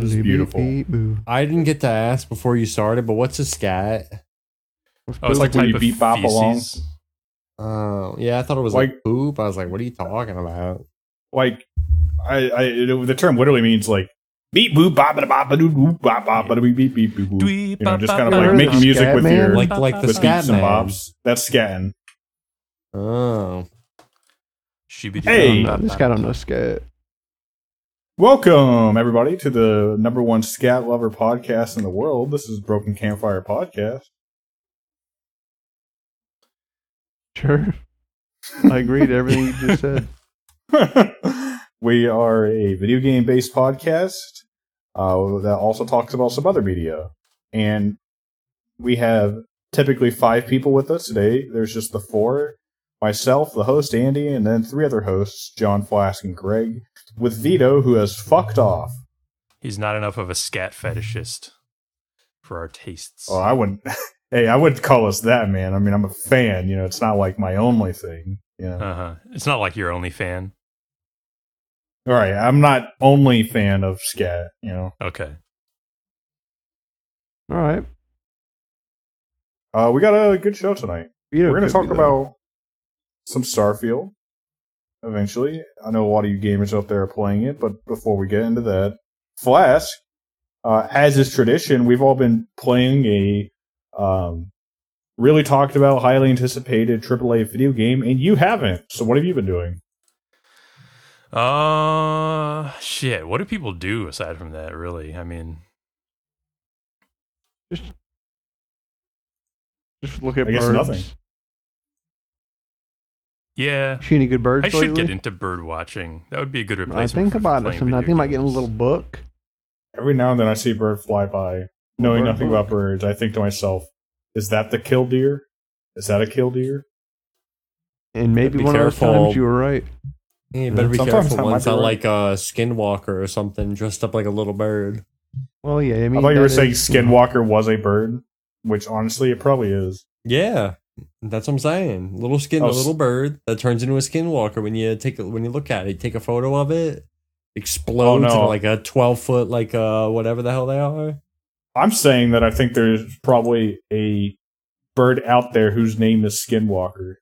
was beautiful. I didn't get to ask before you started, but what's a scat? Oh, it's like when you of beat bop along. feces. Oh, yeah, I thought it was like, Like- poop. I was like, what are you talking about? Like, I, I it, the term literally means like beep boop bop ba bop ba doo boop bop bop ba beep beep beep boop. boop. Dweep, You know, bop, just bop, kind of bop, like bop. making music Scat with man? your Like like the with scat beeps and man. bops. That's scatting. Oh, Shibidi- Hey. No, this guy don't know scat. Welcome everybody to the number one scat lover podcast in the world. This is Broken Campfire Podcast. Sure. I agree to everything you just said. we are a video game based podcast uh, that also talks about some other media. And we have typically five people with us today. There's just the four myself, the host, Andy, and then three other hosts, John Flask and Greg, with Vito, who has fucked off. He's not enough of a scat fetishist for our tastes. Oh, I wouldn't. Hey, I wouldn't call us that, man. I mean, I'm a fan. You know, it's not like my only thing. You know, Uh huh. It's not like you're only fan. All right. I'm not only fan of scat. You know, Okay. All right. uh, we got a good show tonight. Vito We're going to talk about some Starfield eventually. I know a lot of you gamers out there are playing it, but before we get into that, Flask, uh, as is tradition, we've all been playing a um, really talked about, highly anticipated AAA video game, and you haven't. So, what have you been doing? Uh, shit. What do people do aside from that? Really? I mean, Just, just look at I guess birds. nothing. yeah. See any good birds I should lately? get into bird watching. That would be a good replacement. I think for about it playing sometimes. I video think about getting a little book. Every now and then, I see a bird fly by. Knowing Bird nothing book. about birds, I think to myself, "Is that the killdeer? Is that a killdeer?" And maybe Be one of those careful. times you were right. Yeah, you better be Sometimes careful I might once be I right. like a skinwalker or something dressed up like a little bird. Well, yeah. I mean, I thought you that were saying is, you know, Skinwalker was a bird, which honestly, it probably is. Yeah, that's what I'm saying. Little skin, Oh, a s- little bird that turns into a skinwalker when you take a, when you look at it. Take a photo of it, explodes Oh, no. into like a 12 foot like uh whatever the hell they are. I'm saying that I think there's probably a bird out there whose name is Skinwalker.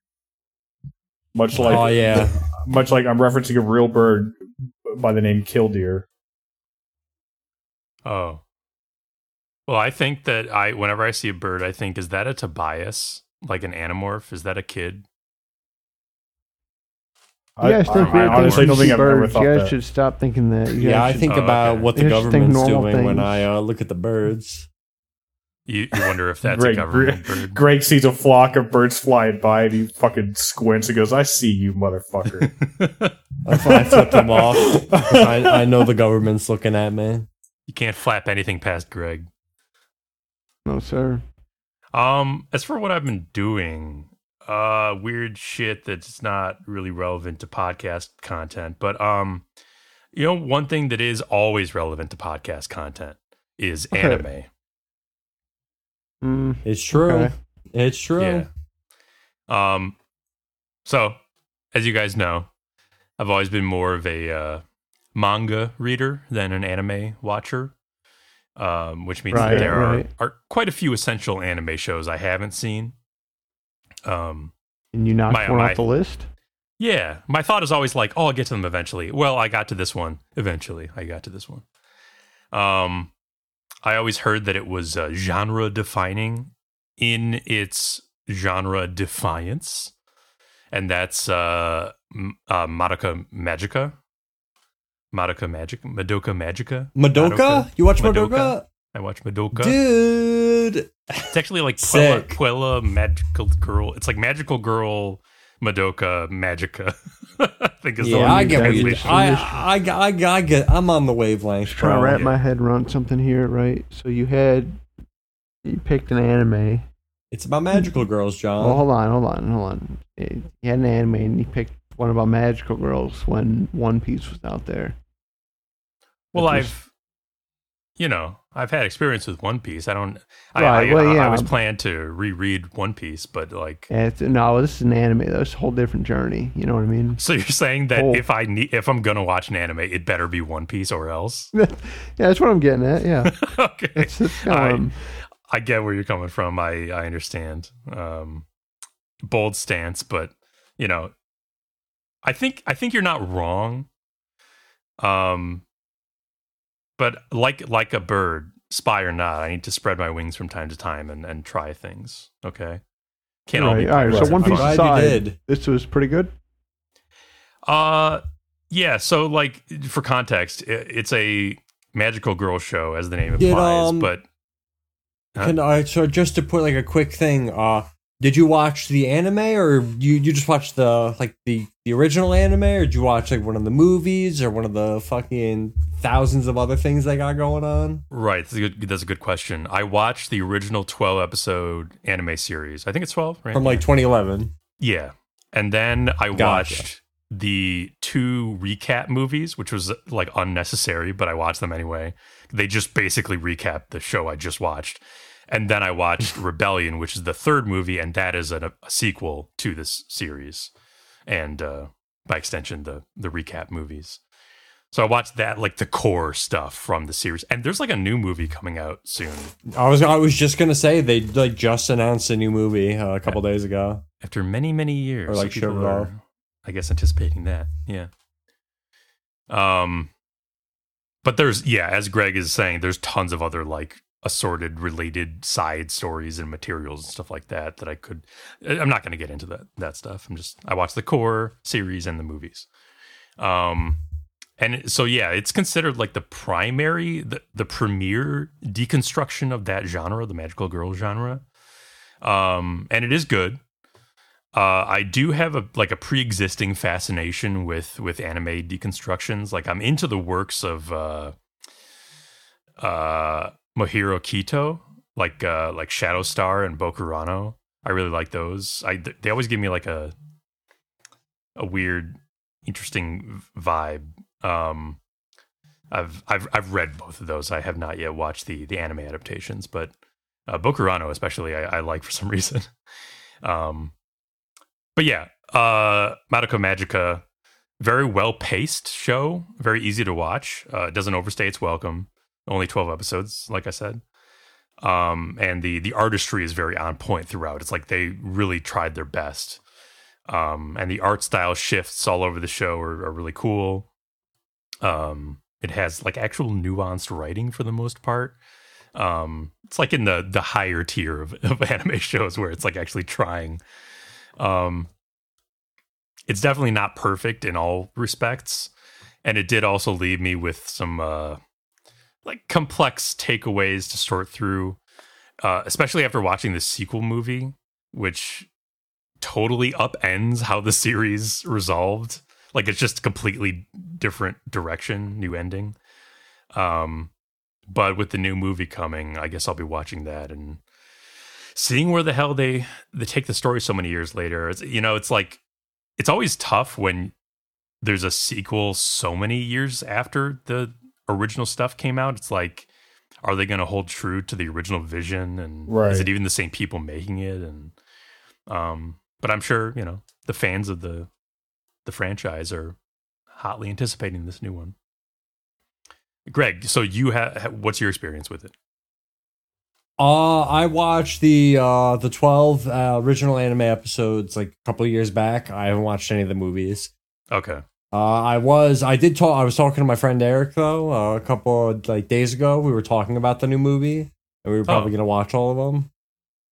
Much like, oh yeah, much like I'm referencing a real bird by the name Killdeer. Oh. Well, I think that I whenever I see a bird, I think is that a Tobias, like an animorph? Is that a kid? You guys I, think I, weird I honestly things don't think I've see ever birds. thought You guys that. should stop thinking that. You yeah. I think Oh, about okay. what the You just think government's normal doing when. I uh, look at the birds. You, you wonder if that's Greg, a government bird. Greg sees a flock of birds flying by and he fucking squints and goes, I see you, motherfucker. That's why I flip him off. I, I know the government's looking at me. you can't flap anything past Greg. No, sir. Um, as for what I've been doing, uh, weird shit that's not really relevant to podcast content, but um, you know, one thing that is always relevant to podcast content is Okay. anime. Mm, It's true. Okay. It's true. Yeah. Um, so as you guys know, I've always been more of a uh, manga reader than an anime watcher. Um, which means Right, that there right. are, are quite a few essential anime shows I haven't seen. Um, and you knocked My- one my- off the list. Yeah, my thought is always like, "Oh, I'll get to them eventually." Well, I got to this one eventually. I got to this one. Um, I always heard that it was uh, genre defining in its genre defiance, and that's uh, uh, Madoka Magica. Madoka Magic, Madoka Magica. Madoka? Madoka? You watch Madoka? Madoka? I watch Madoka. Dude. It's actually like Puella. Puella Magical Girl. It's like Magical Girl Madoka Magica. I think is the Yeah, one I get what you. I, I, I, I get. I'm on the wavelength. Just trying to wrap yeah. my head around something here, right? So you had you picked an anime. It's about magical girls, John. Well, hold on, hold on, hold on. Eh, he had an anime, and he picked one about magical girls when One Piece was out there. Well, I've, you know, I've had experience with One Piece. I don't. I, Right, I, well, yeah. I was planning to reread One Piece, but like, it's, no, this is an anime. though. It's a whole different journey. You know what I mean? so you're saying that Oh. if I need, if I'm gonna watch an anime, it better be One Piece or else. yeah, that's what I'm getting at. Yeah, okay, it's, it's I- um, I get where you're coming from. I I understand. Um, bold stance, but you know, I think I think you're not wrong. Um, but like like a bird, spy or not, I need to spread my wings from time to time and and try things. Okay, can't all be. Right, all right, so One Piece fun. I'm is- glad you aside. did. this was pretty good. Uh, yeah. So, like, for context, i- it's a magical girl show, as the name Did, implies. um, but Huh? Can I so just to put like a quick thing? Uh, did you watch the anime or you you just watched the like the the original anime or did you watch like one of the movies or one of the fucking thousands of other things they got going on? right, that's a good. That's a good question. I watched the original twelve episode anime series. I think it's twelve, right? From like 2011. yeah, and then I Gotcha. watched the two recap movies, which was like unnecessary, but I watched them anyway. They just basically recap the show I just watched. And then I watched Rebellion, which is the third movie, and that is a, a sequel to this series, and uh, by extension, the the recap movies. So I watched that, like the core stuff from the series, and there's like a new movie coming out soon. I was I was just gonna say they like just announced a new movie uh, a couple days ago. after many many years. Or, like, so people are. I guess anticipating that. Yeah. Um, but there's yeah, as Greg is saying, there's tons of other like assorted related side stories and materials and stuff like that that I could. I'm not going to get into that that stuff. I'm just I watch the core series and the movies. Um. And so yeah, it's considered like the primary, the, the premier deconstruction of that genre, the magical girl genre. Um, and it is good. Uh, I do have a like a pre-existing fascination with with anime deconstructions. Like I'm into the works of uh, uh, Mohiro Kitoh, like uh, like Shadow Star and Bokurano. I really like those. I they always give me like a a weird, interesting vibe. Um, I've I've I've read both of those. I have not yet watched the the anime adaptations, but uh, Bokurano especially I, I like for some reason. um, but yeah, uh, Madoka Magica, very well paced show, very easy to watch. Uh, doesn't overstay its welcome. Only twelve episodes, like I said. Um, and the the artistry is very on point throughout. It's like they really tried their best. Um, and the art style shifts all over the show are, are really cool. Um, it has like actual nuanced writing for the most part. Um, it's like in the the higher tier of, of anime shows where it's like actually trying. Um, it's definitely not perfect in all respects, and it did also leave me with some uh, like complex takeaways to sort through, uh, especially after watching the sequel movie, which totally upends how the series resolved. Like it's just completely different direction, new ending. Um, but with the new movie coming, I guess I'll be watching that and seeing where the hell they they take the story so many years later. It's you know, it's like it's always tough when there's a sequel so many years after the original stuff came out. It's like are they going to hold true to the original vision and is it even the same people making it and um but I'm sure, you know, the fans of the the franchise are hotly anticipating this new one. Greg, so you have what's your experience with it? Uh, I watched the uh the 12 uh, original anime episodes like a couple of years back. I haven't watched any of the movies. Okay. Uh, I was I did talk. I was talking to my friend Eric though uh, a couple of, like days ago. We were talking about the new movie, and we were probably Oh. gonna watch all of them.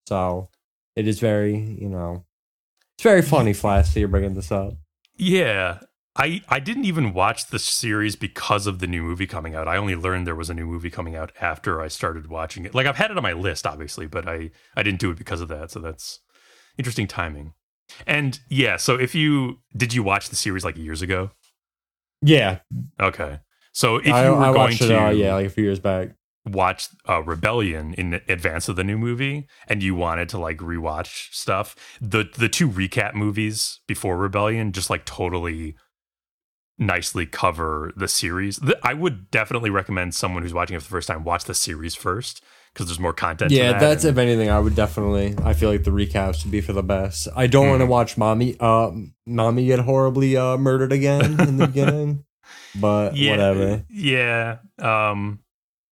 So it is very you know, it's very funny. Flask, that you're bringing this up. Yeah. I I didn't even watch the series because of the new movie coming out. I only learned there was a new movie coming out after I started watching it. Like I've had it on my list obviously, but I I didn't do it because of that. So that's interesting timing. And yeah, so if you did you watch the series like years ago? Yeah, Okay. So if you were I going to it. Uh, yeah, like a few years back. watch uh, Rebellion in advance of the new movie, and you wanted to like rewatch stuff, the the two recap movies before Rebellion just like totally nicely cover the series. Th- I would definitely recommend someone who's watching it for the first time watch the series first because there's more content. Yeah, that that's and- if anything. I would definitely. I feel like the recaps would be for the best. I don't want to watch mommy, uh, mommy get horribly uh murdered again in the beginning, but yeah, whatever. Yeah, um,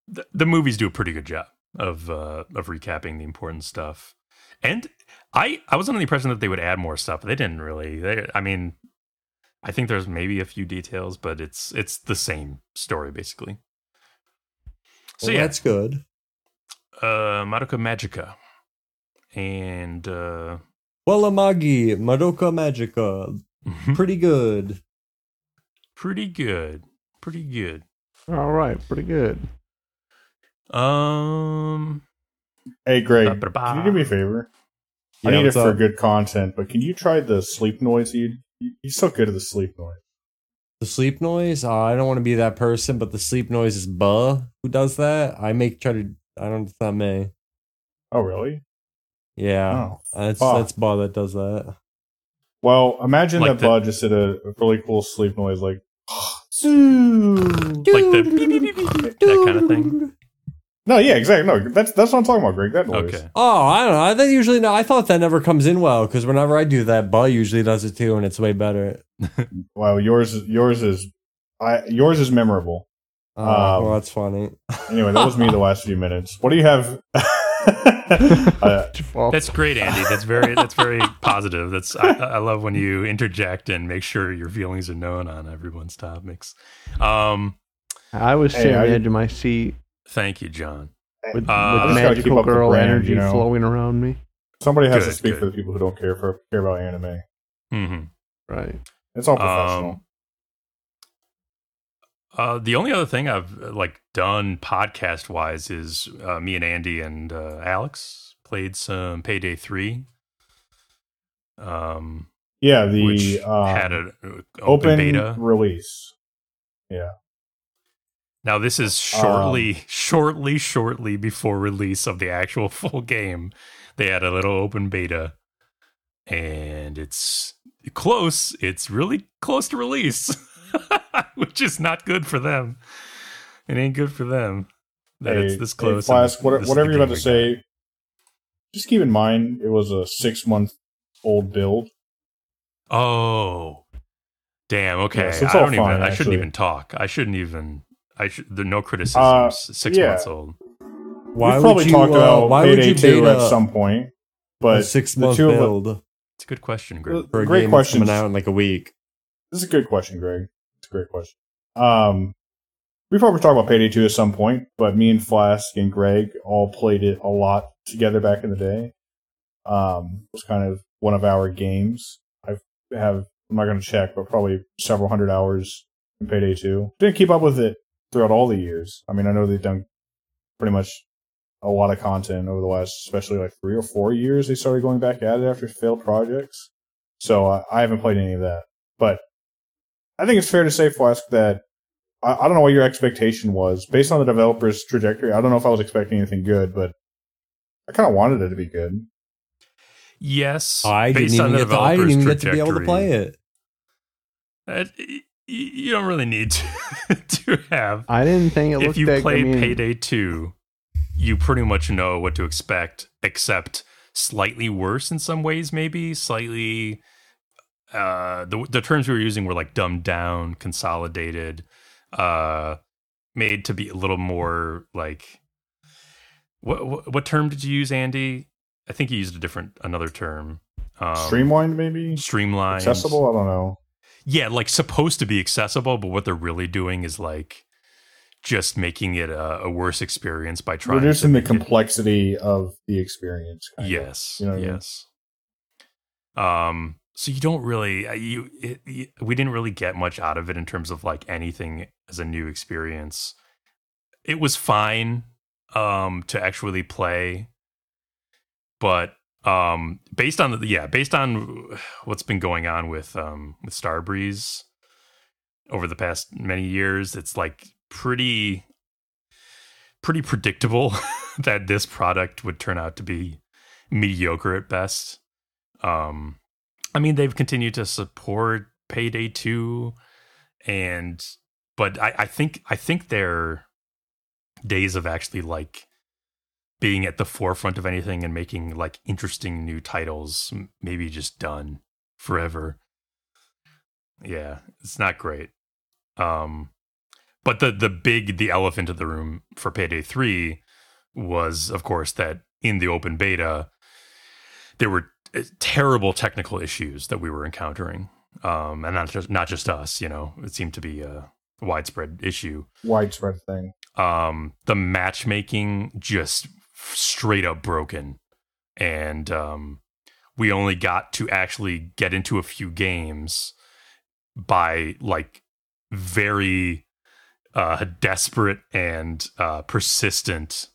the, the movies do a pretty good job of uh, of recapping the important stuff. And I I was under the impression that they would add more stuff, they didn't really. They, I mean, I think there's maybe a few details, but it's it's the same story basically. So Well, yeah, that's good. Uh, Madoka Magica, and uh, Walla Magi, Madoka Magica, pretty good. pretty good, pretty good. All right, pretty good. Um, Hey, Greg, Ba-ba-ba. can you do me a favor? I need it for up? good content, but can you try the sleep noise? You, you- you're so good at the sleep noise. The sleep noise. Uh, I don't want to be that person, but the sleep noise is Buh who does that. I make try to. I don't. It's not me. Oh, really? Yeah, Oh, that's fuck. that's Buh that does that. Well, imagine Like that the- Bud just did a, a really cool sleep noise, like Zoo. like the that kind of thing. No, yeah, exactly. No, that's that's what I'm talking about, Greg. That noise. Okay. Oh, I don't know. I think usually no. I thought that never comes in well because whenever I do that, Buh usually does it too, and it's way better. Wow, yours is yours is I yours is memorable. Uh, Um, well, that's funny. Anyway, that was me the last few minutes. What do you have? uh, That's great, Andy. That's very that's very positive. That's I, I love when you interject and make sure your feelings are known on everyone's topics. Um, I was Hey, on I- the edge of my seat thank you, John. with, Uh, with I just gotta keep magical girl brand, energy you know? flowing around me. somebody has to speak good. for the people who don't care for care about anime. hmm Right. It's all professional. Um, uh, the only other thing I've uh, like done podcast wise is uh, me and Andy and uh, Alex played some Payday Three. Um, yeah, the um, had an open, open beta. release. Yeah. Now this is shortly, shortly, shortly before release of the actual full game. They had a little open beta, and it's close. It's really close to release, which is not good for them. It ain't good for them that Hey, it's this close. and Flask, what- this whatever you're about to we got. say, just keep in mind it was a six month old build. Oh, damn. Okay, Yeah, so it's I all don't even. I shouldn't even talk. I shouldn't even. I should. There no criticisms. Uh, six yeah. months old. Why We've would probably you? talked uh, about why would Payday you 2 beta at some point, a but six the month two of build It's a good question, Greg. Well, for a Great question. that's questions. coming out in like a week? This is a good question, Greg. Great question. Um, we probably talked about Payday 2 at some point, but me and Flask and Greg all played it a lot together back in the day. Um, it was kind of one of our games. I have, I'm not going to check, but probably several hundred hours in Payday 2. Didn't keep up with it throughout all the years. I mean, I know they've done pretty much a lot of content over the last, especially like three or four years. They started going back at it after failed projects. So I, I haven't played any of that. But I think it's fair to say, Flask, that I, I don't know what your expectation was based on the developer's trajectory. I don't know if I was expecting anything good, but I kind of wanted it to be good. Yes, I didn't based on even the get. To, I didn't even get to be able to play trajectory, it. uh, y- y- you don't really need to, to have. I didn't think it if you that. played I mean, Payday 2, you pretty much know what to expect, except slightly worse in some ways, maybe slightly. Uh, the the terms we were using were like dumbed down, consolidated, uh, made to be a little more like. What, what what term did you use, Andy? I think you used a different another term. Um, Streamlined, maybe streamlined, accessible. I don't know. yeah, like supposed to be accessible, but what they're really doing is like just making it a, a worse experience by trying Reducing to the make it- complexity of the experience. Yes, You know what I mean? yes. Um, so you don't really uh, you, it, you we didn't really get much out of it in terms of like anything as a new experience. It was fine um to actually play, but um based on the yeah based on what's been going on with um with Starbreeze over the past many years, it's like pretty pretty predictable that this product would turn out to be mediocre at best. Um, I mean, they've continued to support Payday 2 and but I, I think I think their days of actually like being at the forefront of anything and making like interesting new titles maybe just done forever. Yeah, it's not great. Um but the the big the elephant in the room for Payday 3 was of course that in the open beta there were terrible technical issues that we were encountering. Um and not just not just us, you know. It seemed to be a widespread issue Widespread thing. um the matchmaking just straight up broken and um we only got to actually get into a few games by like very uh desperate and uh persistent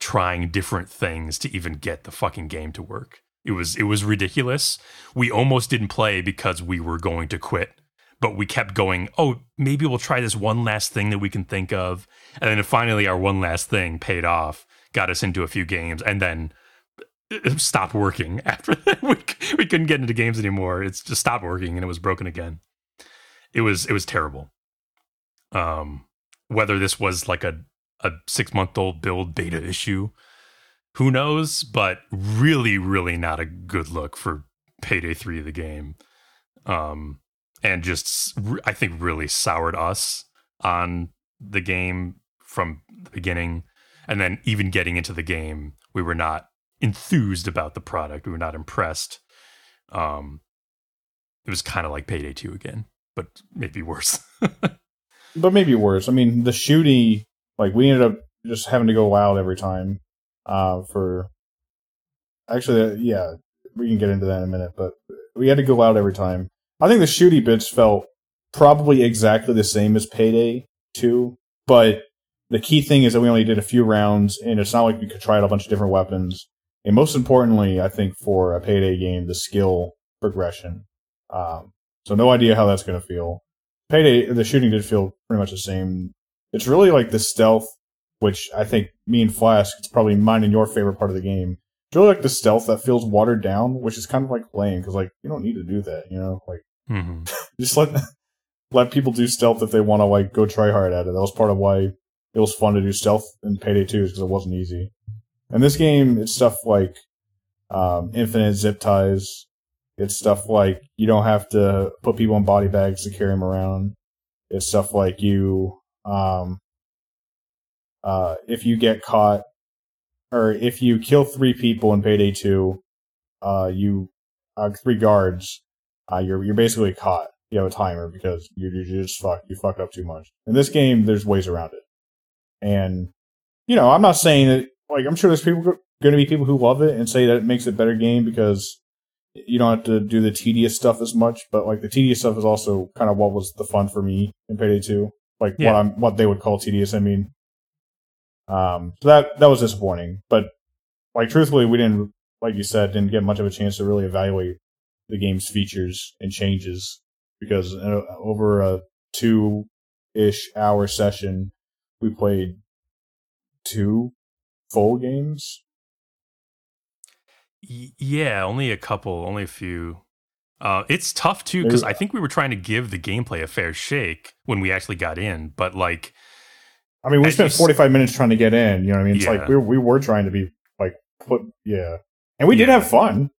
trying different things to even get the fucking game to work it was it was ridiculous. We almost didn't play because we were going to quit but we kept going oh maybe we'll try this one last thing that we can think of. And then finally our one last thing paid off got us into a few games and then it stopped working after that. We, we couldn't get into games anymore. It's just stopped working and it was broken again. It was it was terrible. Um whether this was like a a six month old build beta issue who knows but really really not a good look for payday 3 of the game. Um and just I think really soured us on the game from the beginning. And then even getting into the game we were not enthused about the product. We were not impressed. Um it was kind of like payday 2 again but maybe worse. But maybe worse. I mean, the shooty, like we ended up just having to go loud every time. Uh, for actually, uh, yeah, we can get into that in a minute. But we had to go out every time. I think the shooty bits felt probably exactly the same as Payday Two, but the key thing is that we only did a few rounds, and it's not like we could try out a bunch of different weapons. And most importantly, I think for a Payday game, the skill progression. Um, so no idea how that's going to feel. Payday, the shooting did feel pretty much the same. It's really like the stealth, which I think me and Flask, it's probably mine and your favorite part of the game. It's really like the stealth that feels watered down, which is kind of like lame because like you don't need to do that, you know, like mm-hmm. just let let people do stealth if they want to like go try hard at it. That was part of why it was fun to do stealth in Payday 2 because it wasn't easy. And this game, it's stuff like um, infinite zip ties. It's stuff like you don't have to put people in body bags to carry them around. It's stuff like you, um, uh, if you get caught, or if you kill three people in Payday 2, uh, you, uh, three guards, uh, you're you're basically caught. You have a timer because you you just fuck you fucked up too much. In this game, there's ways around it, and you know I'm not saying that like I'm sure there's people going to be people who love it and say that it makes it a better game because you don't have to do the tedious stuff as much. But like the tedious stuff is also kind of what was the fun for me in Payday Two, like Yeah. what I'm what they would call tedious. I mean, um, so that that was disappointing. But like truthfully, we didn't like you said didn't get much of a chance to really evaluate the game's features and changes because uh, over a two ish hour session, we played two full games. Yeah, only a couple, only a few. Uh, it's tough too because I think we were trying to give the gameplay a fair shake when we actually got in, but like, I mean, we spent s- 45 minutes trying to get in. You know what I mean? It's Yeah. like we, we were trying to be like put, yeah. And we did have fun.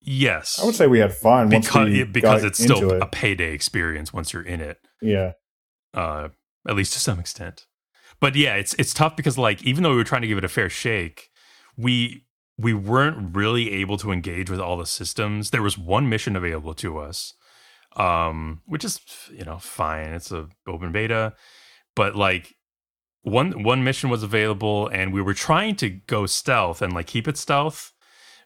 yes, I would say we had fun because it- because it's still it. a payday experience once you're in it. yeah. uh, at least to some extent. But yeah, it's it's tough because like even though we were trying to give it a fair shake, we we weren't really able to engage with all the systems. There was one mission available to us, um, which is you know fine. It's a open beta, but like one one mission was available, and we were trying to go stealth and like keep it stealth,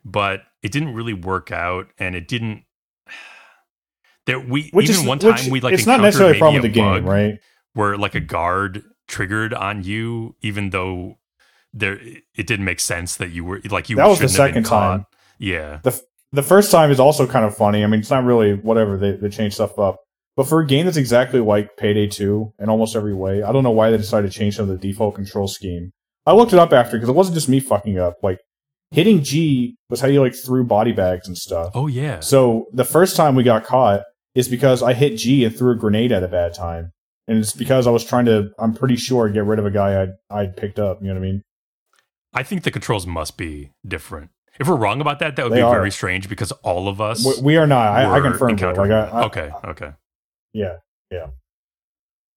but it didn't really work out, and it didn't. There we Which even is one time we like it's not encountered necessarily a problem with the game, right? where like a guard triggered on you, even though there it didn't make sense that you were like you. That was the shouldn't have been second time. Yeah, The first time is also kind of funny. I mean, it's not really whatever they they change stuff up, but for a game that's exactly like Payday Two in almost every way, I don't know why they decided to change some of the default control scheme. I looked it up after because it wasn't just me fucking up. Like hitting G was how you like threw body bags and stuff. Oh yeah. So the first time we got caught, is because I hit G and threw a grenade at a bad time, and it's because I was trying to. I'm pretty sure get rid of a guy I'd I'd picked up. You know what I mean? I think the controls must be different. If we're wrong about that, that would They be are. very strange because all of us. We, we are not. I, I it. Like I. I, okay, okay. Yeah. Yeah,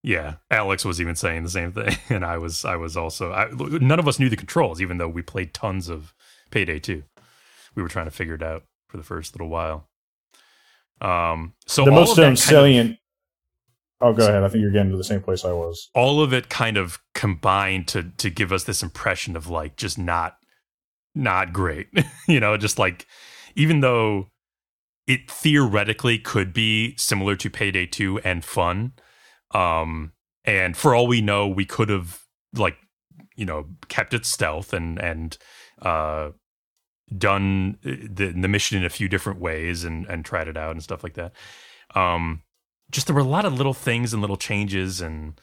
Yeah, Alex was even saying the same thing, and I was, I was also. I, none of us knew the controls, even though we played tons of Payday Two. We were trying to figure it out for the first little while. Um, so the most um, kind of- oh, go ahead. I think you're getting to the same place I was. all of it kind of combined to to give us this impression of like just not not great you know just like even though it theoretically could be similar to payday 2 and fun. Um and for all we know we could have like you know kept it stealth and and uh done the the mission in a few different ways and and tried it out and stuff like that. Um just there were a lot of little things and little changes and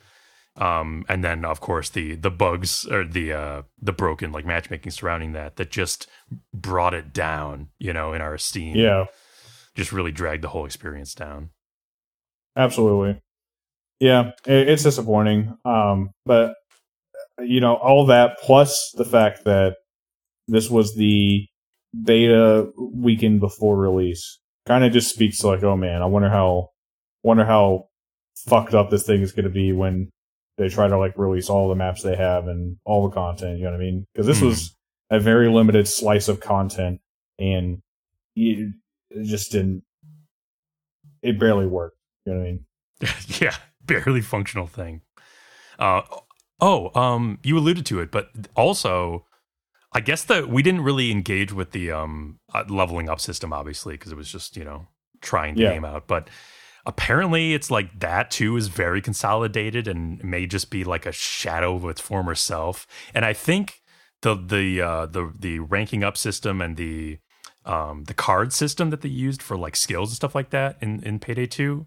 um and then of course the the bugs or the uh the broken like matchmaking surrounding that that just brought it down you know in our esteem. Yeah, just really dragged the whole experience down absolutely. Yeah, it, it's disappointing. Um, but you know, all that plus the fact that this was the beta weekend before release kind of just speaks to like, oh man, I wonder how, wonder how fucked up this thing is going to be when they try to like release all the maps they have and all the content. You know what I mean? Because this Hmm. was a very limited slice of content, and you, it just didn't. It barely worked. You know what I mean? yeah barely functional thing uh oh um you alluded to it but also i guess that we didn't really engage with the um uh, leveling up system obviously because it was just you know trying the Yeah. game out but apparently it's like that too is very consolidated and may just be like a shadow of its former self and i think the the uh the the ranking up system and the um the card system that they used for like skills and stuff like that in in payday 2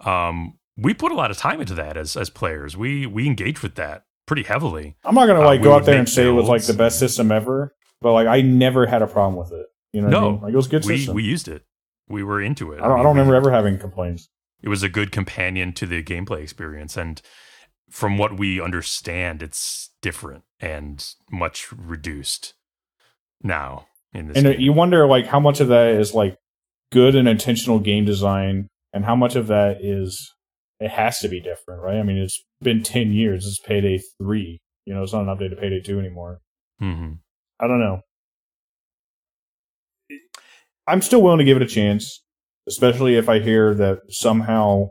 um we put a lot of time into that as as players we we engage with that pretty heavily I'm not gonna Uh, like we go out there and say it was like the best system ever, but like I never had a problem with it. You know what I No, mean? Like it was good we system. we used it we were into it I don't, I mean, don't remember ever having complaints. it was a good companion to the gameplay experience and from what we understand it's different and much reduced now And game. you wonder like how much of that is like good and intentional game design, and how much of that is it has to be different, right? I mean, it's been ten years. It's Payday three. You know, it's not an update to Payday two anymore. Mhm. I don't know. I'm still willing to give it a chance, especially if I hear that somehow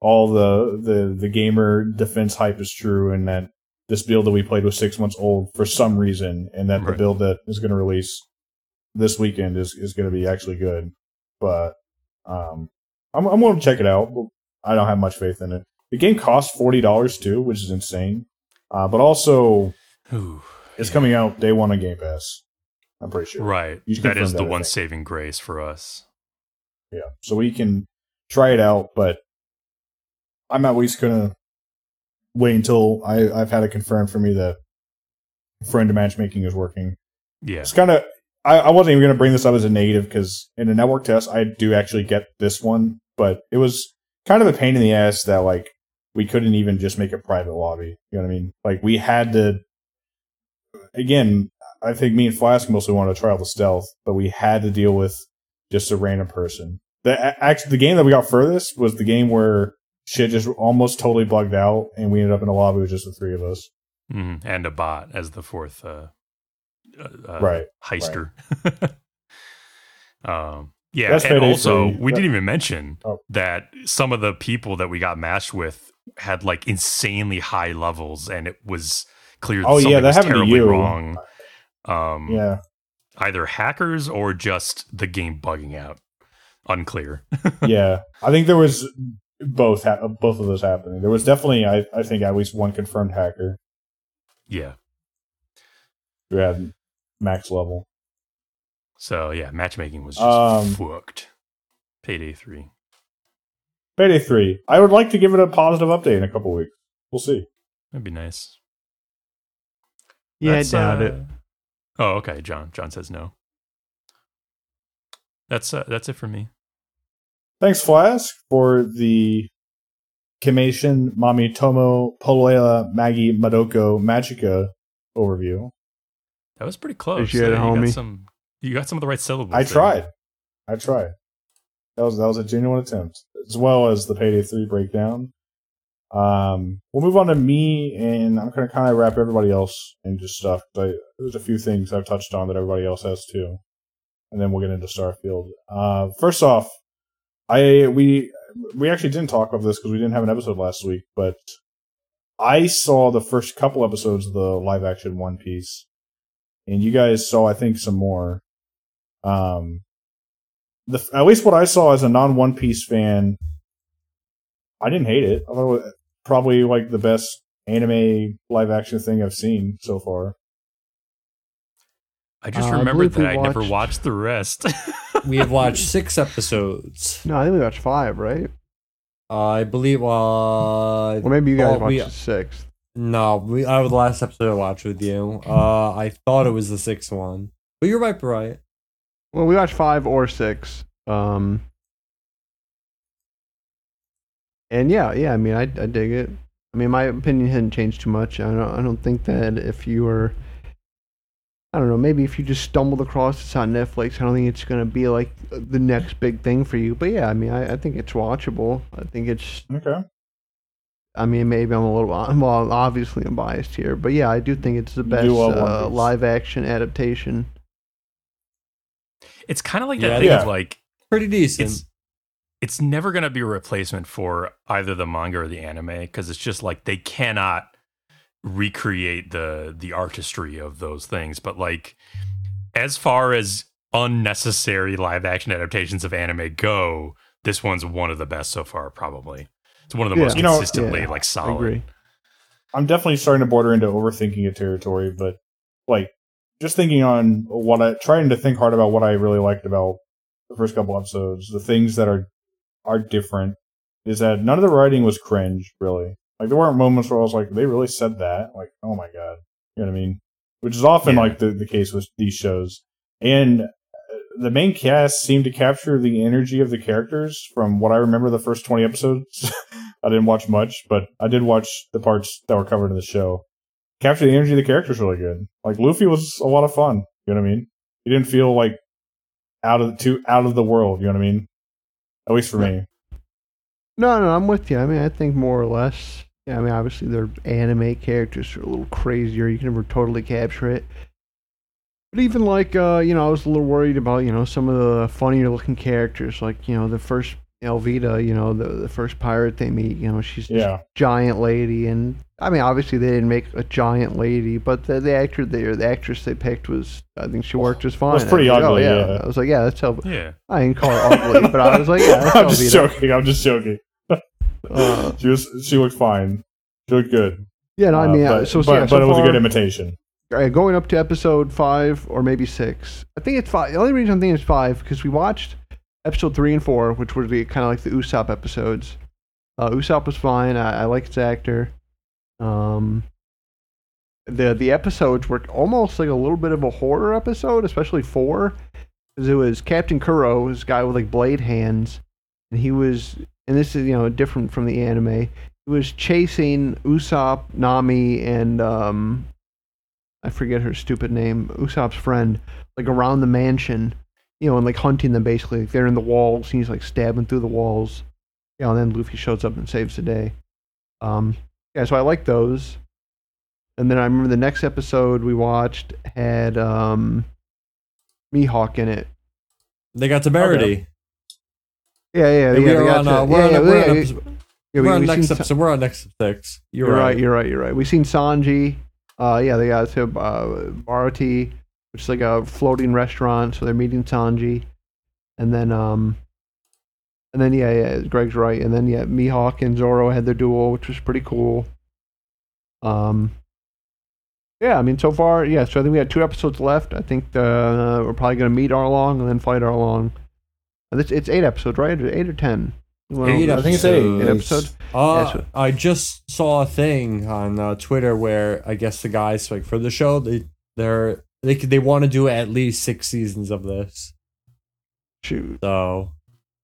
all the the the gamer defense hype is true, and that this build that we played was six months old for some reason, and that the build that is going to release this weekend is is going to be actually good. But um, I'm I'm going to check it out. but I don't have much faith in it. The game costs forty dollars too, which is insane. Uh, but also, Ooh, it's yeah. coming out day one on Game Pass. I'm pretty sure. right that is the I one think. saving grace for us Yeah. So we can try it out, but I'm at least gonna wait until I, I've had it confirmed for me that friend matchmaking is working. yeah It's kind of I, I wasn't even gonna bring this up as a negative because in a network test I do actually get this one, but it was kind of a pain in the ass that like we couldn't even just make a private lobby. You know what I mean? Like we had to. Again, I think me and Flask mostly wanted to try out the stealth, but we had to deal with just a random person. The actually the game that we got furthest was the game where shit just almost totally bugged out, and we ended up in a lobby with just the three of us. Mhm. and a bot as the fourth uh, uh, uh, Right, heister um yeah That's and also we That- didn't even mention Oh. that some of the people that we got matched with had like insanely high levels and it was clear that Oh, yeah, that was happened to terribly you. wrong um Yeah, either hackers or just the game bugging out unclear yeah. I think there was both ha- both of those happening. There was definitely, I, I think, at least one confirmed hacker yeah who had max level. so yeah matchmaking was just Um, fucked payday 3 Payday three. I would like to give it a positive update in a couple weeks. We'll see. that'd be nice Yeah, That's, I doubt uh, it. Oh, okay. John. John says no. That's uh, that's it for me. thanks Flask for the Kimation Mami Tomo Polea Magi Madoko Magica overview. That was pretty close. Appreciate it, Yeah, you homie. got some. You got some of the right syllables. I there. tried. I tried. That was that was a genuine attempt, as well as the Payday Three breakdown. Um, we'll move on to me, and I'm gonna kind of wrap everybody else into stuff. I, there's a few things I've touched on that everybody else has too, and then we'll get into Starfield. Uh, first off, I we we actually didn't talk about this because we didn't have an episode last week, but I saw the first couple episodes of the live action One Piece, and you guys saw I think some more. Um, the at least what I saw as a non One Piece fan, I didn't hate it. I thought it was probably like the best anime live action thing I've seen so far. I just Uh, remembered believe we that I never watched- watched the rest. We have watched six episodes. No, I think we watched five, right? I believe. Uh, Or maybe you guys well, watched we- the sixth. No, we. I was the last episode I watched with you. Uh, I thought it was the sixth one, but you're right, Brian. Well, we watched five or six. Um, and yeah, yeah. I mean, I, I dig it. I mean, my opinion hadn't changed too much. I don't. I don't think that if you were, I don't know, maybe if you just stumbled across this on Netflix, I don't think it's gonna be like the next big thing for you. But yeah, I mean, I, I think it's watchable. I think it's. Okay. I mean, maybe I'm a little. Well, obviously I'm biased here, but yeah, I do think it's the best do love One uh, live action adaptation. it's kind of like Yeah, that thing yeah. of like Pretty decent. it's it's never going to be a replacement for either the manga or the anime because it's just like they cannot recreate the the artistry of those things but like as far as unnecessary live action adaptations of anime go this one's one of the best so far probably it's one of the Yeah. most You know, consistently yeah, like I solid agree. I'm definitely starting to border into overthinking a territory, but like just thinking on what I trying to think hard about what I really liked about the first couple episodes, the things that are are different is that none of the writing was cringe, really. Like there weren't moments where I was like, they really said that. Like, oh my god. You know what I mean? Which is often Yeah. like the, the case with these shows. And uh, the main cast seemed to capture the energy of the characters from what I remember the first 20 episodes. I didn't watch much, but I did watch the parts that were covered in the show. Capture the energy of the characters really good. Like Luffy was a lot of fun. You know what I mean? He didn't feel like out of too out of the world. You know what I mean? At least for me. No, no, I'm with you. I mean, I think more or less. Yeah, I mean, obviously their anime characters are a little crazier. You can never totally capture it. But even like, uh, you know, I was a little worried about, you know, some of the funnier looking characters, like, you know, the first Alvida, you know, the the first pirate they meet. You know, she's this Yeah. giant lady, and I mean, obviously they didn't make a giant lady, but the the actor there, the actress they picked was, I think she worked just fine. Was pretty I was like, ugly, Oh, yeah. I was like, yeah, that's Alvida. yeah I didn't call her ugly, but I was like, yeah, that's I'm just joking. I'm just joking. Uh, She was she looked fine. She looked good. Yeah, no, I Uh, mean, uh, but, so, but, yeah, but it was a good imitation. uh, going up to episode five or maybe six. I think it's five. The only reason I'm thinking it's five because we watched episode three and four, which would be kind of like the Usopp episodes. Uh, Usopp was fine. I, I like his actor. Um, the the episodes were almost like a little bit of a horror episode, especially four, because it was Captain Kuro, this guy with like blade hands, and he was, and this is you know different from the anime. He was chasing Usopp, Nami, and um, I forget her stupid name, Usopp's friend, like around the mansion, you know, and like hunting them basically. Like, they're in the walls, he's like stabbing through the walls. You know, and then Luffy shows up and saves the day. Um, yeah, so I like those. And then I remember the next episode we watched had um, Mihawk in it. they got severity. Yeah, yeah, yeah. We are on, to- uh, we're yeah, on, yeah, we're on yeah, episode, yeah, we're we- on next episode. We're on next six. You're, You're right. right. You're right. You're right. We've seen Sanji. Uh, yeah, they got to uh, Baratie, which is like a floating restaurant. So they're meeting Sanji, and then um, and then yeah, yeah, Greg's right. And then yeah, Mihawk and Zoro had their duel, which was pretty cool. Um, yeah, I mean, so far, yeah. So I think we had two episodes left. I think uh, we're probably gonna meet Arlong and then fight Arlong. It's, it's eight episodes, right? Eight or ten? Well, Eight I think it's eight. Eight episodes. Uh, Yeah, so- I just saw a thing on uh, Twitter where I guess the guys like for the show they they're they they want to do at least six seasons of this. Shoot. So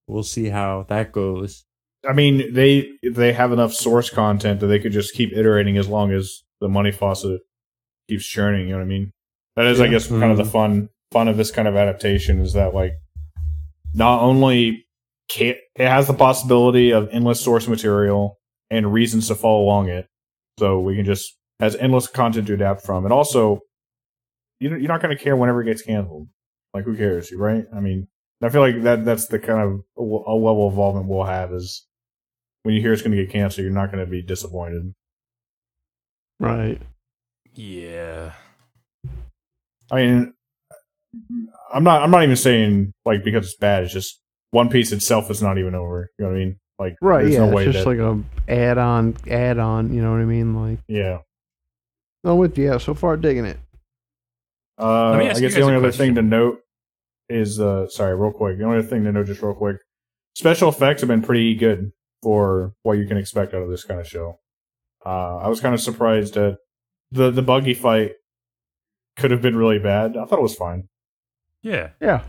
we'll see how that goes. I mean, they they have enough source content that they could just keep iterating as long as the money faucet keeps churning. You know what I mean? That is, I Yeah. guess, kind of the mm-hmm. fun fun of this kind of adaptation is that like not only can, it has the possibility of endless source material and reasons to follow along it, so we can just has endless content to adapt from, and also you're not going to care whenever it gets canceled. Like, who cares, right? I mean, I feel like that that's the kind of a a level of involvement we'll have is when you hear it's going to get canceled, you're not going to be disappointed. Right. Yeah. I mean, I'm not. I'm not even saying like because it's bad. It's just One Piece itself is not even over. You know what I mean? Like, Right. There's yeah. no it's just that. like a add on, add on. You know what I mean? Like, yeah. I'm with you. Yeah. So far, digging it. Uh, Let me I ask you guess the only a other thing to note is uh, sorry, real quick. The only other thing to note, just real quick, special effects have been pretty good for what you can expect out of this kind of show. Uh, I was kind of surprised that the the buggy fight could have been really bad. I thought it was fine. Yeah. Yeah.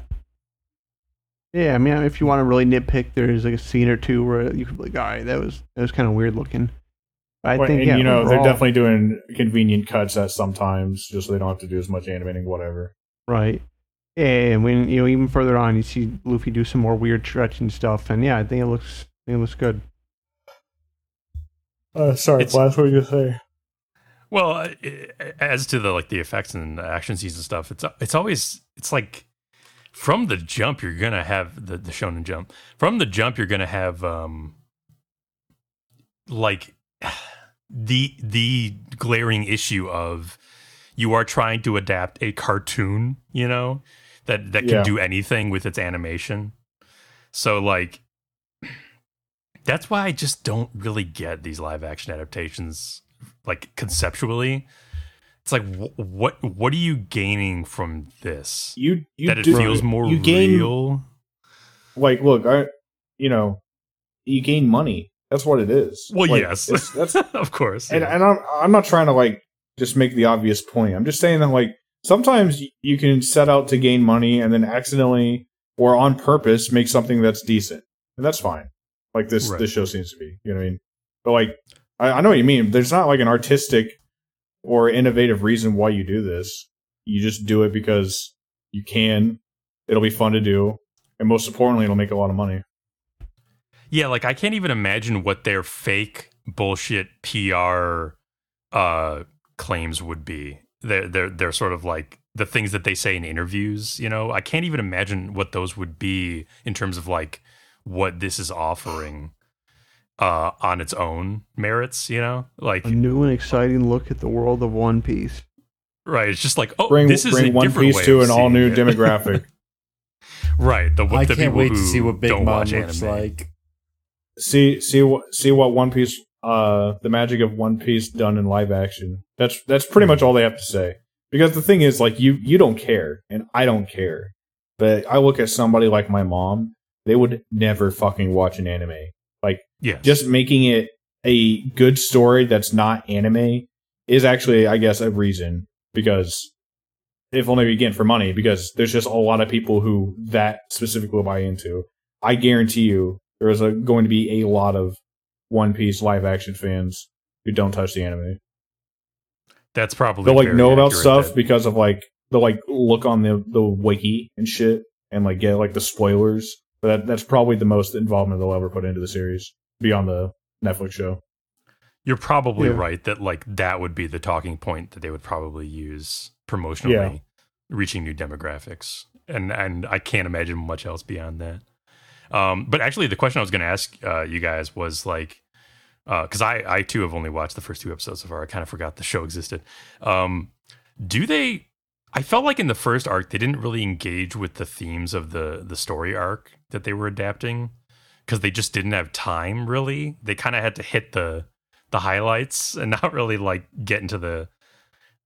Yeah, I mean, if you want to really nitpick, there's like a scene or two where you could be like, all right, that was that was kind of weird looking. I But- think, and yeah, you know, they're definitely doing convenient cuts at sometimes, just so they don't have to do as much animating, whatever. right. And when you know, even further on, you see Luffy do some more weird stretching stuff, and yeah, I think it looks, I think it looks good. Uh, sorry, It's- last what were you gonna say? Well, uh, as to the like the effects and the action scenes and stuff, it's it's always it's like from the jump you're gonna have the the shonen jump. From the jump you're gonna have um like the the glaring issue of you are trying to adapt a cartoon, you know, that that can Yeah. do anything with its animation. So like that's why I just don't really get these live action adaptations like conceptually. It's like wh- what what are you gaining from this? You you that it do, feels more you gain real. like look, I you know, you gain money. That's what it is. Well, Like, yes, that's of course. and, yeah. and I'm I'm not trying to like just make the obvious point. I'm just saying that like sometimes you can set out to gain money and then accidentally or on purpose make something that's decent, and that's fine. Like this Right. this show seems to be. You know what I mean? But like I, I know what you mean. There's not like an artistic or innovative reason why you do this. You just do it because you can. It'll be fun to do, and most importantly, it'll make a lot of money. Yeah, like I can't even imagine what their fake bullshit PR uh claims would be. They're they're they're sort of like the things that they say in interviews, you know. I can't even imagine what those would be in terms of like what this is offering uh on its own merits, you know? Like A new and exciting look at the world of One Piece. right, it's just like, oh, Bring this is bring a One different Piece way to an all new it. demographic. right, the, I the can't people wait to see what Big don't Mom looks anime. like. See see what see what One Piece uh the magic of One Piece done in live action. That's that's pretty much all they have to say. Because the thing is like you you don't care and I don't care. But I look at somebody like my mom, they would never fucking watch an anime. Yes. Just making it a good story that's not anime is actually I guess a reason because if only again for money because there's just a lot of people who that specifically buy into. I guarantee you there is a, going to be a lot of One Piece live action fans who don't touch the anime. That's probably They'll like very know about stuff that- because of like they'll like look on the the wiki and shit and like get like the spoilers. But that, that's probably the most involvement they'll ever put into the series beyond the Netflix show. You're probably Yeah. right that like that would be the talking point that they would probably use promotionally, Yeah. reaching new demographics, and and I can't imagine much else beyond that. Um, but actually, the question I was going to ask uh, you guys was like, because I I too have only watched the first two episodes so far. I kind of forgot the show existed. Um, do they? I felt like in the first arc they didn't really engage with the themes of the the story arc that they were adapting because they just didn't have time really they kind of had to hit the the highlights and not really like get into the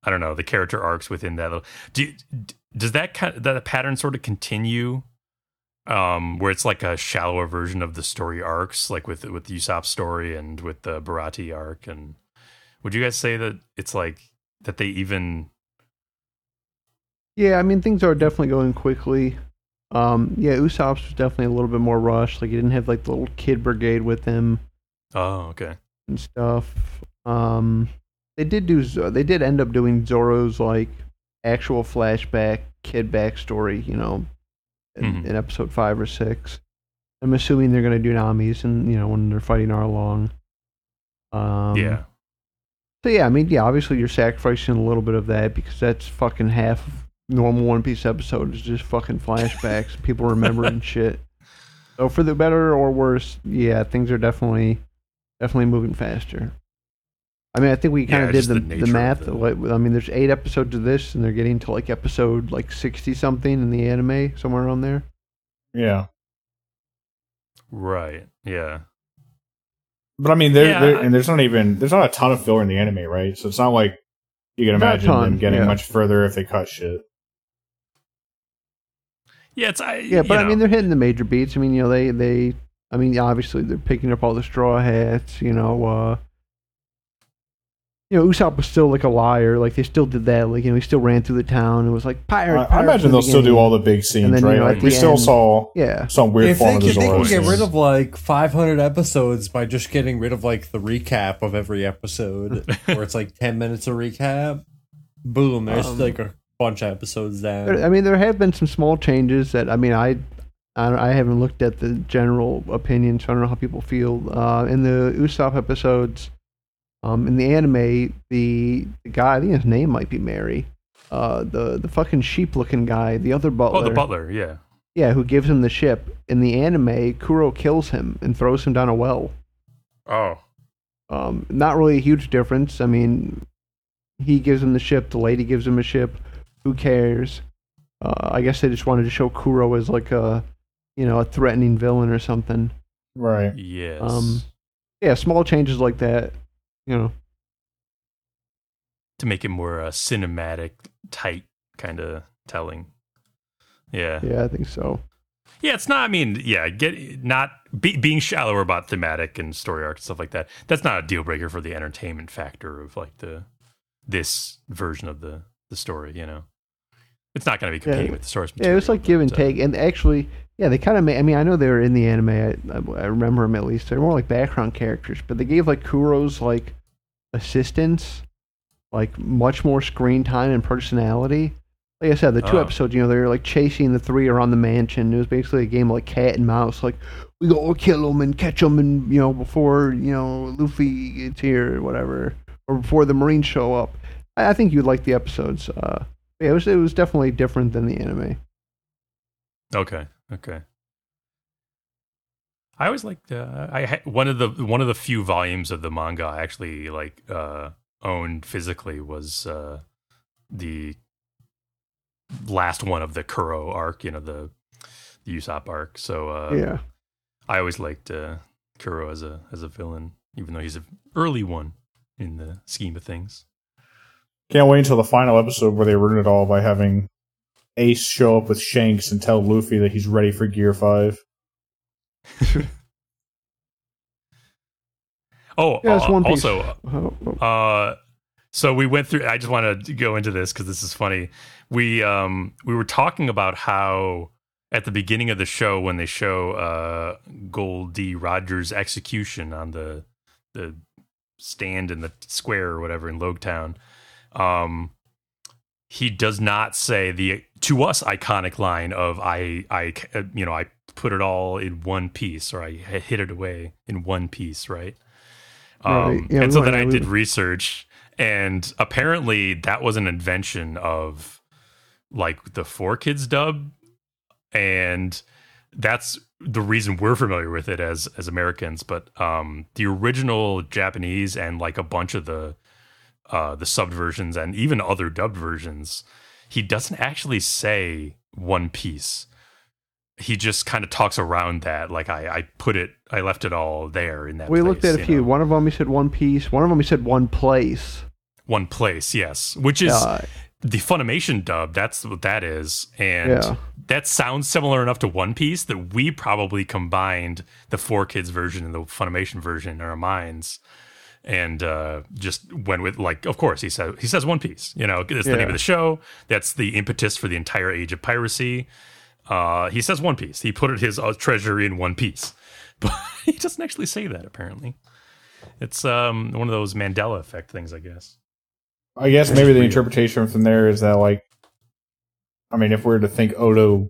i don't know the character arcs within that do, does that kind of, that pattern sort of continue um where it's like a shallower version of the story arcs like with with the Usopp story and with the Baratie arc and would you guys say that it's like that they even Yeah, I mean things are definitely going quickly. Um, yeah, Usopp's was definitely a little bit more rushed. Like he didn't have like the little kid brigade with him Oh, okay. and stuff. Um, they did do. They did end up doing Zoro's like actual flashback kid backstory. You know, in, Mhm. in episode five or six. I'm assuming they're gonna do Nami's and you know when they're fighting Arlong. Um, yeah. So yeah, I mean, yeah, obviously you're sacrificing a little bit of that because that's fucking half of normal One Piece episode is just fucking flashbacks, people remembering shit. So for the better or worse, yeah, things are definitely definitely moving faster. I mean, I think we kind Yeah, of did the, the the, nature of math. the- like, I mean, there's eight episodes of this, and they're getting to like episode like sixty something in the anime, somewhere around there. Yeah. Right. Yeah. But I mean, there, Yeah, I- and there's not even there's not a ton of filler in the anime, right? So it's not like you can imagine them getting yeah. much further if they cut shit. Yeah. It's I. Yeah, but you I mean, they're hitting the major beats. I mean, you know, they they. I mean, obviously they're picking up all the straw hats. You know, uh, you know, Usopp was still like a liar. Like they still did that. Like you know, he still ran through the town and was like pirate. I, I pirate imagine from they'll the still do beginning. all the big scenes, then, you right? know, like we the still end- saw Yeah, some weird if they, form of can, the they can get rid scene. of like 500 episodes by just getting rid of like the recap of every episode, where it's like 10 minutes of recap. Boom, there's Um, like a bunch of episodes down. There- I mean, there have been some small changes that I mean, I. I I haven't looked at the general opinion, so I don't know how people feel. Uh, in the Usopp episodes, um, in the anime, the, the guy, I think his name might be Merry, uh, the the fucking sheep looking guy, the other butler. oh, the butler. Yeah. Yeah, who gives him the ship. In the anime, Kuro kills him and throws him down a well. Oh. Um, not really a huge difference. I mean, he gives him the ship, the lady gives him a ship. Who cares? Uh, I guess they just wanted to show Kuro as like a, you know, a threatening villain or something. right. Yes. Um, Yeah, small changes like that. You know, to make it more uh, cinematic, tight kind of telling. Yeah. yeah, I think so. Yeah, it's not. I mean, yeah, get not be, being shallower about thematic and story arc and stuff like that. That's not a deal breaker for the entertainment factor of like the this version of the the story. You know, it's not going to be competing Yeah. with the source Yeah, material. it was like give and uh, take, and actually, yeah, they kind of made. I mean, I know they were in the anime. I, I, I remember them at least. They're more like background characters, but they gave like Kuro's like assistants like much more screen time and personality. Like I said, the two Oh. episodes, you know, they're like chasing the three around the mansion. It was basically a game like cat and mouse. Like we go kill them and catch them, and you know, before you know Luffy gets here or whatever, or before the Marines show up. I, I think you'd like the episodes. Uh, yeah, it was it was definitely different than the anime. Okay. Okay. I always liked. Uh, I had one of the one of the few volumes of the manga I actually like uh, owned physically was uh, the last one of the Kuro arc. You know the the Usopp arc. So uh, yeah. I always liked uh, Kuro as a as a villain, even though he's an early one in the scheme of things. Can't wait until the final episode where they ruin it all by having Ace show up with Shanks and tell Luffy that he's ready for Gear Five. Oh, Yeah, uh, also Oh, oh. Uh, so we went through. I just want to go into this because this is funny. We um we were talking about how at the beginning of the show when they show uh Gol D. Roger's execution on the the stand in the square or whatever in Loguetown, um, he does not say the to us iconic line of I I you know I put it all in one piece or I hid it away in one piece, right? Um, Yeah, and so then I did research, and apparently that was an invention of like the 4Kids dub, and that's the reason we're familiar with it as as Americans. But um, the original Japanese and like a bunch of the uh, the subbed versions and even other dubbed versions, he doesn't actually say One Piece. He just kind of talks around that, like I, I put it, I left it all there in that. we looked at a few. know? One of them he said one piece. One of them he said one place. one place, yes, which is Uh, the Funimation dub. That's what that is, and Yeah. that sounds similar enough to One Piece that we probably combined the 4Kids version and the Funimation version in our minds, and uh, just went with like, of course, he says he says One Piece. You know, it's the Yeah. name of the show. That's the impetus for the entire age of piracy. Uh, he says One Piece. He put his uh, treasure in One Piece, but he doesn't actually say that. Apparently, it's um one of those Mandela effect things, I guess. I guess maybe the interpretation from there is that like, I mean, if we're to think Oda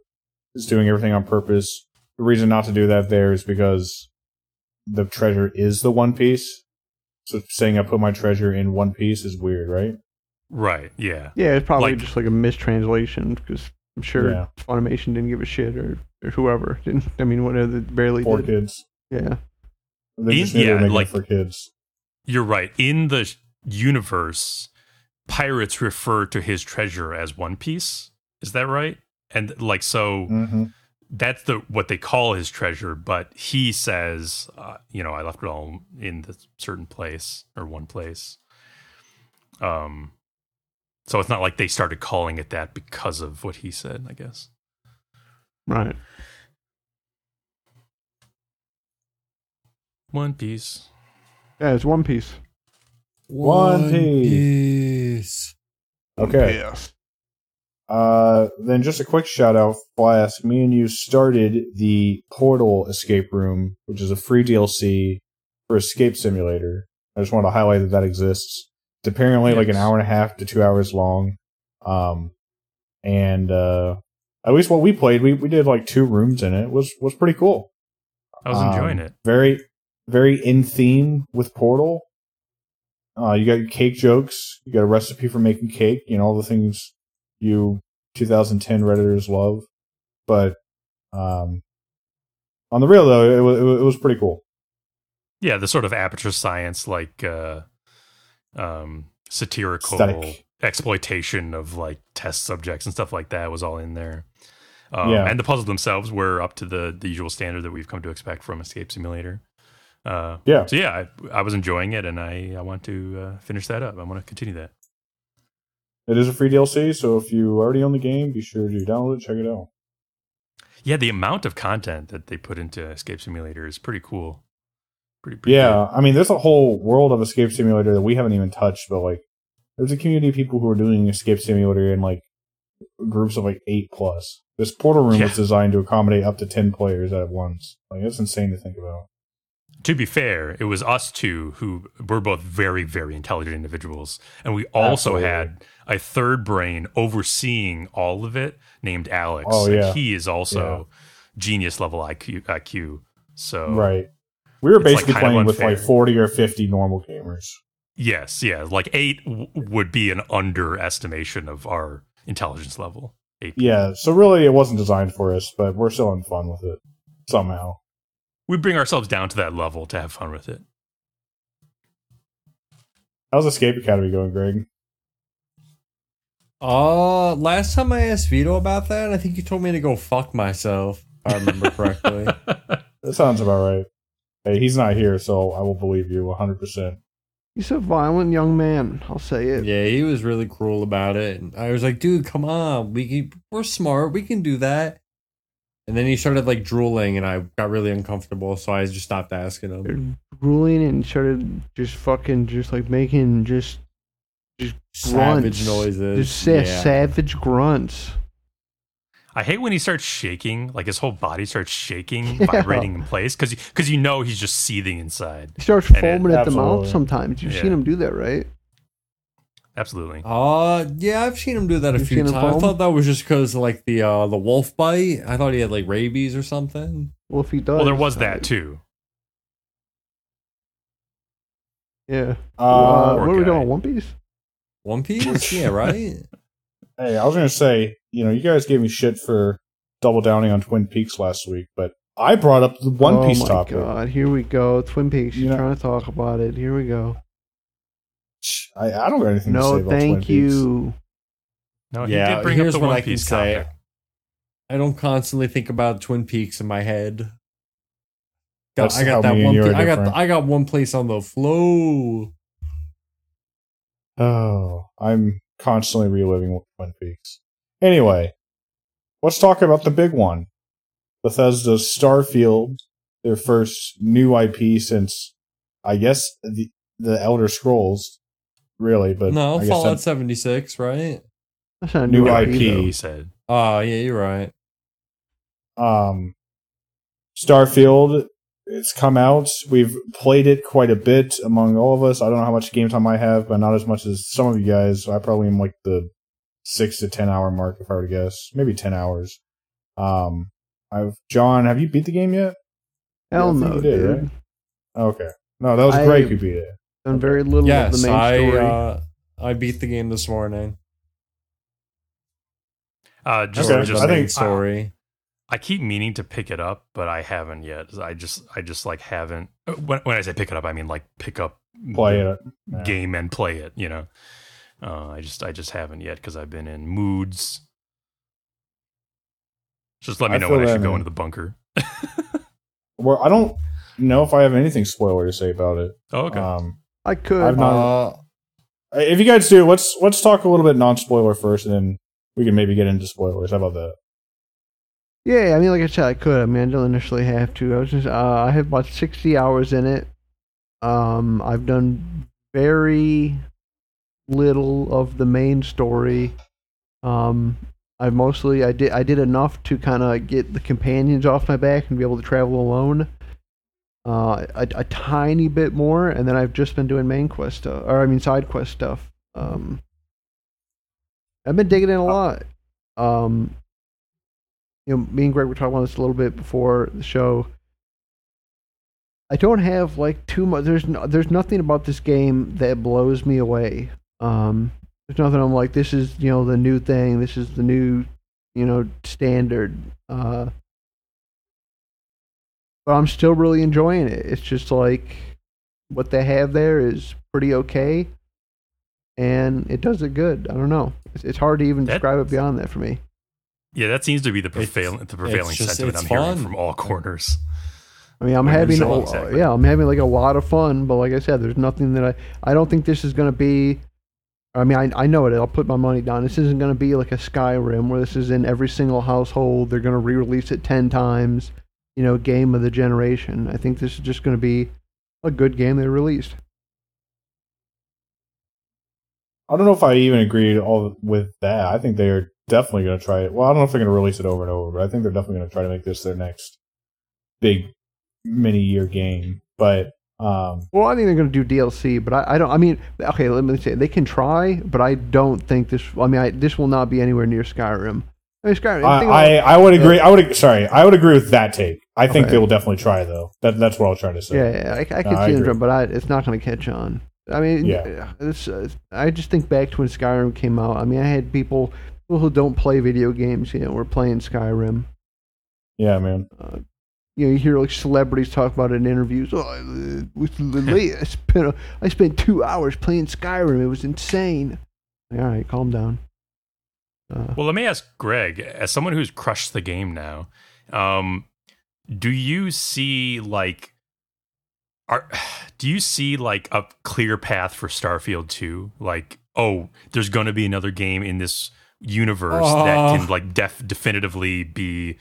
is doing everything on purpose, the reason not to do that there is because the treasure is the One Piece. So saying I put my treasure in One Piece is weird, right? Right? Yeah. Yeah, it's probably Like- just like a mistranslation because I'm sure Yeah. Funimation didn't give a shit or, or whoever didn't. I mean, whatever, they barely For did. kids, Yeah. they just In- knew they were yeah, like- for kids. You're right. In the universe, pirates refer to his treasure as One Piece. Is that right? And like so, hmm that's the what they call his treasure. But he says, uh, you know, I left it all in the certain place or one place. Um, so it's not like they started calling it that because of what he said. I guess. Right. One Piece. Yeah, it's One Piece. One Piece. Okay. Yes. Uh, then just a quick shout out, Flask. Me and you started the Portal Escape Room, which is a free DLC for Escape Simulator. I just want to highlight that that exists. It's apparently like an hour and a half to two hours long. Um, and uh, at least what we played, we, we did like two rooms in it. it was was pretty cool. I was enjoying Um, it. Very, very in theme with Portal. Uh, you got your cake jokes. You got a recipe for making cake. You know all the things you 2010 redditors love. But um, on the real though, it was it was pretty cool. Yeah, the sort of aperture science, like uh, um, satirical exploitation of like test subjects and stuff like that was all in there. Um, Yeah. and the puzzles themselves were up to the the usual standard that we've come to expect from Escape Simulator. Uh, Yeah. So yeah, I, I was enjoying it, and I I want to uh, finish that up. I want to continue that. It is a free DLC, so if you already own the game, be sure to download it, check it out. Yeah, the amount of content that they put into Escape Simulator is pretty cool. Pretty, pretty Yeah, I mean, there's a whole world of Escape Simulator that we haven't even touched, but like, there's a community of people who are doing Escape Simulator in like groups of like eight plus. This portal room Yeah. was designed to accommodate up to ten players at once. Like, it's insane to think about. to be fair, it was us two who were both very, very intelligent individuals. And we also Absolutely. had a third brain overseeing all of it named Alex. Oh, and yeah. he is also genius level IQ. IQ. So, Right. We were It's, like, basically playing with like 40 or 50 normal gamers. yes, yeah. Like eight w- would be an underestimation of our intelligence level. Eight. Yeah, so really it wasn't designed for us, but we're still having fun with it somehow. We bring ourselves down to that level to have fun with it. How's Escape Academy going, Greg? Uh, last time I asked Vito about that, I think he told me to go fuck myself. If I remember correctly. That sounds about right. Hey, he's not here, so I will believe you 100%. He's a violent young man. I'll say it. yeah, he was really cruel about it. And I was like, dude, come on, we can, we're smart, we can do that. And then he started like drooling, and I got really uncomfortable, so I just stopped asking him. Started drooling and started just fucking just like making just Savage grunts. noises. just sa- yeah. savage grunts. I hate when he starts shaking, like his whole body starts shaking, Yeah. vibrating in place, because because you know he's just seething inside. He starts And it- foaming at the mouth sometimes. You've Yeah. seen him do that, right? Absolutely. Uh, yeah, I've seen him do that a You've few seen him times. I thought that was just because like the uh the wolf bite. I thought he had like rabies or something. Well, if he does. Well, there was uh, that too. Yeah. Uh, Uh, what are we guy. doing? One Piece? One Piece, yeah, right. hey, I was going to say, you know, you guys gave me shit for double downing on Twin Peaks last week, but I brought up the One oh Piece topic. Oh my god! Here we go. Twin Peaks. You You're know- trying to talk about it. Here we go. I, I don't got anything to say No, about Twin thank Peaks. you. No, he yeah, did bring here's up the what One I can Piece say. topic. I don't constantly think about Twin Peaks in my head. Got, That's I got how that me and one. you Pi- I got different. I got one place on the flow. Oh, I'm constantly reliving Twin Peaks. Anyway, let's talk about the big one. Bethesda's Starfield, their first new IP since, I guess, the, the Elder Scrolls, really, but no, I guess Fallout that- seventy six, right? That's not a New new, IP. IP. He said. Oh yeah, you're right. Um, Starfield, it's come out. We've played it quite a bit among all of us. I don't know how much game time I have, but not as much as some of you guys. I probably am like the six to ten hour mark, if I were to guess, maybe ten hours. Um, I've John, have you beat the game yet? Hell Yeah, I think no, you did, dude. right? Okay, no, that was I- Greg who beat it. Done very little of Yes, the main I story. uh, I beat the game this morning. Uh, just, Okay, just I main think- story. I keep meaning to pick it up, but I haven't yet. I just, I just like haven't. uh, When, when I say pick it up, I mean like pick up Play the it. Yeah. game and play it. You know, uh, I just, I just haven't yet because I've been in moods. Just let me I know when I should go into the bunker. Well, I don't know if I have anything spoiler to say about it. oh, okay. Um, I could. I've not- Uh, if you guys do, let's let's talk a little bit non spoiler first, and then we can maybe get into spoilers. How about that? Yeah, I mean, like I said, I could. I mean, I didn't initially have to. I was just, uh, I have about sixty hours in it. Um, I've done very little of the main story. Um, I mostly, I did, I did enough to kind of get the companions off my back and be able to travel alone. Uh, a, a tiny bit more, and then I've just been doing main quest stuff, or I mean, side quest stuff. Um, I've been digging in a lot. Um, you know, me and Greg were talking about this a little bit before the show. I don't have like too much. There's no, there's nothing about this game that blows me away. Um, there's nothing I'm like this is you know the new thing. This is the new you know standard. Uh, but I'm still really enjoying it. It's just like what they have there is pretty okay, and it does it good. I don't know. It's, it's hard to even That- describe it beyond that for me. Yeah, that seems to be the prevailing, the prevailing just- sentiment I'm hearing from all corners. I mean, I'm Yeah, having, a- exactly. Uh, yeah, I'm having like a lot of fun. But like I said, there's nothing that I, I don't think this is going to be. I mean, I, I know it. I'll put my money down. This isn't going to be like a Skyrim where this is in every single household. They're going to re-release it ten times. You know, game of the generation. I think this is just going to be a good game they released. I don't know if I even agreed all with that. I think they're definitely going to try it. Well, I don't know if they're going to release it over and over, but I think they're definitely going to try to make this their next big mini year game. But um, Well, I think they're going to do DLC, but I, I don't. I mean, okay, let me say they can try, but I don't think this. I mean, I, this will not be anywhere near Skyrim. I mean, Skyrim. I, think I, I would agree. I would sorry. I would agree with that take. I think Okay. they will definitely try though. That that's what I was trying to say. Yeah, yeah, I, I can No, see them, but I, it's not going to catch on. I mean, Yeah. it's, uh, I just think back to when Skyrim came out. I mean, I had people people who don't play video games, you know, were playing Skyrim. Yeah, man. You know, you hear like celebrities talk about it in interviews. Oh, uh, with the late, I spent a, I spent two hours playing Skyrim. It was insane. Like, All right, calm down. Uh, Well, let me ask Greg, as someone who's crushed the game now, um, do you see like are do you see like a clear path for Starfield 2? Like, oh, there's going to be another game in this universe that Oh. can like def- definitively be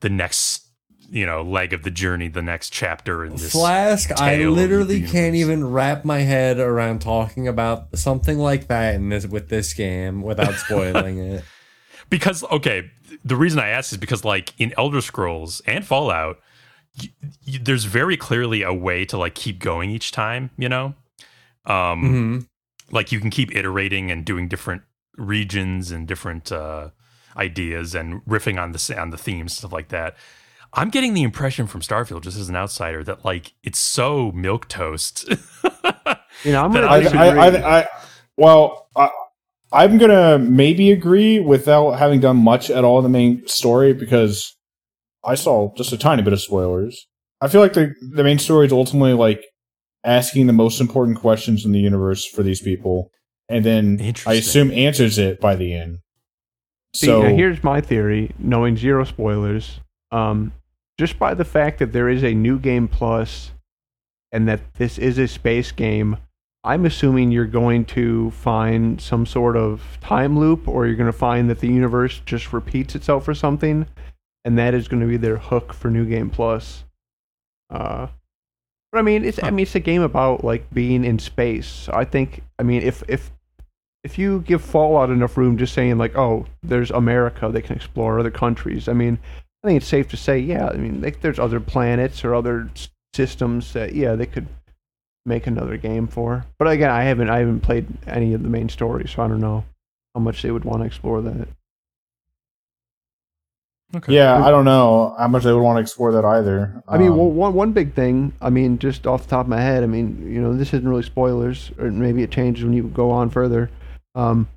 the next, you know, leg of the journey, the next chapter in this. Flask, I tale of the literally can't even wrap my head around talking about something like that in this with this game without spoiling it. because okay the reason i ask is because like in elder scrolls and fallout y- y- there's very clearly a way to like keep going each time you know um hmm like you can keep iterating and doing different regions and different uh ideas and riffing on the on the themes stuff like that. I'm getting the impression from starfield just as an outsider that like it's so milk toast. You know, I'm But going I, to I- I, I, I, well, I, I'm gonna maybe agree without having done much at all in the main story because I saw just a tiny bit of spoilers. I feel like the the main story is ultimately like asking the most important questions in the universe for these people, and then I assume answers it by the end. See, So now here's my theory, knowing zero spoilers. Um, just by the fact that there is a new game plus, and that this is a space game, I'm assuming you're going to find some sort of time loop, or you're going to find that the universe just repeats itself or something, and that is going to be their hook for new game plus. Uh, but I mean, it's I mean, it's a game about like being in space. I think, I mean, if if if you give Fallout enough room, just saying like, oh, there's America, they can explore other countries. I mean, I think it's safe to say, yeah. I mean, like, there's other planets or other systems that, yeah, they could make another game for. But again, I haven't, I haven't played any of the main stories, so I don't know how much they would want to explore that. Okay. Yeah, I don't know how much they would want to explore that either. I mean, Um, well, one one big thing. I mean, just off the top of my head, I mean, you know, this isn't really spoilers, or maybe it changes when you go on further. Um,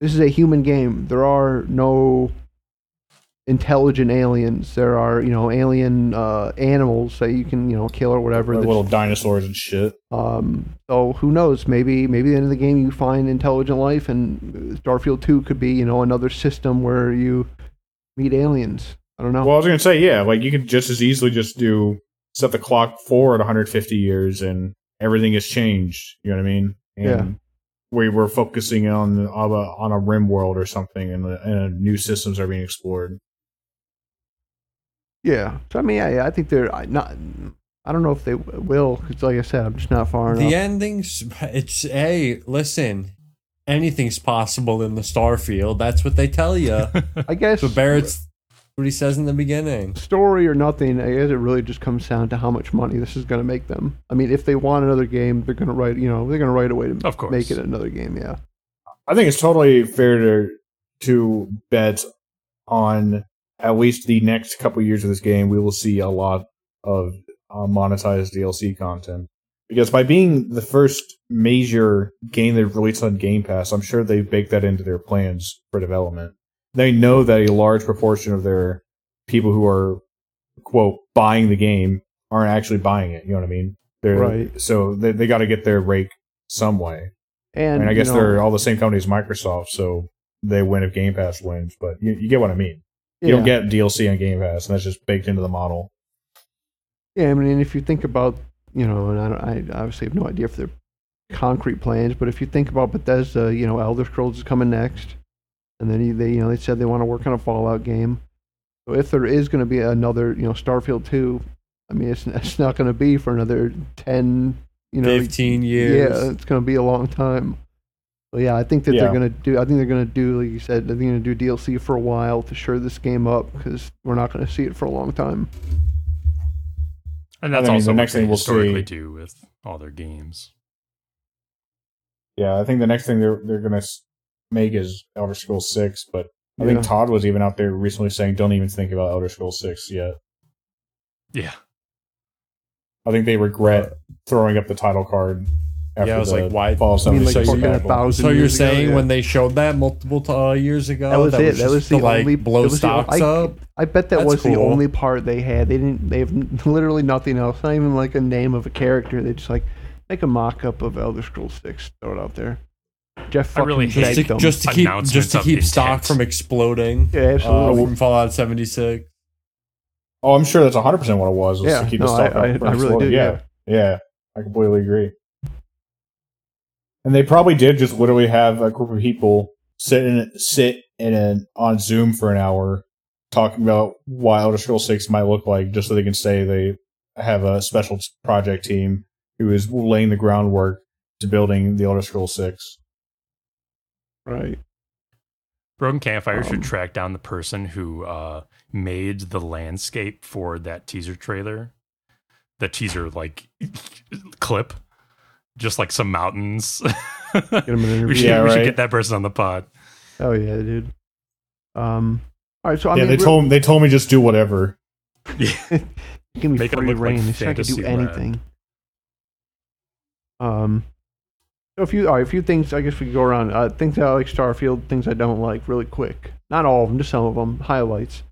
this is a human game. There are no intelligent aliens. There are, you know, alien uh, animals that you can, you know, kill or whatever. There's- little dinosaurs and shit. Um, so who knows? Maybe, maybe at the end of the game you find intelligent life, and Starfield Two could be, you know, another system where you meet aliens. I don't know. Well, I was gonna say, yeah, like you could just as easily just do set the clock forward 150 years and everything has changed. You know what I mean? And Yeah. We were focusing on on a, on a rim world or something, and, and new systems are being explored. Yeah. So I mean, yeah, yeah I think they're I- not. I don't know if they will because, like I said, I'm just not far enough. The endings, it's hey, listen, anything's possible in the Starfield. That's what they tell you. I guess so Barrett's what he says in the beginning. story or nothing. I guess it really just comes down to how much money this is going to make them. I mean, if they want another game, they're going to write. You know, they're going to write a way to Of course. make it another game. Yeah. I think it's totally fair to to bet on at least the next couple years of this game, we will see a lot of uh, monetized DLC content. Because by being the first major game they've released on Game Pass, I'm sure they've baked that into their plans for development. They know that a large proportion of their people who are quote buying the game aren't actually buying it. You know what I mean? They're, Right. So they they got to get their rake some way. And I mean, I guess know, they're all the same company as Microsoft, so they win if Game Pass wins. But you, you get what I mean. You don't get DLC on Game Pass, and that's just baked into the model. Yeah, I mean, if you think about, you know, and I, don't, I obviously have no idea if they're concrete plans, but if you think about Bethesda, you know, Elder Scrolls is coming next, and then you- they, you know, they said they want to work on a Fallout game. So if there is going to be another, you know, Starfield two, I mean, it's it's not going to be for another ten, you know, 15 years. Yeah, it's going to be a long time. So yeah, I think that Yeah. they're going to do. I think they're going to do, like you said, they're going to do DLC for a while to shore this game up because we're not going to see it for a long time. And that's I mean, also the next thing we'll historically see- do with all their games. Yeah, I think the next thing they're they're gonna s- make is Elder Scrolls Six, but I Yeah. think Todd was even out there recently saying, "Don't even think about Elder Scrolls Six yet." Yeah. I think they regret throwing up the title card. After Yeah, I was the like, why- Fall I mean, like 76 fucking a thousand. So you're years ago, saying yeah. when they showed that multiple t- uh, years ago, That was it. That was the to, like only- blow that was the o- stocks I- up. I bet that That's was the only part they had. They didn't. They have literally nothing else. Not even like a name of a character. They just like make a mock-up of Elder Scrolls Six. Throw it out there. Jeff I really Just hate begged to, them. just to keep just to keep stock intent. from exploding. yeah, Uh, absolutely. from Fallout 76. Oh, I'm sure that's 100 percent what it was. was Yeah, to keep no, the stock I- I- from I really exploding. do, Yeah, yeah, I completely agree. And they probably did just literally have a group of people sit in sit in an on Zoom for an hour talking about what Elder Scrolls Six might look like, just so they can say they have a special project team who is laying the groundwork to building the Elder Scrolls Six. Right. Broken Campfire Um, should track down the person who uh, made the landscape for that teaser trailer. The teaser like clip. Just like some mountains. Get him an we should, Yeah, we should get that person on the pod. Oh yeah, dude. Um. All right. So I yeah, mean, they told they told me just do whatever. Give me Make it free look like reign. This I could do Fantasy Land. anything. Um, so a few, all right, a few things. I guess we could go around. Uh, things I like Starfield. Things I don't like. Really quick. Not all of them. Just some of them. Highlights.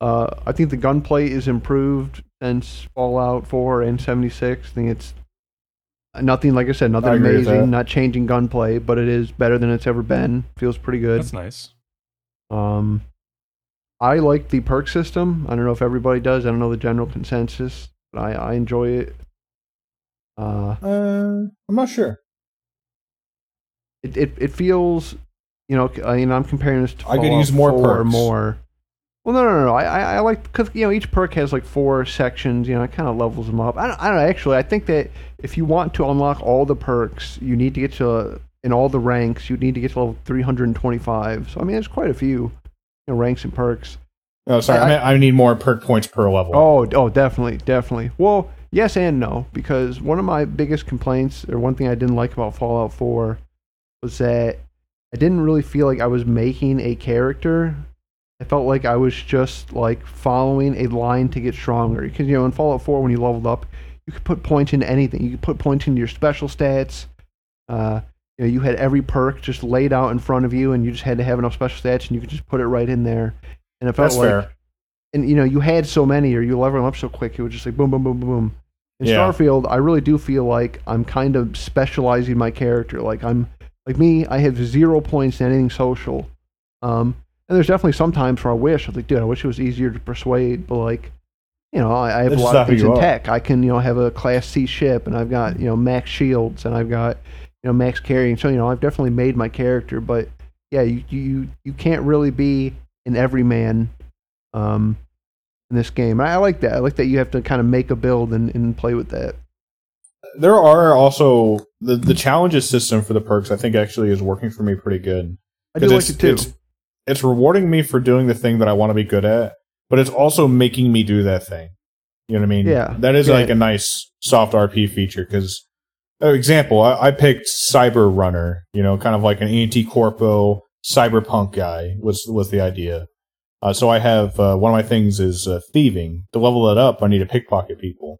Uh, I think the gunplay is improved since Fallout 4 and 76. I think it's uh, nothing. Like I said, nothing I agree with that. amazing. Not changing gunplay, but it is better than it's ever been. Feels pretty good. That's nice. Um, I like the perk system. I don't know if everybody does. I don't know the general consensus, but I, I enjoy it. Uh, Uh, I'm not sure. It, it it feels, you know, uh, I mean, I'm comparing this to I could use more 4 or perks. more. Well, no, no, no. I, I, I like because you know each perk has like four sections. You know, it kind of levels them up. I don't, I don't know. Actually, I think that if you want to unlock all the perks, you need to get to in all the ranks. You need to get to level 325. So I mean, there's quite a few you know, ranks and perks. Oh, sorry. I, I- I need more perk points per level. Oh, oh, definitely, definitely. Well, yes and no, because one of my biggest complaints, or one thing I didn't like about Fallout 4, was that I didn't really feel like I was making a character. I felt like I was just like following a line to get stronger. Because you know, in Fallout 4, when you leveled up, you could put points into anything. You could put points into your special stats. Uh, you know, you had every perk just laid out in front of you, and you just had to have enough special stats, and you could just put it right in there. And it felt That's like fair. and you know you had so many or you level them up so quick it was just like boom boom boom boom boom in Yeah. starfield i really do feel like i'm kind of specializing my character like i'm like me i have zero points in anything social um and there's definitely some times where i wish i was like dude i wish it was easier to persuade but like you know i, I have That's a lot of things in are. tech i can you know have a class c ship and i've got you know max shields and i've got you know max carrying so you know i've definitely made my character but yeah you you you can't really be an everyman um in this game. I, I like that. I like that you have to kind of make a build and, and play with that. There are also the the challenges system for the perks. I think actually is working for me pretty good. I do like it's, it too. It's, it's rewarding me for doing the thing that I want to be good at, but it's also making me do that thing. You know what I mean? Yeah. That is Yeah. like a nice soft RP feature because, for example, I, I picked Cyber Runner. You know, kind of like an anti corpo cyberpunk guy was was the idea. Uh, so I have uh, one of my things is uh, thieving. To level it up, I need to pickpocket people.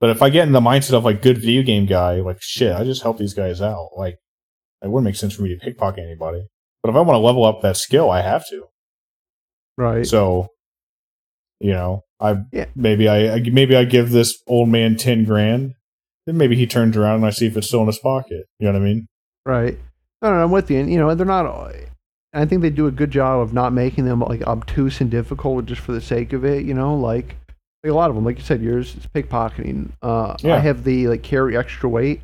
But if I get in the mindset of like good video game guy, like shit, I just help these guys out. Like it wouldn't make sense for me to pickpocket anybody. But if I want to level up that skill, I have to. right. So, you know, I Yeah. maybe I, I maybe I give this old man ten grand. Then maybe he turns around and I see if it's still in his pocket. You know what I mean? right. No, no, I'm with you. And, you know, they're not. I think they do a good job of not making them like obtuse and difficult just for the sake of it. You know, like, like a lot of them, like you said, yours is pickpocketing. Uh, Yeah. I have the like carry extra weight,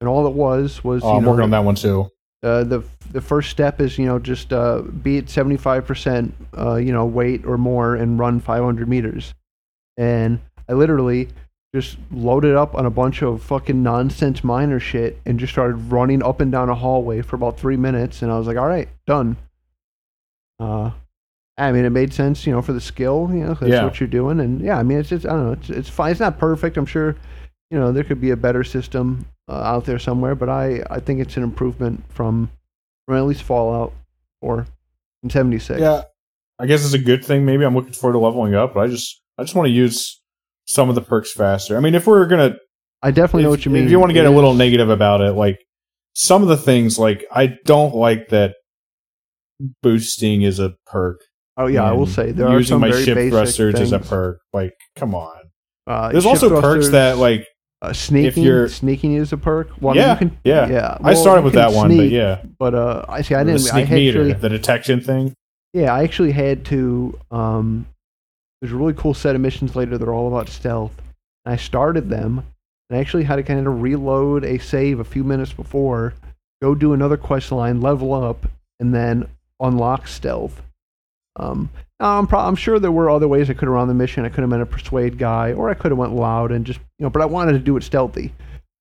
and all it was was Oh, you I'm know, working on that one too. Uh, the the first step is you know just uh, be at seventy five percent uh, you know weight or more and run five hundred meters, and I literally just loaded up on a bunch of fucking nonsense minor shit and just started running up and down a hallway for about three minutes, and I was like, all right, done. Uh, I mean, it made sense, you know, for the skill, you know, that's Yeah. what you're doing, and yeah, I mean, it's just I don't know, it's it's fine, it's not perfect, I'm sure, you know, there could be a better system uh, out there somewhere, but I, I think it's an improvement from from at least Fallout or in '76. Yeah, I guess it's a good thing. Maybe I'm looking forward to leveling up, but I just I just want to use some of the perks faster. I mean, if we're gonna, I definitely know what you mean. If you want to get a little negative about it, like some of the things, like I don't like that boosting is a perk. Oh yeah, I will say there are using some my very ship basic thrusters as a perk. Like, come on. Uh, There's also perks that like uh, sneaking. you're- sneaking is a perk. Well, I mean, yeah, can, yeah, yeah. I started with that one, but yeah, But uh, I see. I didn't. I sneak meter, actually, the detection thing. yeah, I actually had to. Um, there's a really cool set of missions later that are all about stealth. And I started them, and I actually had to kind of reload a save a few minutes before, go do another quest line, level up, and then unlock stealth. Um, I'm, pro- I'm sure there were other ways I could have run the mission. I could have been a persuade guy, or I could have went loud and just you know. But I wanted to do it stealthy.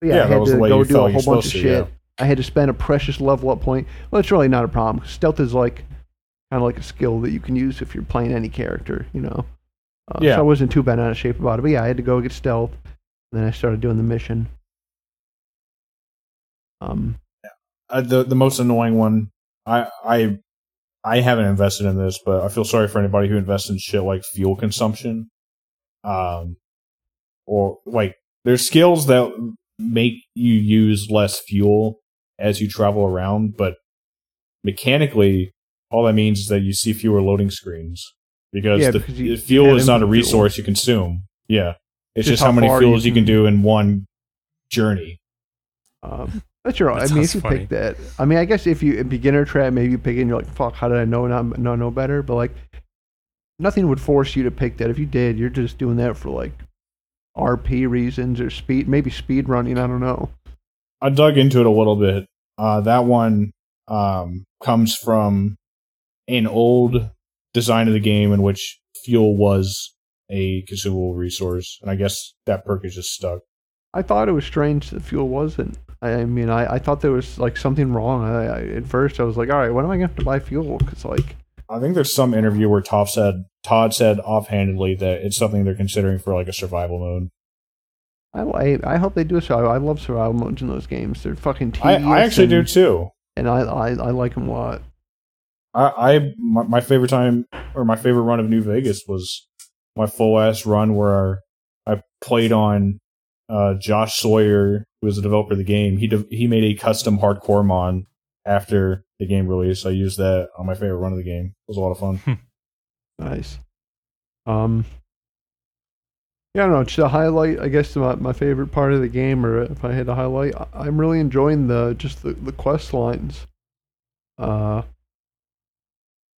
But yeah, Yeah, I had to go do a whole bunch of to, shit. yeah. I had to spend a precious level up point. Well, it's really not a problem. stealth is like kind of like a skill that you can use if you're playing any character, you know. Uh, Yeah. So I wasn't too bent out of shape about it. But yeah, I had to go get stealth. And then I started doing the mission. Um, uh, the the most annoying one. I I I haven't invested in this, but I feel sorry for anybody who invests in shit like fuel consumption. Um, or like there's skills that make you use less fuel as you travel around, but mechanically, all that means is that you see fewer loading screens because Yeah, the because you fuel is not a infinite fuel. resource you consume. Yeah, it's Just just, how how, many you fuels you can can- do in one journey. um, that's your. That I mean, if you funny. pick that, I mean, I guess if you beginner trap, maybe you pick it and you're like, "Fuck, how did I know not no no better?" But like, nothing would force you to pick that. If you did, you're just doing that for like RP reasons or speed, maybe speed running. I don't know. I dug into it a little bit. Uh, that one um, comes from an old design of the game in which fuel was a consumable resource, and I guess that perk is just stuck. I thought it was strange that fuel wasn't. I, I mean, I, I thought there was like something wrong. I, I, at first, I was like, all right, when am I going to have to buy fuel? Because like, I think there's some interview where Toph said Todd said offhandedly that it's something they're considering for like a survival mode. I, I, I hope they do a survival. I love survival modes in those games. They're fucking I, tedious. I actually do too. and I, I I like them a lot. I, I my, my favorite time or my favorite run of New Vegas was my full ass run where I played on uh, Josh Sawyer, who was the developer of the game. He de- he made a custom hardcore mod after the game release. I used that on my favorite run of the game. It was a lot of fun. Nice. Um. Yeah, I don't know. Just a highlight, I guess, my, my favorite part of the game, or if I had to highlight, I- I'm really enjoying the just the, the quest lines. Uh,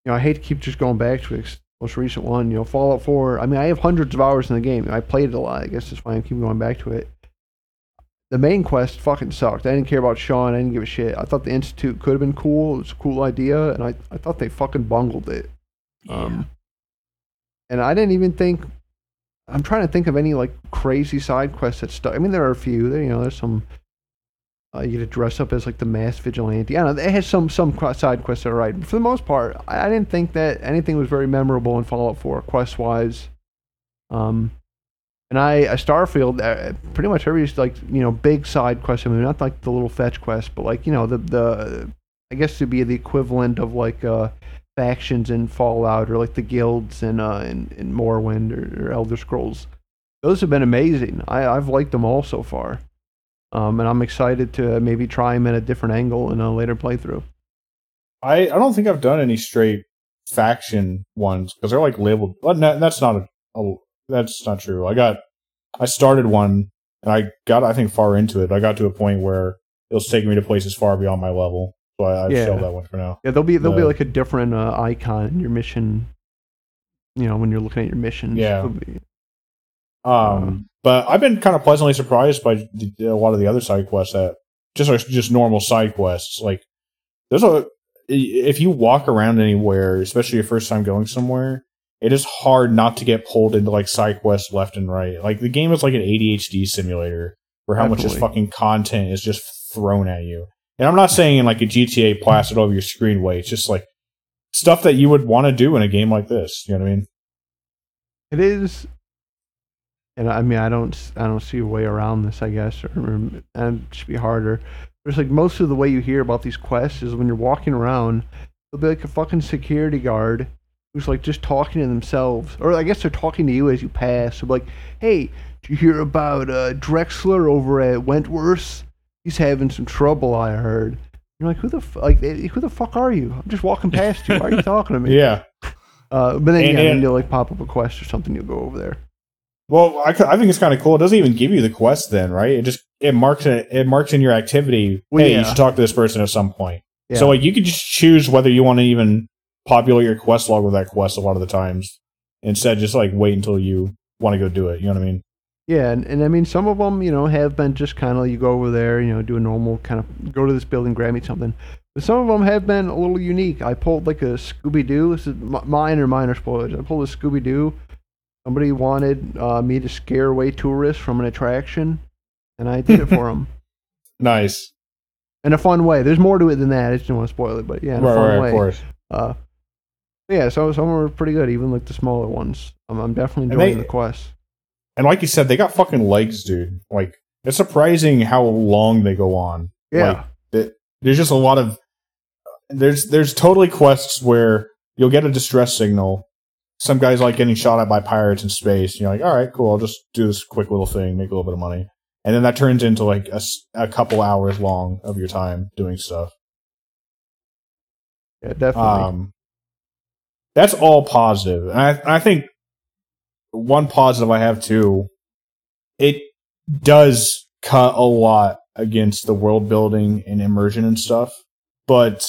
you know, I hate to keep just going back to the most recent one. You know, Fallout 4. I mean, I have hundreds of hours in the game. I played it a lot. I guess that's why I keep going back to it. The main quest fucking sucked. I didn't care about Sean. I didn't give a shit. I thought the Institute could have been cool. It was a cool idea, and I, I thought they fucking bungled it. Um, and I didn't even think. I'm trying to think of any like crazy side quests that stuck. I mean, there are a few. There, you know, there's some. Uh, you get to dress up as like the mass vigilante. I don't know. It has some some side quests that are right. But for the most part, I, I didn't think that anything was very memorable in Fallout 4 quest wise. Um, and I, Starfield, uh, pretty much every like you know big side quest. I mean, not like the little fetch quest, but like you know the the I guess to be the equivalent of like uh factions in Fallout or like the guilds in uh in, in Morrowind or, or Elder Scrolls. Those have been amazing. I I've liked them all so far. Um, and I'm excited to maybe try them at a different angle in a later playthrough. I I don't think I've done any straight faction ones because they're like labeled. But no, that's not a, a that's not true. I got I started one and I got I think far into it. I got to a point where it was taking me to places far beyond my level, so I, I've Yeah. shelved that one for now. Yeah, there'll be there'll be like a different uh, icon in your mission. You know, when you're looking at your missions. Yeah. Be- Um, but I've been kind of pleasantly surprised by the, a lot of the other side quests that just are just normal side quests. Like there's a if you walk around anywhere, especially your first time going somewhere, it is hard not to get pulled into like side quests left and right. Like the game is like an ADHD simulator where how much just Definitely. fucking content is just thrown at you. And I'm not saying in like a GTA plastered over your screen way. It's just like stuff that you would want to do in a game like this. You know what I mean? It is, and I mean, I don't, I don't see a way around this. I guess, or, and it should be harder. There's like most of the way you hear about these quests is when you're walking around, there'll be like a fucking security guard who's like just talking to themselves, or I guess they're talking to you as you pass. So like, hey, did you hear about uh, Drexler over at Wentworth? He's having some trouble. I heard. You're like, who the f- like, eh, who the fuck are you? I'm just walking past you. Why are you talking to me? Yeah. Uh, but then And- yeah, then and- you'll like pop up a quest or something. You'll go over there. Well, I, I think it's kind of cool. It doesn't even give you the quest then, right? It just it marks it it marks in your activity. Well, hey, yeah. you should talk to this person at some point. Yeah. So like you could just choose whether you want to even populate your quest log with that quest a lot of the times. Instead, just like wait until you want to go do it. You know what I mean? Yeah, and, and I mean some of them, you know, have been just kind of you go over there, you know, do a normal kind of go to this building, grab me something. But some of them have been a little unique. I pulled like a Scooby Doo. This is mi- minor, minor spoilers. I pulled a Scooby Doo. Somebody wanted uh, me to scare away tourists from an attraction, and I did it for them Nice. in a fun way. There's more to it than that. I just don't want to spoil it, but yeah, in a right, fun right, way. of course. Uh, yeah, so some were pretty good, even like the smaller ones. I'm, I'm definitely enjoying they- the quest. And like you said, they got fucking legs, dude. Like it's surprising how long they go on. Yeah. Like, th- there's just a lot of there's there's totally quests where you'll get a distress signal. Some guys like getting shot at by pirates in space. You're like, all right, cool. I'll just do this quick little thing, make a little bit of money, and then that turns into like a couple hours long of your time doing stuff. yeah, definitely. Um, that's all positive, and I, I think one positive I have too. It does cut a lot against the world building and immersion and stuff, but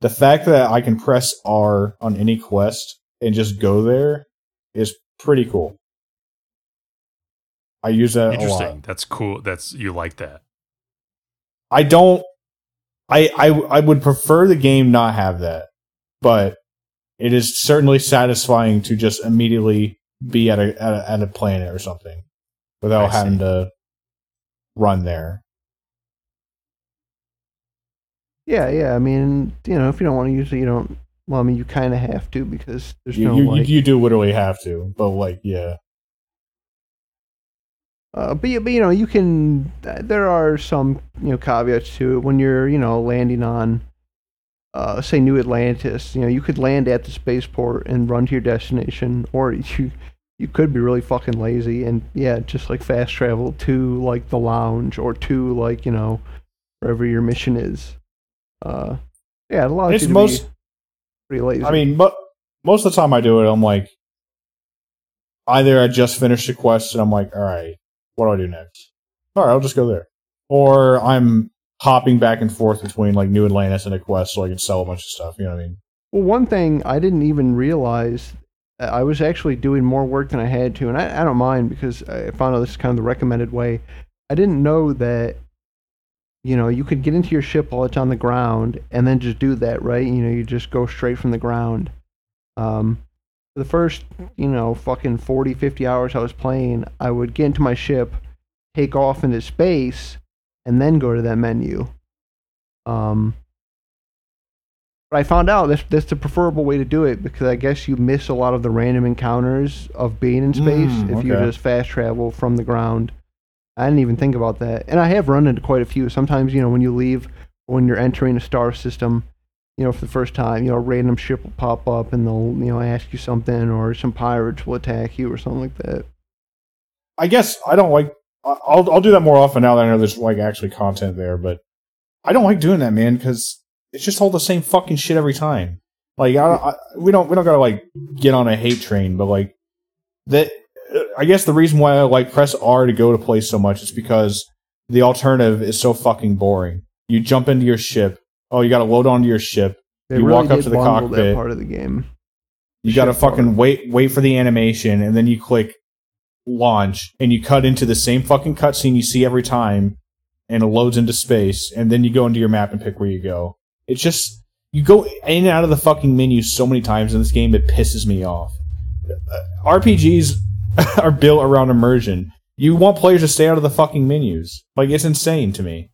the fact that I can press R on any quest and just go there is pretty cool. I use that a lot. Interesting. That's cool. That's you like that. I don't. I I I would prefer the game not have that, but it is certainly satisfying to just immediately be at a at a, at a planet or something without I see. having to run there. Yeah, yeah. I mean, you know, if you don't want to use it, you don't Well, I mean, you kind of have to because there's You, no you, like. you do literally have to, but like, yeah. Uh, but, you- but you know, you can. There are some you know caveats to it when you're you know landing on, uh, say New Atlantis. You know, you could land at the spaceport and run to your destination, or you you could be really fucking lazy and yeah, just like fast travel to like the lounge or to like you know wherever your mission is. Uh, yeah, it allows It's most. pretty lazy. I mean, but most of the time I do it, I'm like, either I just finished a quest and I'm like, all right, what do I do next? All right, I'll just go there. Or I'm hopping back and forth between like New Atlantis and a quest so I can sell a bunch of stuff. You know what I mean? Well, one thing I didn't even realize, uh, I was actually doing more work than I had to, and I, I don't mind because I found out this is kind of the recommended way. I didn't know that, you know, you could get into your ship while it's on the ground and then just do that, right? You know, you just go straight from the ground. Um, the first, you know, fucking 40, 50 hours I was playing, I would get into my ship, take off into space, and then go to that menu. Um, but I found out that's that's the preferable way to do it because I guess you miss a lot of the random encounters of being in space Mm, if you just fast travel from the ground. I didn't even think about that, and I have run into quite a few. Sometimes you know when you leave, when you're entering a star system, you know for the first time, you know a random ship will pop up and they'll you know ask you something, or some pirates will attack you or something like that. I guess I don't like. I'll I'll do that more often now that I know there's like actually content there, but I don't like doing that, man, because it's just all the same fucking shit every time. Like I, I we don't we don't gotta like get on a hate train, but like that. Uh, I guess the reason why I like press R to go to place so much is because the alternative is so fucking boring. You jump into your ship. Oh, you got to load onto your ship. They You really walk up to the cockpit. Part of the game. You got to part. fucking wait wait for the animation, and then you click launch, and you cut into the same fucking cutscene you see every time, and it loads into space, and then you go into your map and pick where you go. It's just you go in and out of the fucking menu so many times in this game, it pisses me off. Uh, RPGs are built around immersion. You want players to stay out of the fucking menus. Like it's insane to me.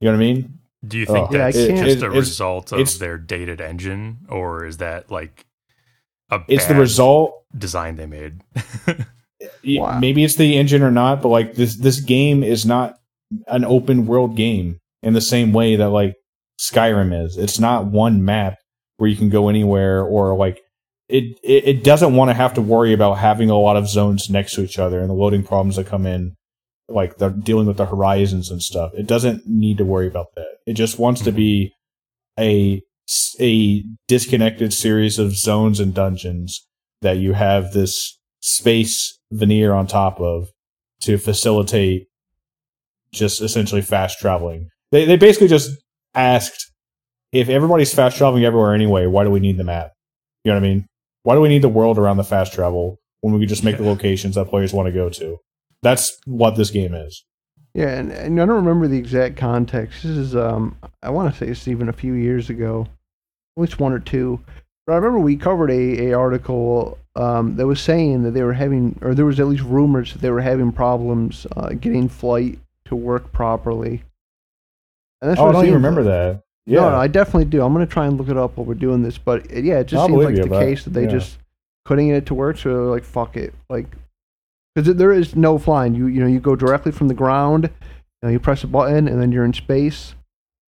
You know what I mean? Do you think Oh. That's can't- just a It- it's- result of their dated engine, or is that like a It's the result design they made? Wow. maybe it's the engine or not, but like this this game is not an open world game in the same way that like Skyrim is. It's not one map where you can go anywhere or like it it, it doesn't want to have to worry about having a lot of zones next to each other and the loading problems that come in like the dealing with the horizons and stuff. It doesn't need to worry about that. It just wants to mm-hmm. be a a disconnected series of zones and dungeons that you have this space veneer on top of to facilitate just essentially fast traveling. They they basically just asked if everybody's fast traveling everywhere anyway, why do we need the map? You know what I mean? Why do we need the world around the fast travel when we could just make the locations that players want to go to? That's what this game is. Yeah, and, and I don't remember the exact context. This is, um, I want to say it's even a few years ago, at least one or two. But I remember we covered a, a article um, that was saying that they were having, or there was at least rumors that they were having problems uh, getting flight to work properly. And that's oh, I what it don't even remember that. Yeah. No, no, I definitely do. I'm gonna try and look it up while we're doing this. But uh, yeah, it just I'll seems like you, the case that they yeah. just couldn't get it to work. So they're like, fuck it, like because there is no flying. You you know you go directly from the ground. You, know, you press a button and then you're in space,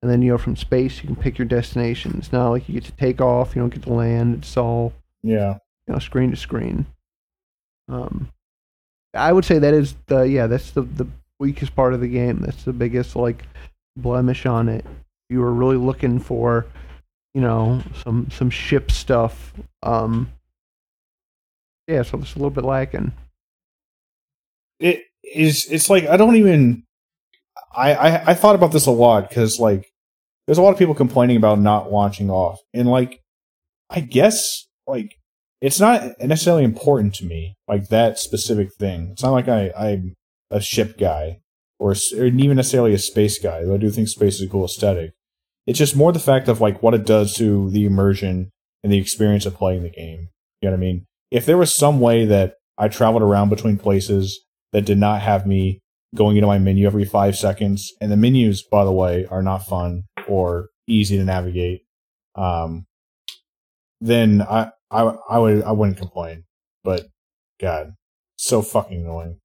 and then you know from space you can pick your destination. It's not like you get to take off. You don't get to land. It's all yeah. You know screen to screen. Um, I would say that is the yeah that's the the weakest part of the game. That's the biggest like blemish on it. You were really looking for, you know, some some ship stuff. Um, yeah, so it's a little bit lacking. it is it's like I don't even I I, I thought about this a lot because like there's a lot of people complaining about not launching off and like I guess like it's not necessarily important to me like that specific thing. It's not like I I'm a ship guy or, or even necessarily a space guy. Though I do think space is a cool aesthetic. It's just more the fact of like what it does to the immersion and the experience of playing the game. You know what I mean? If there was some way that I traveled around between places that did not have me going into my menu every five seconds. And the menus, by the way, are not fun or easy to navigate. Um, then I, I I would I wouldn't complain. But God, so fucking annoying.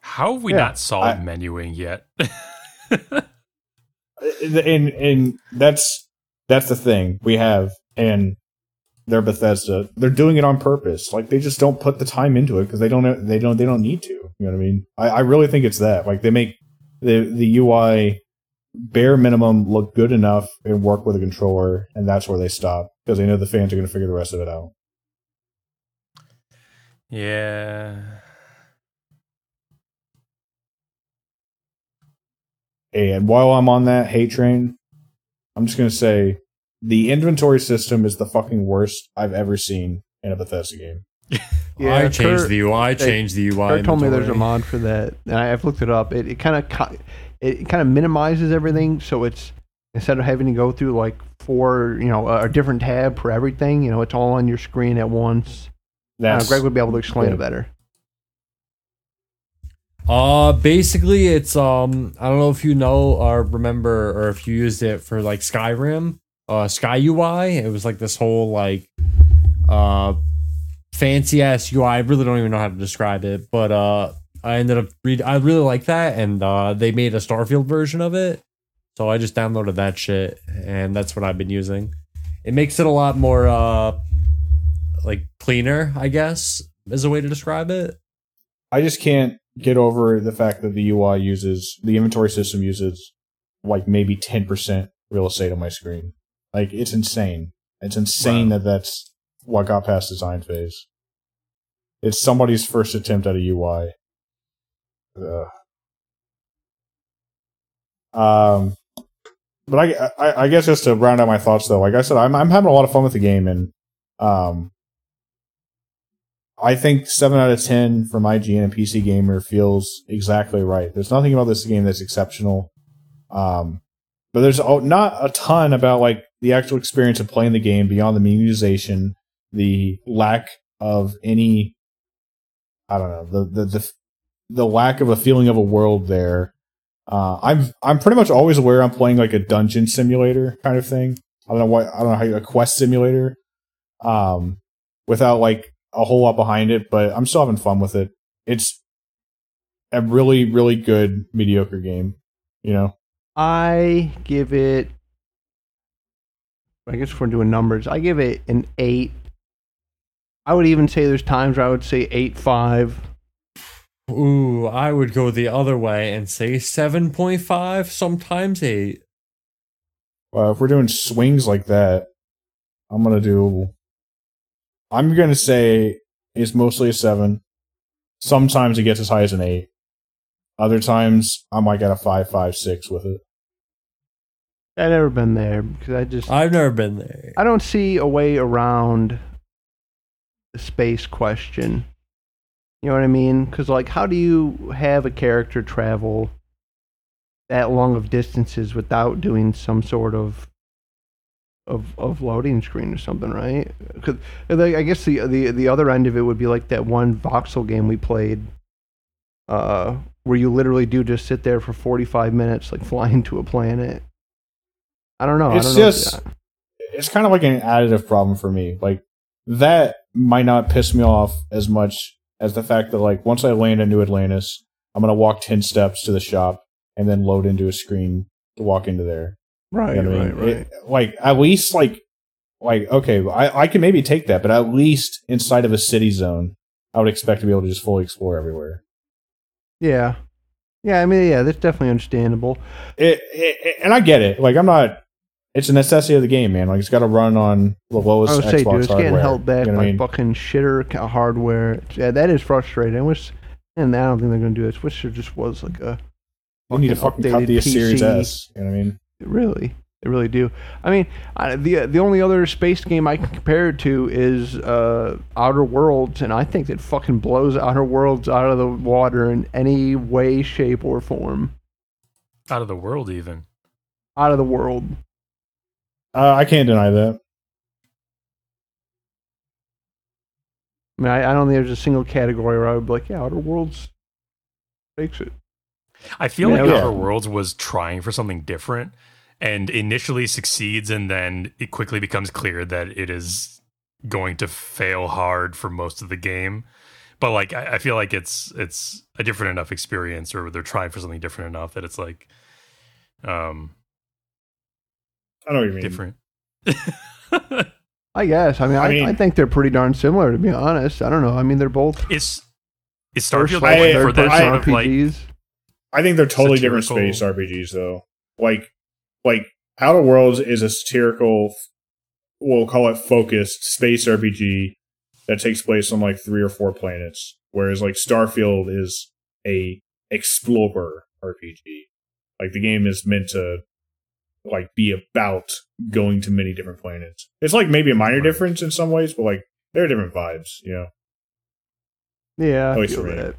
How have we Yeah, not solved I- menuing yet? Uh, uh, and and that's that's the thing we have and they're Bethesda. They're doing it on purpose. Like they just don't put the time into it because they don't they don't they don't need to. You know what I mean? I, I really think it's that. Like they make the the UI bare minimum look good enough and work with a controller, and that's where they stop because they know the fans are going to figure the rest of it out. yeah. And while I'm on that hate train, I'm just going to say the inventory system is the fucking worst I've ever seen in a Bethesda game. yeah, I changed Kurt- the UI. I they- changed the UI. Kurt told me there's a mod for that, and I- I've looked it up. It, it kind of it kind of minimizes everything, so it's instead of having to go through like four, you know, a, a different tab for everything, you know, it's all on your screen at once. Uh, Greg would be able to explain good. it better. Uh, basically, it's um, I don't know if you know or remember or if you used it for like Skyrim, uh, Sky UI. It was like this whole like, uh, fancy ass UI. I really don't even know how to describe it, but uh, I ended up read. I really like that, and uh, they made a Starfield version of it. So I just downloaded that shit, and that's what I've been using. It makes it a lot more uh, like cleaner, I guess, is a way to describe it. I just can't get over the fact that the UI uses the inventory system uses like maybe 10% real estate on my screen. Like it's insane. It's insane that that's what got past design phase. It's somebody's first attempt at a UI. Um, but I, I, I guess just to round out my thoughts though, like I said, I'm, I'm having a lot of fun with the game and, um, I think seven out of ten from IGN and PC Gamer feels exactly right. There's nothing about this game that's exceptional, um, but there's not a ton about like the actual experience of playing the game beyond the minimization, the lack of any, I don't know, the the the, the lack of a feeling of a world there. Uh, I'm I'm pretty much always aware I'm playing like a dungeon simulator kind of thing. I don't know what I don't know how you, a quest simulator, um, without like a whole lot behind it, but I'm still having fun with it. It's a really, really good mediocre game. You know, I give it. I guess if we're doing numbers, I give it an eight. I would even say there's times where I would say eight five. Ooh, I would go the other way and say 7.5, sometimes 8. well, if we're doing swings like that, I'm gonna do. I'm gonna say it's mostly a seven. Sometimes it gets as high as an eight. Other times I might get a five, five, six with it. I've never been there because I just I've never been there. I don't see a way around the space question. You know what I mean? Because like, how do you have a character travel that long of distances without doing some sort of of of loading screen or something, right? 'Cause, like, I guess the the the other end of it would be like that one voxel game we played, uh, where you literally do just sit there for forty five minutes, like flying to a planet. I don't know. It's I don't know. just- it's kind of like an additive problem for me. Like that might not piss me off as much as the fact that like once I land in New Atlantis, I'm gonna walk ten steps to the shop and then load into a screen to walk into there. right, You know what I right, mean? right. It- like at least like like okay, I I can maybe take that, but at least inside of a city zone, I would expect to be able to just fully explore everywhere. Yeah. Yeah, I mean, yeah, that's definitely understandable. It, it- and I get it. Like I'm not. It's a necessity of the game, man. Like it's got to run on the I lowest would Xbox say, dude, it's hardware. getting held back You know by I mean? fucking shitter hardware. Yeah, that is frustrating. I wish, and I don't think they're gonna do this. I wish there just was like a. They need to fucking cut updated the Series PC. S. You know what I mean? Really, they really do. I mean, I, the the only other space game I can compare it to is uh, Outer Worlds, and I think it fucking blows Outer Worlds out of the water in any way, shape, or form. Out of the world, even. Out of the world. Uh, I can't deny that. I mean, I, I don't think there's a single category where I would be like, yeah, Outer Worlds makes it. I feel Yeah, like yeah. Outer Worlds was trying for something different, and initially succeeds and then it quickly becomes clear that it is going to fail hard for most of the game but like I, I feel like it's it's a different enough experience or they're trying for something different enough that it's like um I know what you mean. different I guess. I mean, I I, mean- I think they're pretty darn similar, to be honest. I don't know. I mean, they're both It's is first starfield I- for that I- sort of like I think they're totally different space RPGs though. Like like Outer Worlds is a satirical we'll call it focused space RPG that takes place on like three or four planets. Whereas like Starfield is a explorer RPG. Like the game is meant to like be about going to many different planets. It's like maybe a minor Right. difference in some ways, but like there are different vibes, you know. Yeah, I feel that.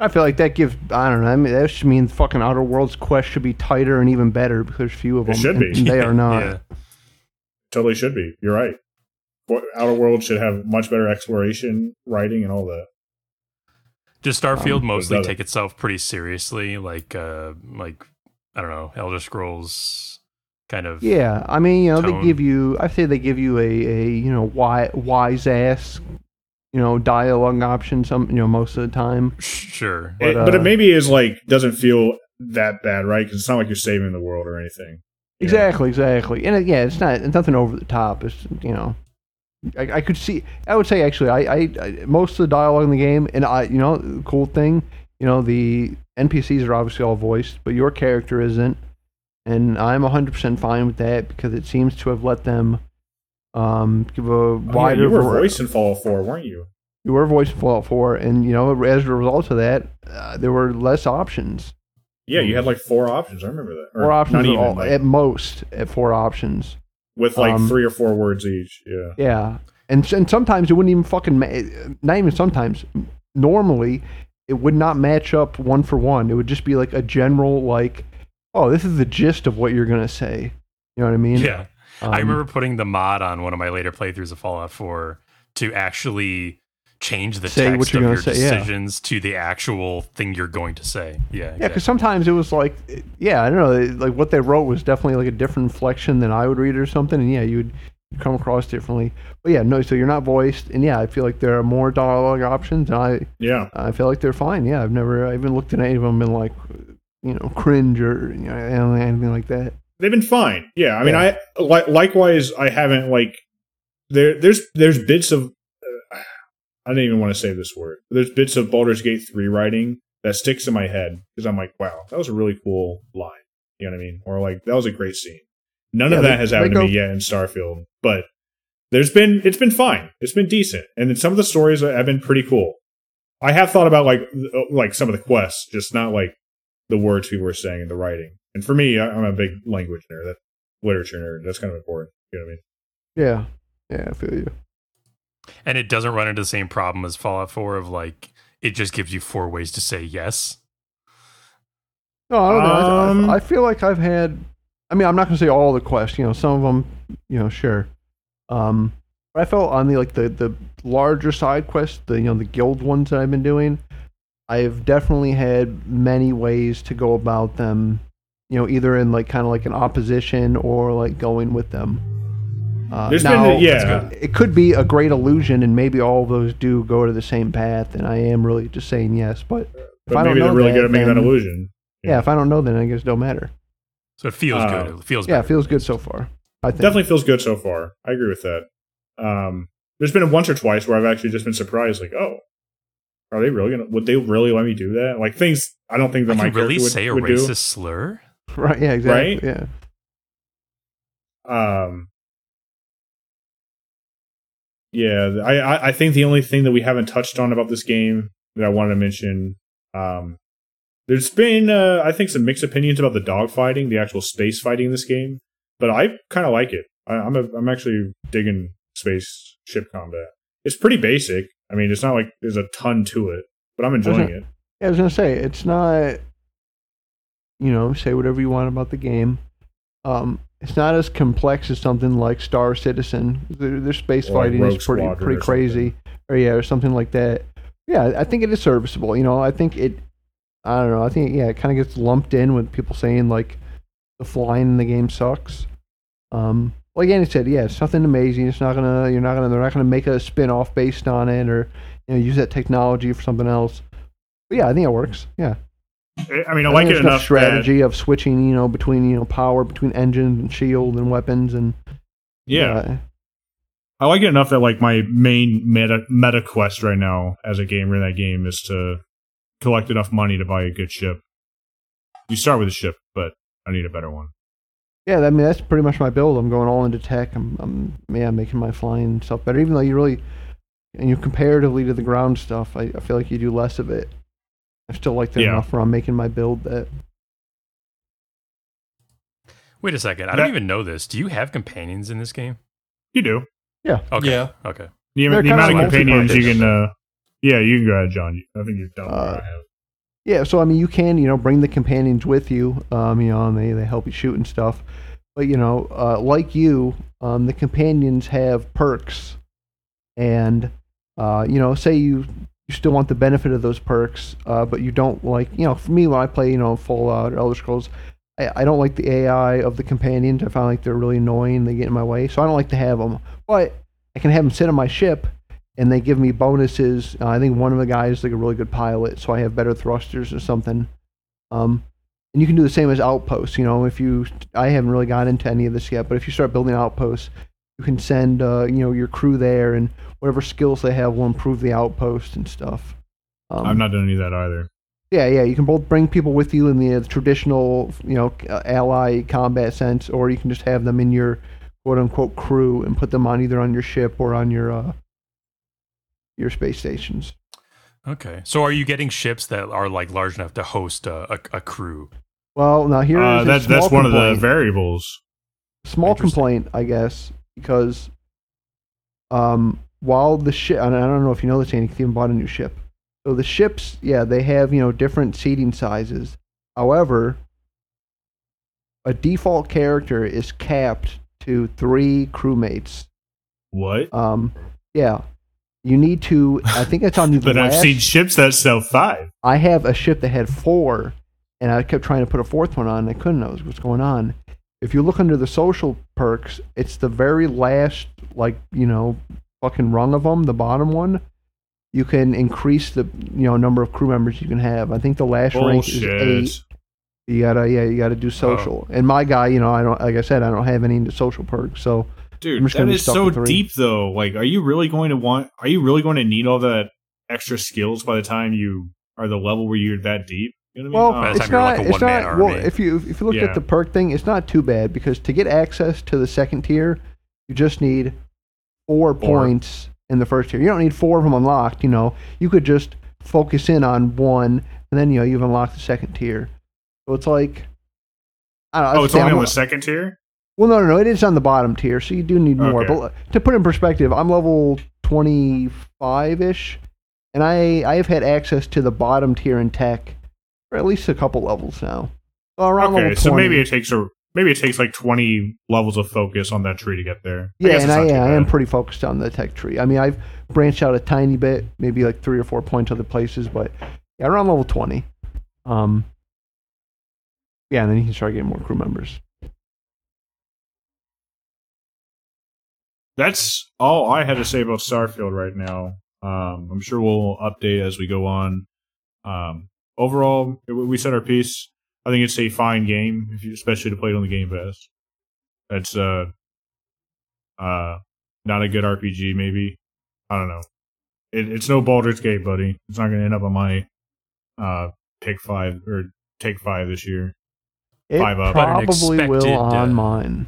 I feel like that gives. I don't know. I mean, that just means fucking Outer Worlds quest should be tighter and even better because there's few of It them. should and- be. and they are not. yeah. Totally should be. You're right. Outer Worlds should have much better exploration, writing, and all that. Does Starfield Um, mostly does it? take itself pretty seriously? Like, uh, like I don't know, Elder Scrolls kind of. Yeah, I mean, you know, Tone. they give you. I say they give you a, a you know wise, wise ass, you know, dialogue option. Some you know most of the time. Sure. But, It- but it uh, maybe is like doesn't feel that bad, right? Because it's not like you're saving the world or anything. you know? Exactly, exactly. And it, yeah, it's not it's nothing over the top. It's you know, I, I could see. I would say actually, I, I, I most of the dialogue in the game, and I you know, cool thing, you know, the NPCs are obviously all voiced, but your character isn't, and I'm 100 percent fine with that because it seems to have let them um give a Oh, yeah, wider. you were voiced in Fallout 4, weren't you? you were voice in Fallout 4, and you know, as a result of that, uh, there were less options. Yeah, you had like four options. I remember that. Or Four options at, even, all, like, at most at four options. with like um, three or four words each. Yeah. Yeah, and and sometimes it wouldn't even fucking ma- not even sometimes. Normally, it would not match up one for one. It would just be like a general like, oh, this is the gist of what you're gonna say. You know what I mean? Yeah. I Um, remember putting the mod on one of my later playthroughs of Fallout 4 to actually change the Say what text you're of your say, yeah. decisions to the actual thing you're going to say. Yeah. Yeah, Exactly. because sometimes it was like, yeah, I don't know, like what they wrote was definitely like a different inflection than I would read it or something, and yeah, you would come across differently. But yeah, no, so you're not voiced, and yeah, I feel like there are more dialogue options, and I Yeah. I feel like they're fine. Yeah, I've never I even looked at any of them and like, you know, cringe or you know anything like that. They've been fine. Yeah. I mean, Yeah. I li- likewise, I haven't like there. There's there's bits of uh, I don't even want to say this word. There's bits of Baldur's Gate three writing that sticks in my head because I'm like, wow, that was a really cool line. You know what I mean? Or like that was a great scene. None Yeah, of they- that has they happened go- to me yet in Starfield, but there's been it's been fine. It's been decent, and then some of the stories have been pretty cool. I have thought about like uh, like some of the quests, just not like the words people were saying in the writing. And for me, I- I'm a big language nerd, that literature nerd. That's kind of important. You know what I mean? Yeah, yeah, I feel you. and it doesn't run into the same problem as Fallout 4 of like, it just gives you four ways to say yes. No, I don't know. Um, I, I feel like I've had. I mean, I'm not gonna say all the quests. You know, some of them, you know, sure. Um, but I felt on the like the the larger side quests, the you know the guild ones that I've been doing, I've definitely had many ways to go about them. You know, either in like kind of like an opposition or like going with them. Uh, There's now, been yeah, it could be a great illusion, and maybe all of those do go to the same path, and I am really just saying yes. But if but I don't know they're really that, good at making that illusion. Yeah, if I don't know, then I guess it don't matter. So it feels Uh, good. It feels Yeah, it feels good so far. I think. Definitely feels good so far. I agree with that. Um, there's been once or twice where I've actually just been surprised, like, oh, are they really gonna? Would they really let me do that? Like things I don't think that I my can really would, say a would racist do. slur? Right? Yeah, exactly. Right? Yeah. Um, yeah, I, I I think the only thing that we haven't touched on about this game that I wanted to mention, um, there's been uh, I think some mixed opinions about the dogfighting, the actual space fighting in this game, but I kind of like it. I, I'm a, I'm actually digging space ship combat. It's pretty basic. I mean, it's not like there's a ton to it, but I'm enjoying it. Yeah, I was gonna say it's not. You know, say whatever you want about the game. Um, it's not as complex as something like Star Citizen. Their, their space Or fighting Rogue is pretty Squadron pretty or crazy, or yeah, or something like that. Yeah, I think it is serviceable. You know, I think it. I don't know. I think yeah, it kind of gets lumped in with people saying like, the flying in the game sucks. Um, like Andy said, yeah, it's nothing amazing. It's not gonna you're not gonna they're not gonna make a spin off based on it or you know use that technology for something else. But yeah, I think it works. Yeah, I mean, I like think it enough. strategy of switching, you know, between you know power between engine and shield and weapons and yeah, uh, I like it enough that like my main meta meta quest right now as a gamer in that game is to collect enough money to buy a good ship. You start with a ship, but I need a better one. Yeah. I mean, that's pretty much my build. I'm going all into tech. I'm, I'm yeah, making my flying stuff better. Even though you really, and you comparatively to the ground stuff, I, I feel like you do less of it. I still like that Yeah. enough where I'm making my build that Wait a second. I don't even know this. Do you have companions in this game? You do. Yeah. Okay. Yeah. Okay. The, the amount of companions you can. Uh, yeah, you can go ahead, John. I think you've done. Uh, what I have. Yeah, so I mean, you can you know bring the companions with you, um, you know, and they they help you shoot and stuff. But you know, uh, like you, um, the companions have perks, and uh, you know, say you you still want the benefit of those perks, uh, but you don't like you know, for me when I play you know Fallout or Elder Scrolls, I, I don't like the AI of the companions. I find like they're really annoying. They get in my way, so I don't like to have them. But I can have them sit on my ship and they give me bonuses. Uh, I think one of the guys is like a really good pilot, so I have better thrusters or something. Um, and you can do the same as outposts. You know, if you, I haven't really got into any of this yet, but if you start building outposts, you can send, uh, you know, your crew there, and whatever skills they have will improve the outpost and stuff. Um, I've not done any of that either. yeah, yeah. You can both bring people with you in the, uh, traditional, you know, uh, ally combat sense, or you can just have them in your quote unquote crew and put them on either on your ship or on your uh, your space stations. Okay. So are you getting ships that are like large enough to host a, a, a crew? Well, now here Uh, is a that, that's small one of the variables. small complaint, I guess, because um, while the ship, and I don't know if you know this, Andy, 'cause you haven't bought a new ship. So the ships, yeah, they have you know different seating sizes. However, a default character is capped to three crewmates. What? Um, yeah, you need to. I think it's on the But I've seen ships that sell five. I have a ship that had four, and I kept trying to put a fourth one on, and I couldn't. I was what's going on. If you look under the social perks, it's the very last, like you know, fucking rung of them, the bottom one. You can increase the you know number of crew members you can have. I think the last rank is eight. You gotta yeah, you gotta do social. And my guy, you know, I don't like I said, I don't have any into social perks, so Dude, I'm just that gonna be is stuck so deep though. Like, are you really going to want? Are you really going to need all that extra skills by the time you are the level where you're that deep? You know Well, I mean? the it's not. like it's not. Well, if you if you look Yeah. at the perk thing, it's not too bad because to get access to the second tier, you just need four, points in the first tier. You don't need four of them unlocked. You know, you could just focus in on one, and then you know you've unlocked the second tier. So it's like, I don't know. oh, it's only I'm- on the second tier. Well, no, no, no. It is on the bottom tier, so you do need more. Okay. But to put in perspective, I'm level 25 ish, and I I have had access to the bottom tier in tech for at least a couple levels now. So around Okay, level 20. so maybe it takes a maybe it takes like twenty levels of focus on that tree to get there. yeah, guess and I, not too yeah, I am pretty focused on the tech tree. I mean, I've branched out a tiny bit, maybe like three or four points other places, but yeah, around level 20. Um, yeah, and then you can start getting more crew members. That's all I had to say about Starfield right now. Um, I'm sure we'll update as we go on. Um, overall, we said our piece. I think it's a fine game, if you, especially to play it on the Game Pass. That's uh, uh, not a good RPG. Maybe I don't know. It, it's no Baldur's Gate, buddy. It's not going to end up on my uh pick five or take five this year. It Five up. But an probably will on uh, mine.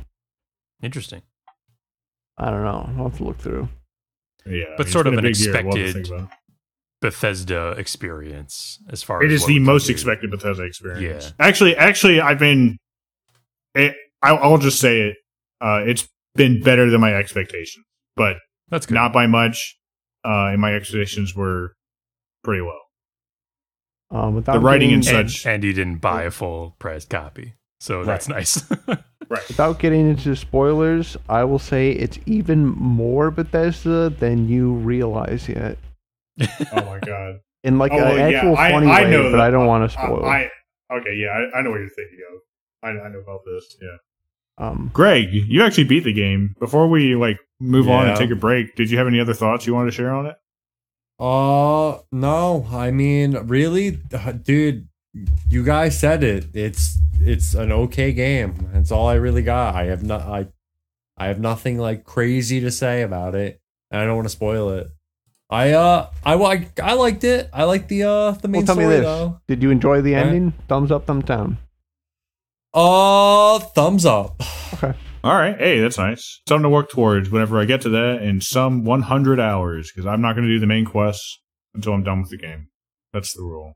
Interesting. I don't know. I'll have to look through. Yeah, But it's sort of an big year. We'll have to expected think about it. Bethesda experience as far It as is the most do. expected Bethesda experience. Yeah. Actually, actually, I've been. It, I, I'll just say it. Uh, it's been better than my expectations, but That's good. not by much. Uh, and my expectations were pretty low. Um, without The writing getting, and and, such- and you didn't buy a full price copy, so that's nice. Without getting into spoilers, I will say it's even more Bethesda than you realize yet. Oh my god! In like Oh, an well, yeah, actual I- funny I way, know but that. I don't want to spoil. I, I okay, yeah, I, I know what you're thinking of. I, I know about this. Yeah. Um, Greg, you actually beat the game. Before we like move on and take a break, did you have any other thoughts you wanted to share on it? Uh, no. I mean, really, dude, you guys said it. It's it's an okay game. That's all I really got. I have not. I I have nothing like crazy to say about it, and I don't want to spoil it. I uh, I I, I liked it. I liked the uh the main well, tell me story this: though. Did you enjoy the Yeah. ending? Thumbs up, thumbs down. Uh, thumbs up. Okay. All right. Hey, that's nice. Something to work towards whenever I get to that in some 100 hours, because I'm not going to do the main quests until I'm done with the game. That's the rule.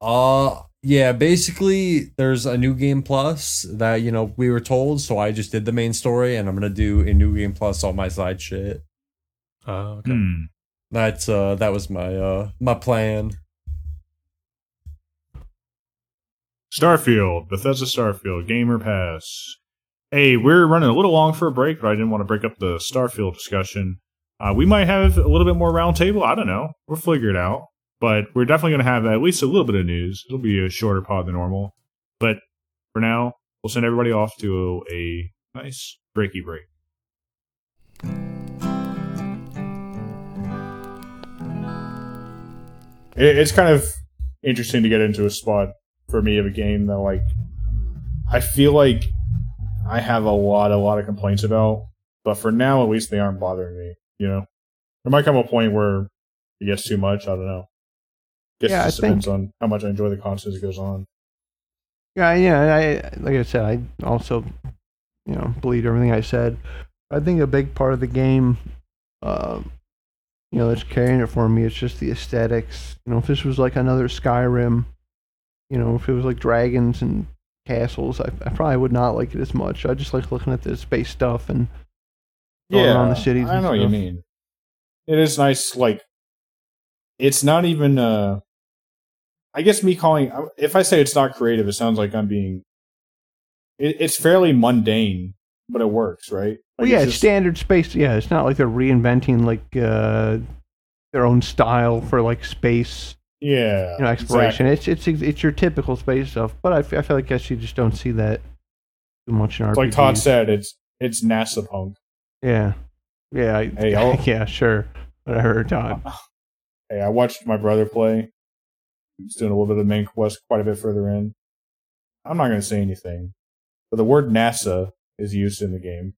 Uh yeah, basically there's a new game plus that you know we were told, so I just did the main story and I'm gonna do a new game plus all my side shit. Oh, okay. Hmm. That's uh that was my uh my plan. Starfield, Bethesda Starfield, Gamer Pass. Hey, we're running a little long for a break, but I didn't want to break up the Starfield discussion. Uh, we might have a little bit more roundtable. I don't know. We'll figure it out. But we're definitely going to have at least a little bit of news. It'll be a shorter pod than normal. But for now, we'll send everybody off to a nice breaky break. It, it's kind of interesting to get into a spot for me of a game that like I feel like I have a lot, a lot of complaints about, but for now at least they aren't bothering me. You know, there might come a point where it gets too much. I don't know. Guess Yeah, it I just depends on how much I enjoy the content as it goes on. Yeah, yeah. I like I said, I also, you know, believe everything I said. I think a big part of the game, um, you know, that's carrying it for me It's just the aesthetics. You know, if this was like another Skyrim, you know, if it was like dragons and castles, I, I probably would not like it as much. I just like looking at the space stuff and going around the cities. I know what you mean. It is nice. Like, it's not even. uh I guess me calling. If I say it's not creative, it sounds like I'm being. It, it's fairly mundane, but it works, right? Well, yeah, it's it's just- standard space. Yeah, it's not like they're reinventing like uh, their own style for like space. yeah, you know, exploration. exactly. It's it's it's your typical space stuff, but I feel like guess you just don't see that too much in RPGs. Like Todd said, it's it's NASA punk. Yeah, yeah, I, Hey, yeah, sure. What I heard, Todd. Hey, I watched my brother play. He's doing a little bit of the main quest quite a bit further in. I'm not going to say anything, but the word NASA is used in the game.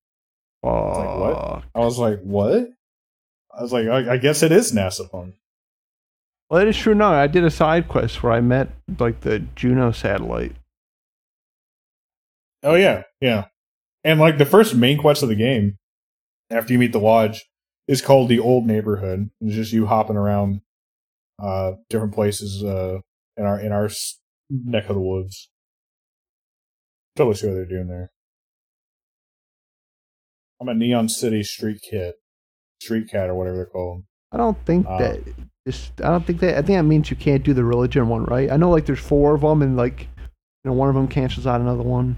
like, what? I was like, what? I was like, I, I guess it is NASA punk. Well, it is true. No, I did a side quest where I met like the Juno satellite. Oh yeah, yeah. And like the first main quest of the game, after you meet the lodge, is called the Old Neighborhood. It's just you hopping around uh different places uh in our in our neck of the woods. Totally see what they're doing there. I'm a Neon City Street Kid, Street Cat or whatever they're called. I don't think Uh, that. This, I don't think that. I think that means you can't do the religion one, right? I know like there's four of them, and like you know one of them cancels out another one.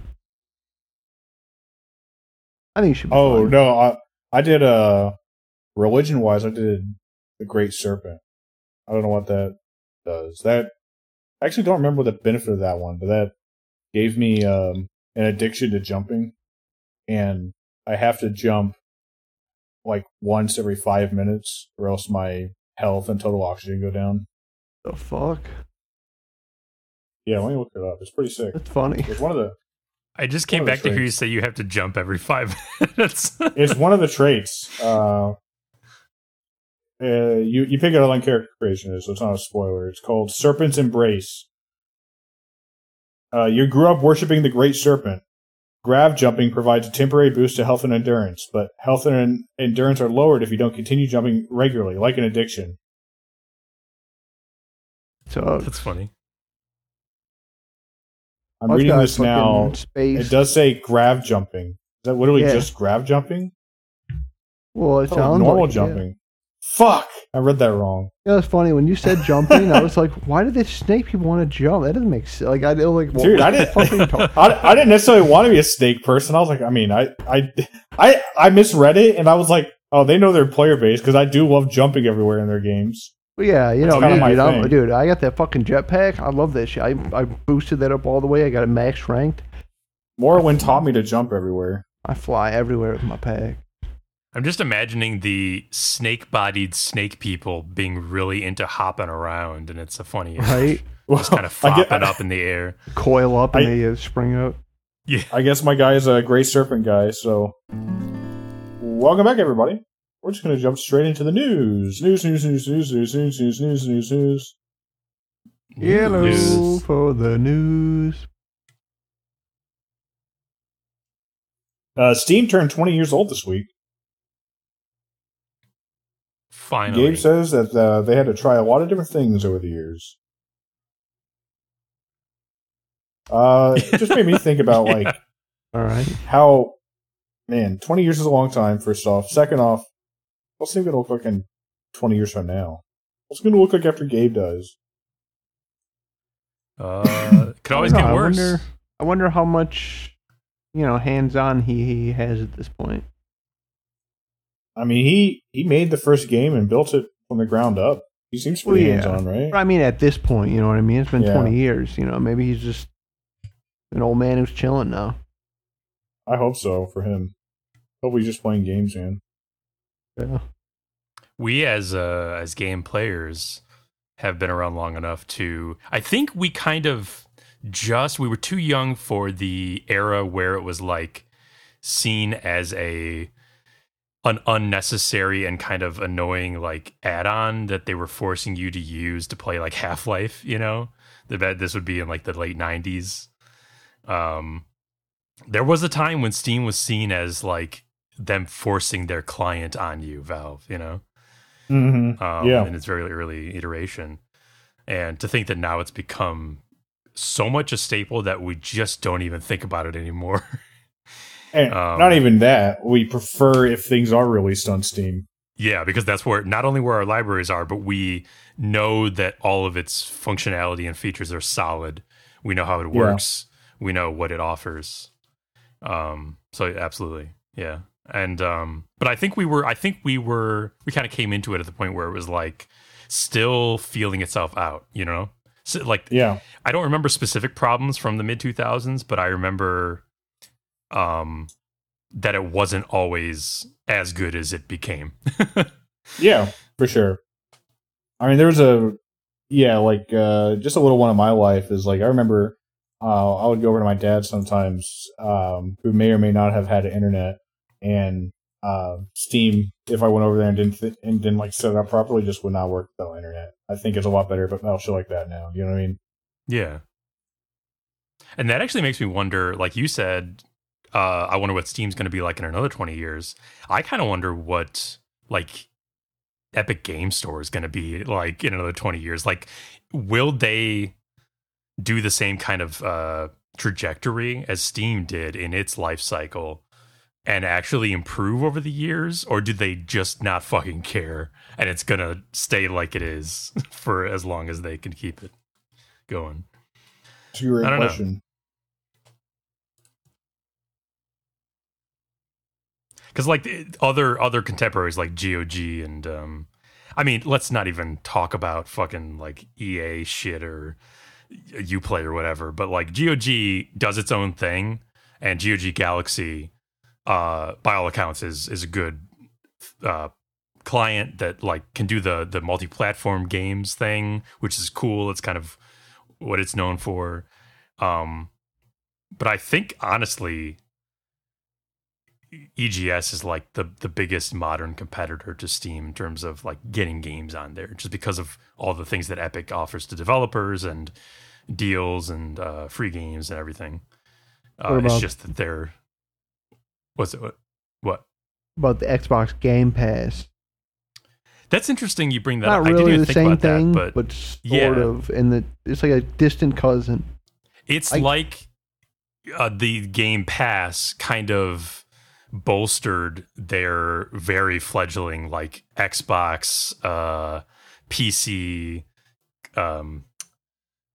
I think you should be. Oh fine. no, I I did uh religion wise I did the Great Serpent. I don't know what that does. That I actually don't remember the benefit of that one, but that gave me um an addiction to jumping and I have to jump like once every five minutes or else my health and total oxygen go down. The fuck? Yeah, let me look it up. It's pretty sick. That's funny. It's one of the I just came back to hear you say you have to jump every five minutes. it's one of the traits. Uh, uh, you you pick it out on character creation, so it's not a spoiler. It's called Serpent's Embrace. Uh, you grew up worshiping the Great Serpent. Grav jumping provides a temporary boost to health and endurance, but health and endurance are lowered if you don't continue jumping regularly, like an addiction. So That's funny. I'm I've reading this now. Space. It does say Grav jumping. Is that literally Yeah. just Grav jumping? Well, it Oh, sounds normal like it, yeah. Jumping. Fuck! I read that wrong. Yeah, it's funny when you said jumping. I was like, why did the snake people want to jump? That doesn't make sense. Like I didn't like, what, Dude, I the fuck are you didn't. talking- I, I didn't necessarily want to be a snake person. I was like, I mean, I, I, I, I misread it, and I was like, oh, they know their player base because I do love jumping everywhere in their games. Well, yeah, you That's know kinda me, dude. I'm, dude, I got that fucking jetpack. I love that shit. I, I boosted that up all the way. I got it max ranked. Morrowind taught me to jump everywhere. I fly everywhere with my pack. I'm just imagining the snake-bodied snake people being really into hopping around, and it's a funny image. Right? Just kind of I, flopping gue- up in the air. Coil up and I- they uh, spring out. Yeah. I guess my guy is a great serpent guy. So, welcome back, everybody. We're just going to jump straight into the news. News, news, news, news, news, news, news, news, news, news. Yellow News. for the news. Uh, Steam turned 20 years old this week. Finally. Gabe says that uh, they had to try a lot of different things over the years. Uh, it just made me think about like All right. how, man, 20 years is a long time. First off, second off, what's it going to look like in 20 years from now? What's it going to look like after Gabe does? Uh, could always I get worse. I wonder, I wonder how much, you know, hands-on he, he has at this point. I mean, he he made the first game and built it from the ground up. He seems pretty Well, yeah. hands on, right? I mean, at this point, you know what I mean? It's been Yeah. 20 years. You know, maybe he's just an old man who's chilling now. I hope so for him. Hope he's just playing games, man. Yeah. we as uh as game players have been around long enough to I think we kind of just we were too young for the era where it was like seen as a an unnecessary and kind of annoying like add-on that they were forcing you to use to play like Half-Life, you know? The bet this would be in like the late 90s. Um there was a time when Steam was seen as like them forcing their client on you, Valve, you know? Mm-hmm. um, Yeah. in its very early iteration. And to think that now it's become so much a staple that we just don't even think about it anymore. And Um, not even that. We prefer if things are released on Steam. yeah, because that's where not only where our libraries are, but we know that all of its functionality and features are solid. We know how it Yeah. works. We know what it offers. Um, so absolutely, yeah. And um, but I think we were, I think we were, we kind of came into it at the point where it was like still feeling itself out, you know, so, like Yeah. I don't remember specific problems from the mid 2000s, but I remember um that it wasn't always as good as it became. Yeah, for sure. I mean, there was a yeah, like uh, just a little one in my life is like I remember uh, I would go over to my dad sometimes, um, who may or may not have had internet, and uh, Steam. If I went over there and didn't th- and didn't like set it up properly, just would not work without internet. I think it's a lot better, but no shit like that now. You know what I mean? yeah. And that actually makes me wonder, like you said, uh, I wonder what Steam's going to be like in another 20 years. I kind of wonder what, like, Epic Game Store is going to be like in another 20 years. Like, will they do the same kind of uh, trajectory as Steam did in its life cycle and actually improve over the years? Or do they just not fucking care and it's going to stay like it is for as long as they can keep it going? It's a great I know. Because like other other contemporaries like GOG and um, I mean, let's not even talk about fucking like EA shit or UPlay or whatever. But like GOG does its own thing, and GOG Galaxy, uh, by all accounts, is is a good uh, client that like can do the the multi platform games thing, which is cool. It's kind of what it's known for. Um, but I think honestly, EGS is like the the biggest modern competitor to Steam in terms of like getting games on there, just because of all the things that Epic offers to developers and deals and uh, free games and everything. Uh, it's just that they're what's it what what About the Xbox Game Pass. that's interesting. You bring that Not up. I didn't really the think same thing, that, but, but sort yeah. of. And the it's like a distant cousin. It's I- like uh, the Game Pass kind of bolstered their very fledgling like Xbox, uh, PC, um,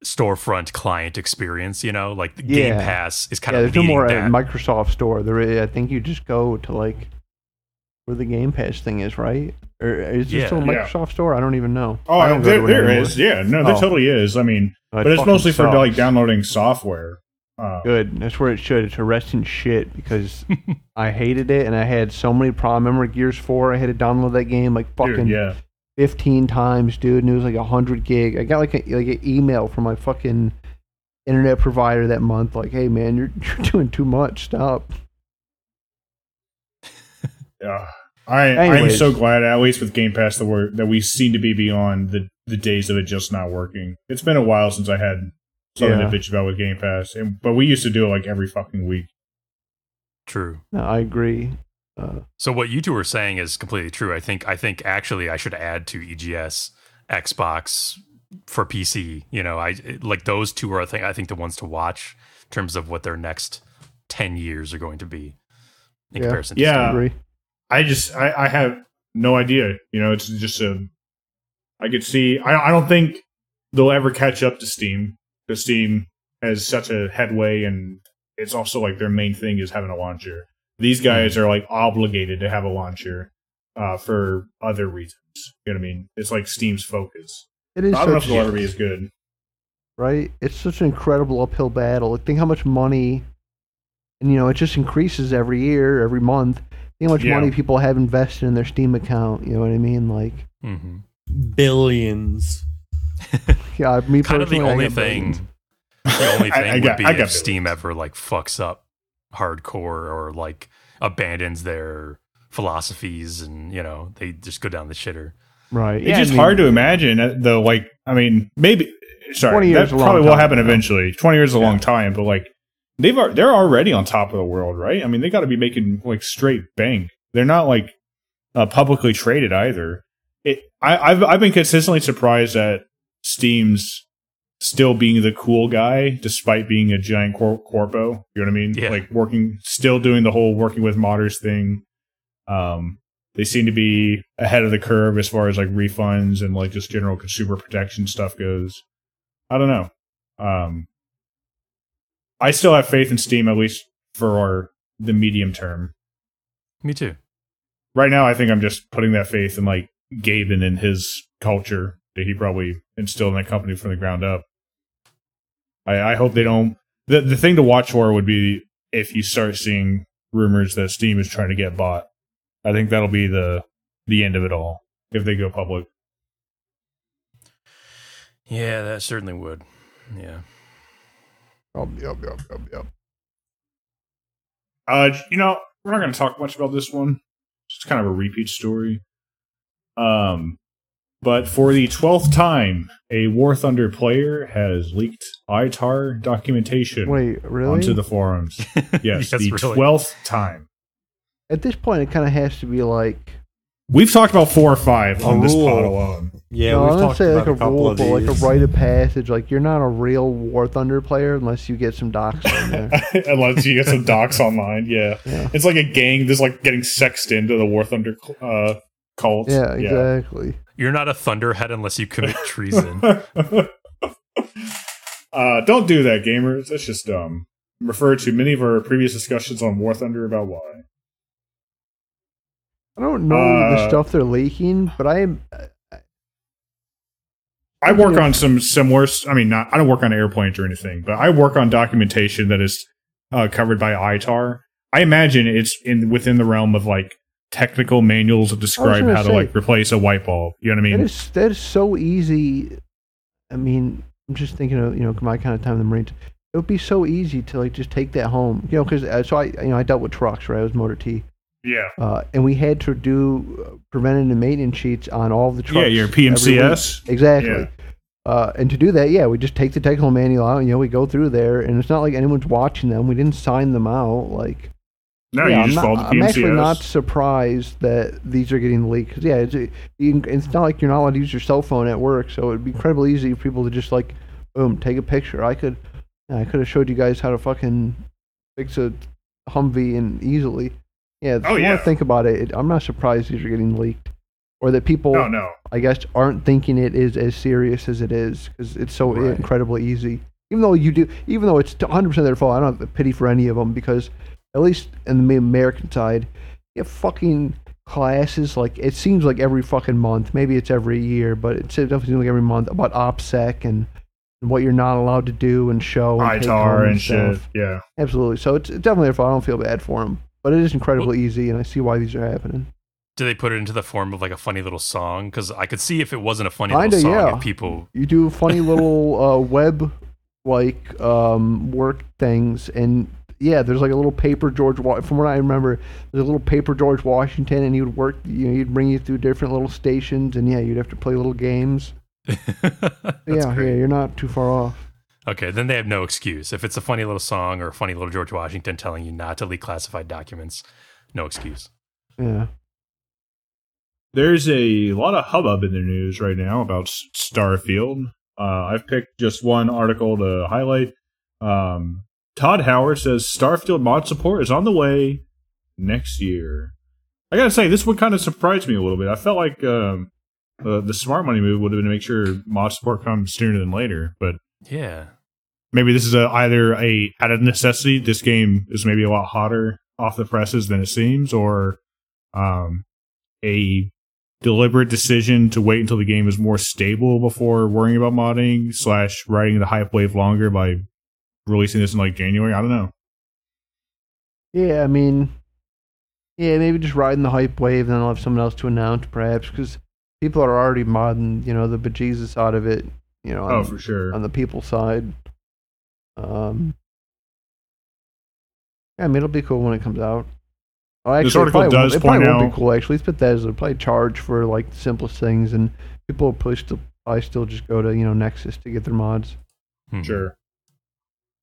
storefront client experience. You know, like the Game Pass is kind yeah, of there's no more that. at Microsoft Store. There, is, I think you just go to like where the Game Pass thing is, right? Or is there Yeah. still a Yeah. Microsoft Store? I don't even know. Oh, I don't go there, to it there anymore. is. Yeah, no, there Oh. totally is. I mean, It but it's fucking mostly for like downloading software. Uh, Good. That's where it should. It's arresting shit because I hated it and I had so many problems. Remember Gears 4? I had to download that game like fucking dude, yeah. 15 times, dude, and it was like a 100 gig. I got like a, like an email from my fucking internet provider that month like, "Hey man, you're you're doing too much. Stop." Yeah. I I'm so glad at least with Game Pass that we that we seem to be beyond the the days of it just not working. It's been a while since I had something Yeah. to bitch about with Game Pass, and, but we used to do it like every fucking week. True. No, I agree. Uh, So what you two are saying is completely true. I think I think actually I should add to EGS Xbox for PC. You know, I like those two are I think I think the ones to watch in terms of what their next ten years are going to be in Yeah. comparison. to Yeah. I Steam. agree. I just I, I have no idea. You know, it's just a. I could see. I I don't think they'll ever catch up to Steam. Because Steam has such a headway, and it's also like their main thing is having a launcher. These guys are like obligated to have a launcher uh, for other reasons. You know what I mean? It's like Steam's focus. It is I don't know if such, it'll ever be as good. right? It's such an incredible uphill battle. Like, Think how much money, and you know, it just increases every year, every month. Think how much Yeah. money people have invested in their Steam account. You know what I mean? Like, Mhm. Billions. yeah, me Kind of the personally, I only got billions. thing. The only thing I would got- be I if Steam billions. ever like fucks up hardcore or like abandons their philosophies and you know they just go down the shitter. right? It's Yeah, I just mean, hard to imagine though. Like, I mean, maybe sorry, 20 years that is a long probably will happen you know. eventually. Twenty years is a long time, but like they've al- they're already on top of the world, right? I mean, they got to be making like straight bank. They're not like uh, publicly traded either. It, I, I've I've been consistently surprised at Steam's still being the cool guy despite being a giant cor- corpo. You know what I mean? Yeah. Like working, still doing the whole working with modders thing. Um, they seem to be ahead of the curve as far as like refunds and like just general consumer protection stuff goes. I don't know. Um, I still have faith in Steam at least for our, the medium term. Me too. Right now, I think I'm just putting that faith in like Gaben and his culture that he probably instilled in that company from the ground up. I, I hope they don't. The the thing to watch for would be if you start seeing rumors that Steam is trying to get bought. I think that'll be the the end of it all if they go public. Yeah, that certainly would. Yeah. Yup, yup, yup, yup, yup. Uh, you know, we're not going to talk much about this one. It's kind of a repeat story. Um, but for the twelfth time, a War Thunder player has leaked ITAR documentation Wait, really? onto the forums. Yes, the really. twelfth time. At this point, it kind of has to be like We've talked about four or five A on this rule. pod alone. Yeah, no, we've I'm gonna talked say about like a, a couple rule, of but like a rite of passage. Like you're not a real War Thunder player unless you get some docs on there. Unless you get some docs online, yeah. Yeah. It's like a gang that's like getting sexed into the War Thunder uh, cult. Yeah, exactly. You're not a thunderhead unless you commit treason. uh, don't do that, gamers. That's just dumb. Refer to many of our previous discussions on War Thunder about why. I don't know Uh, the stuff they're leaking, but I am. I work on some similar. I mean, not. I don't work on airplanes or anything, but I work on documentation that is uh, covered by ITAR. I imagine it's in within the realm of like technical manuals that describe how to like replace a white bulb. You know what I mean? is that is so easy. I mean, I'm just thinking of you know my kind of time in the Marines. It would be so easy to like just take that home, you know, because uh, so I you know I dealt with trucks, right? I was motor T, Yeah. uh, and we had to do uh, preventative maintenance sheets on all the trucks. Yeah, your. PMCS. Exactly. Yeah. Uh, and to do that, yeah, we just take the technical manual out, and you know, we go through there, and it's not like anyone's watching them. We didn't sign them out, like. No, yeah, you I'm not, I'm actually not surprised that these are getting leaked. yeah, it's, it's not like you're not allowed to use your cell phone at work, so it'd be incredibly easy for people to just like, boom, take a picture. I could, I could have showed you guys how to fucking fix a Humvee and easily. Yeah, the Oh, more I yeah. think about it, it, I'm not surprised these are getting leaked, or that people, no, no. I guess, aren't thinking it is as serious as it is because it's so Right. incredibly easy. Even though you do, even though it's 100 percent their fault, I don't have pity for any of them because at least in the American side, you have fucking classes like it seems like every fucking month. Maybe it's every year, but it definitely seems like every month about OPSEC and and what you're not allowed to do and show and take home ITAR and stuff. shit. Yeah. Absolutely. So it's it's definitely their fault. I don't feel bad for them, but it is incredibly easy, and I see why these are happening. Do they put it into the form of like a funny little song? Because I could see if it wasn't a funny Kinda, little song, yeah. if people. You do funny little uh, web like um, work things, and yeah, there's like a little paper George. Wa- From what I remember, there's a little paper George Washington, and he would work. You know, he'd bring you through different little stations, and yeah, you'd have to play little games. Yeah, great. yeah, you're not too far off. Okay, then they have no excuse. If it's a funny little song or a funny little George Washington telling you not to leak classified documents, no excuse. Yeah. There's a lot of hubbub in the news right now about Starfield. Uh, I've picked just one article to highlight. Um, Todd Howard says Starfield mod support is on the way next year. I gotta say, this would kind of surprise me a little bit. I felt like um, uh, the smart money move would have been to make sure mod support comes sooner than later, but Yeah. maybe this is a, either a out of necessity. This game is maybe a lot hotter off the presses than it seems, or um, a deliberate decision to wait until the game is more stable before worrying about modding slash riding the hype wave longer by releasing this in like January. I don't know. Yeah, I mean, yeah, maybe just riding the hype wave, and then I'll have someone else to announce, perhaps, because people are already modding, you know, the bejesus out of it, you know, on, Oh, for sure. on the people side. Um, yeah, I mean, it'll be cool when it comes out. Oh, actually, This it article probably won't- does it probably point won't out- be cool. Actually, it's Bethesda. They'll probably charge for like the simplest things, and people will probably still, probably still just go to you know Nexus to get their mods. Mhm. Sure.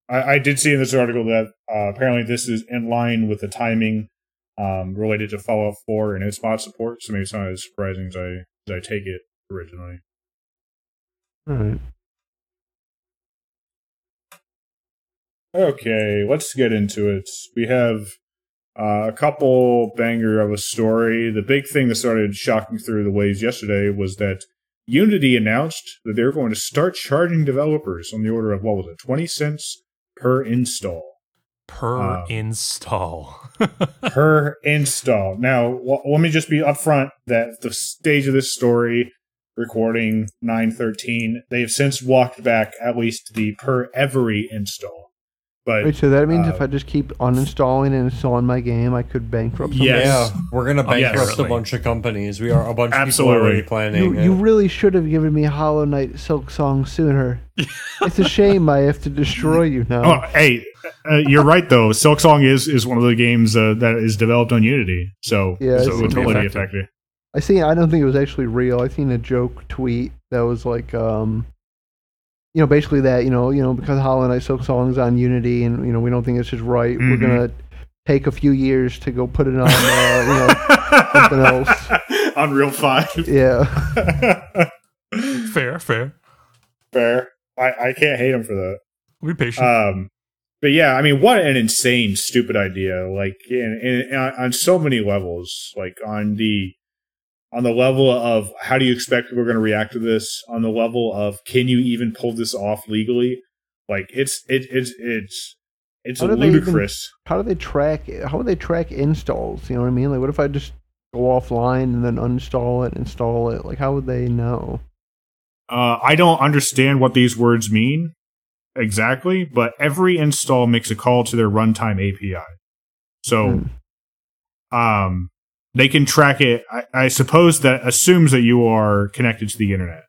I, I did see in this article that uh, apparently this is in line with the timing um, related to Fallout 4 and its mod support, so maybe it's not as surprising as I as I take it originally. All right. Okay, let's get into it. We have uh, a couple banger of a story. The big thing that started shocking through the waves yesterday was that Unity announced that they're going to start charging developers on the order of what was it, twenty cents per install. Per Um, install. per install. Now, let me just be upfront that the stage of this story, recording 913, they have since walked back at least the per every install. But Wait, so that means uh, if I just keep uninstalling and installing my game, I could bankrupt. Someone? Yes. Yeah, we're gonna Oh, yes. bankrupt a bunch of companies. We are a bunch of people Absolutely. already planning. You, you really should have given me Hollow Knight Silksong sooner. it's a shame I have to destroy you now. Oh, hey, uh, you're right though. Silksong is is one of the games uh, that is developed on Unity, so Yeah, so it would totally be affected. affected. I see. I don't think it was actually real. I seen a joke tweet that was like, um, you know, basically that you know, you know, because Hollow Knight Silksong is on Unity, and you know, we don't think this is right. We're Mhm. gonna take a few years to go put it on, uh, you know, something else. Unreal Five. yeah. fair, fair. Fair. I, I can't hate him for that. Be patient. Um, but yeah, I mean, what an insane, stupid idea! Like, in, in, on on so many levels. Like on the on the level of how do you expect people are going to react to this? On the level of can you even pull this off legally? Like, it's it, it's it's it's How they even- ludicrous. How do they track? How do they track installs? You know what I mean? Like, what if I just go offline and then uninstall it, install it? Like, how would they know? Uh, I don't understand what these words mean exactly, but every install makes a call to their runtime API. So, Hmm. um, they can track it. I, I suppose that assumes that you are connected to the internet.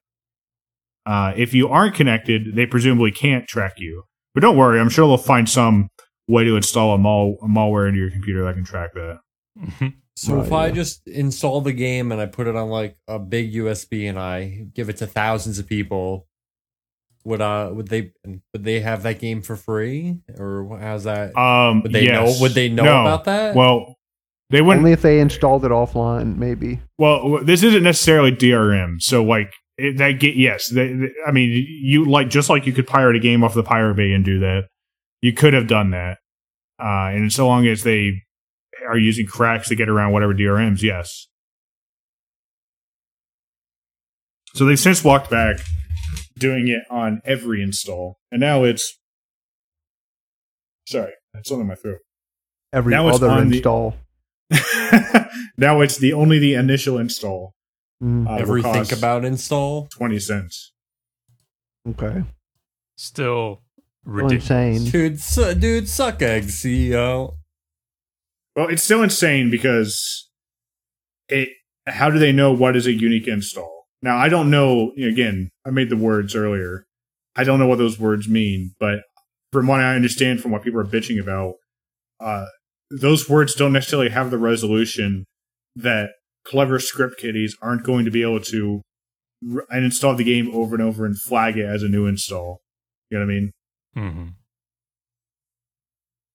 Uh, if you aren't connected, they presumably can't track you. But don't worry, I'm sure they'll find some way to install a, mal- a malware into your computer that can track that. Mhm. So if Right, I just install the game and I put it on like a big USB and I give it to thousands of people, would uh would they would they have that game for free or how's that? Um, would they yes. know? Would they know No. about that? Well, they wouldn't. Only if they installed it offline, maybe. Well, this isn't necessarily DRM. So, like, it, that get yes. They, they- I mean, you like just like you could pirate a game off the Pirate Bay and do that. You could have done that, uh, and so long as they are using cracks to get around whatever DRMs, yes. So they've since walked back, doing it on every install, and now it's. Sorry, that's something in my throat. Every Now other on the- install. now it's the only the initial install. Mm, Uh, Ever think about install? twenty cents. okay. Still Still ridiculous. insane. Dude, su- dude, suck egg, CEO. Well, it's still insane because it. How do they know what is a unique install? Now, I don't know. Again, I made the words earlier. I don't know what those words mean, but from what I understand, from what people are bitching about, uh, those words don't necessarily have the resolution that clever script kiddies aren't going to be able to r- and install the game over and over and flag it as a new install. You know what I mean? hmm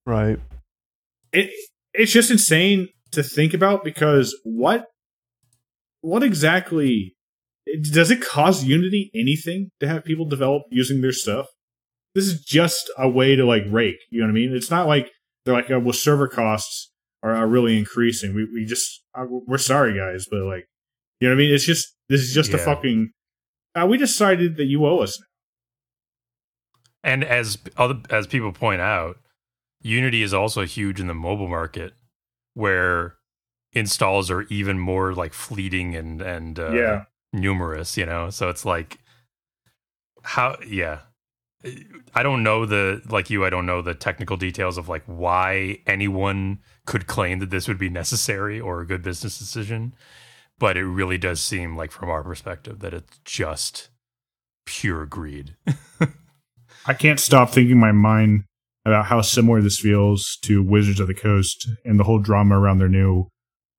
Right. it it's just insane to think about because what what exactly does it cost unity anything to have people develop using their stuff this is just a way to like rake you know what i mean it's not like they're like uh, well server costs are, are really increasing we, we just uh, we're sorry guys but like you know what i mean it's just this is just a fucking uh, we decided that you owe us now. And as other as people point out, Unity is also huge in the mobile market, where installs are even more like fleeting and and uh, yeah numerous. You know, so it's like how yeah. I don't know the like you. I don't know the technical details of like why anyone could claim that this would be necessary or a good business decision, but it really does seem like from our perspective that it's just pure greed. I can't stop thinking my mind about how similar this feels to Wizards of the Coast and the whole drama around their new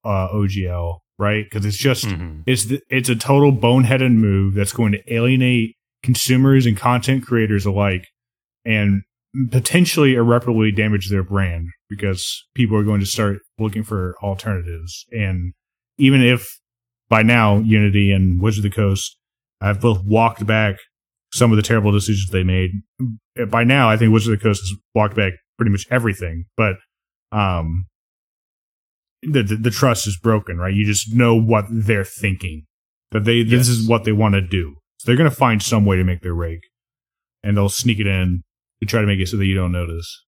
uh, OGL, right? Because it's just Mhm. it's the, it's a total boneheaded move that's going to alienate consumers and content creators alike, and potentially irreparably damage their brand because people are going to start looking for alternatives. And even if by now Unity and Wizards of the Coast have both walked back some of the terrible decisions they made. By now, I think Wizards of the Coast has walked back pretty much everything, but um, the, the the trust is broken, right? You just know what they're thinking that they this is what they want to do, so they're going to find some way to make their rake, and they'll sneak it in to try to make it so that you don't notice.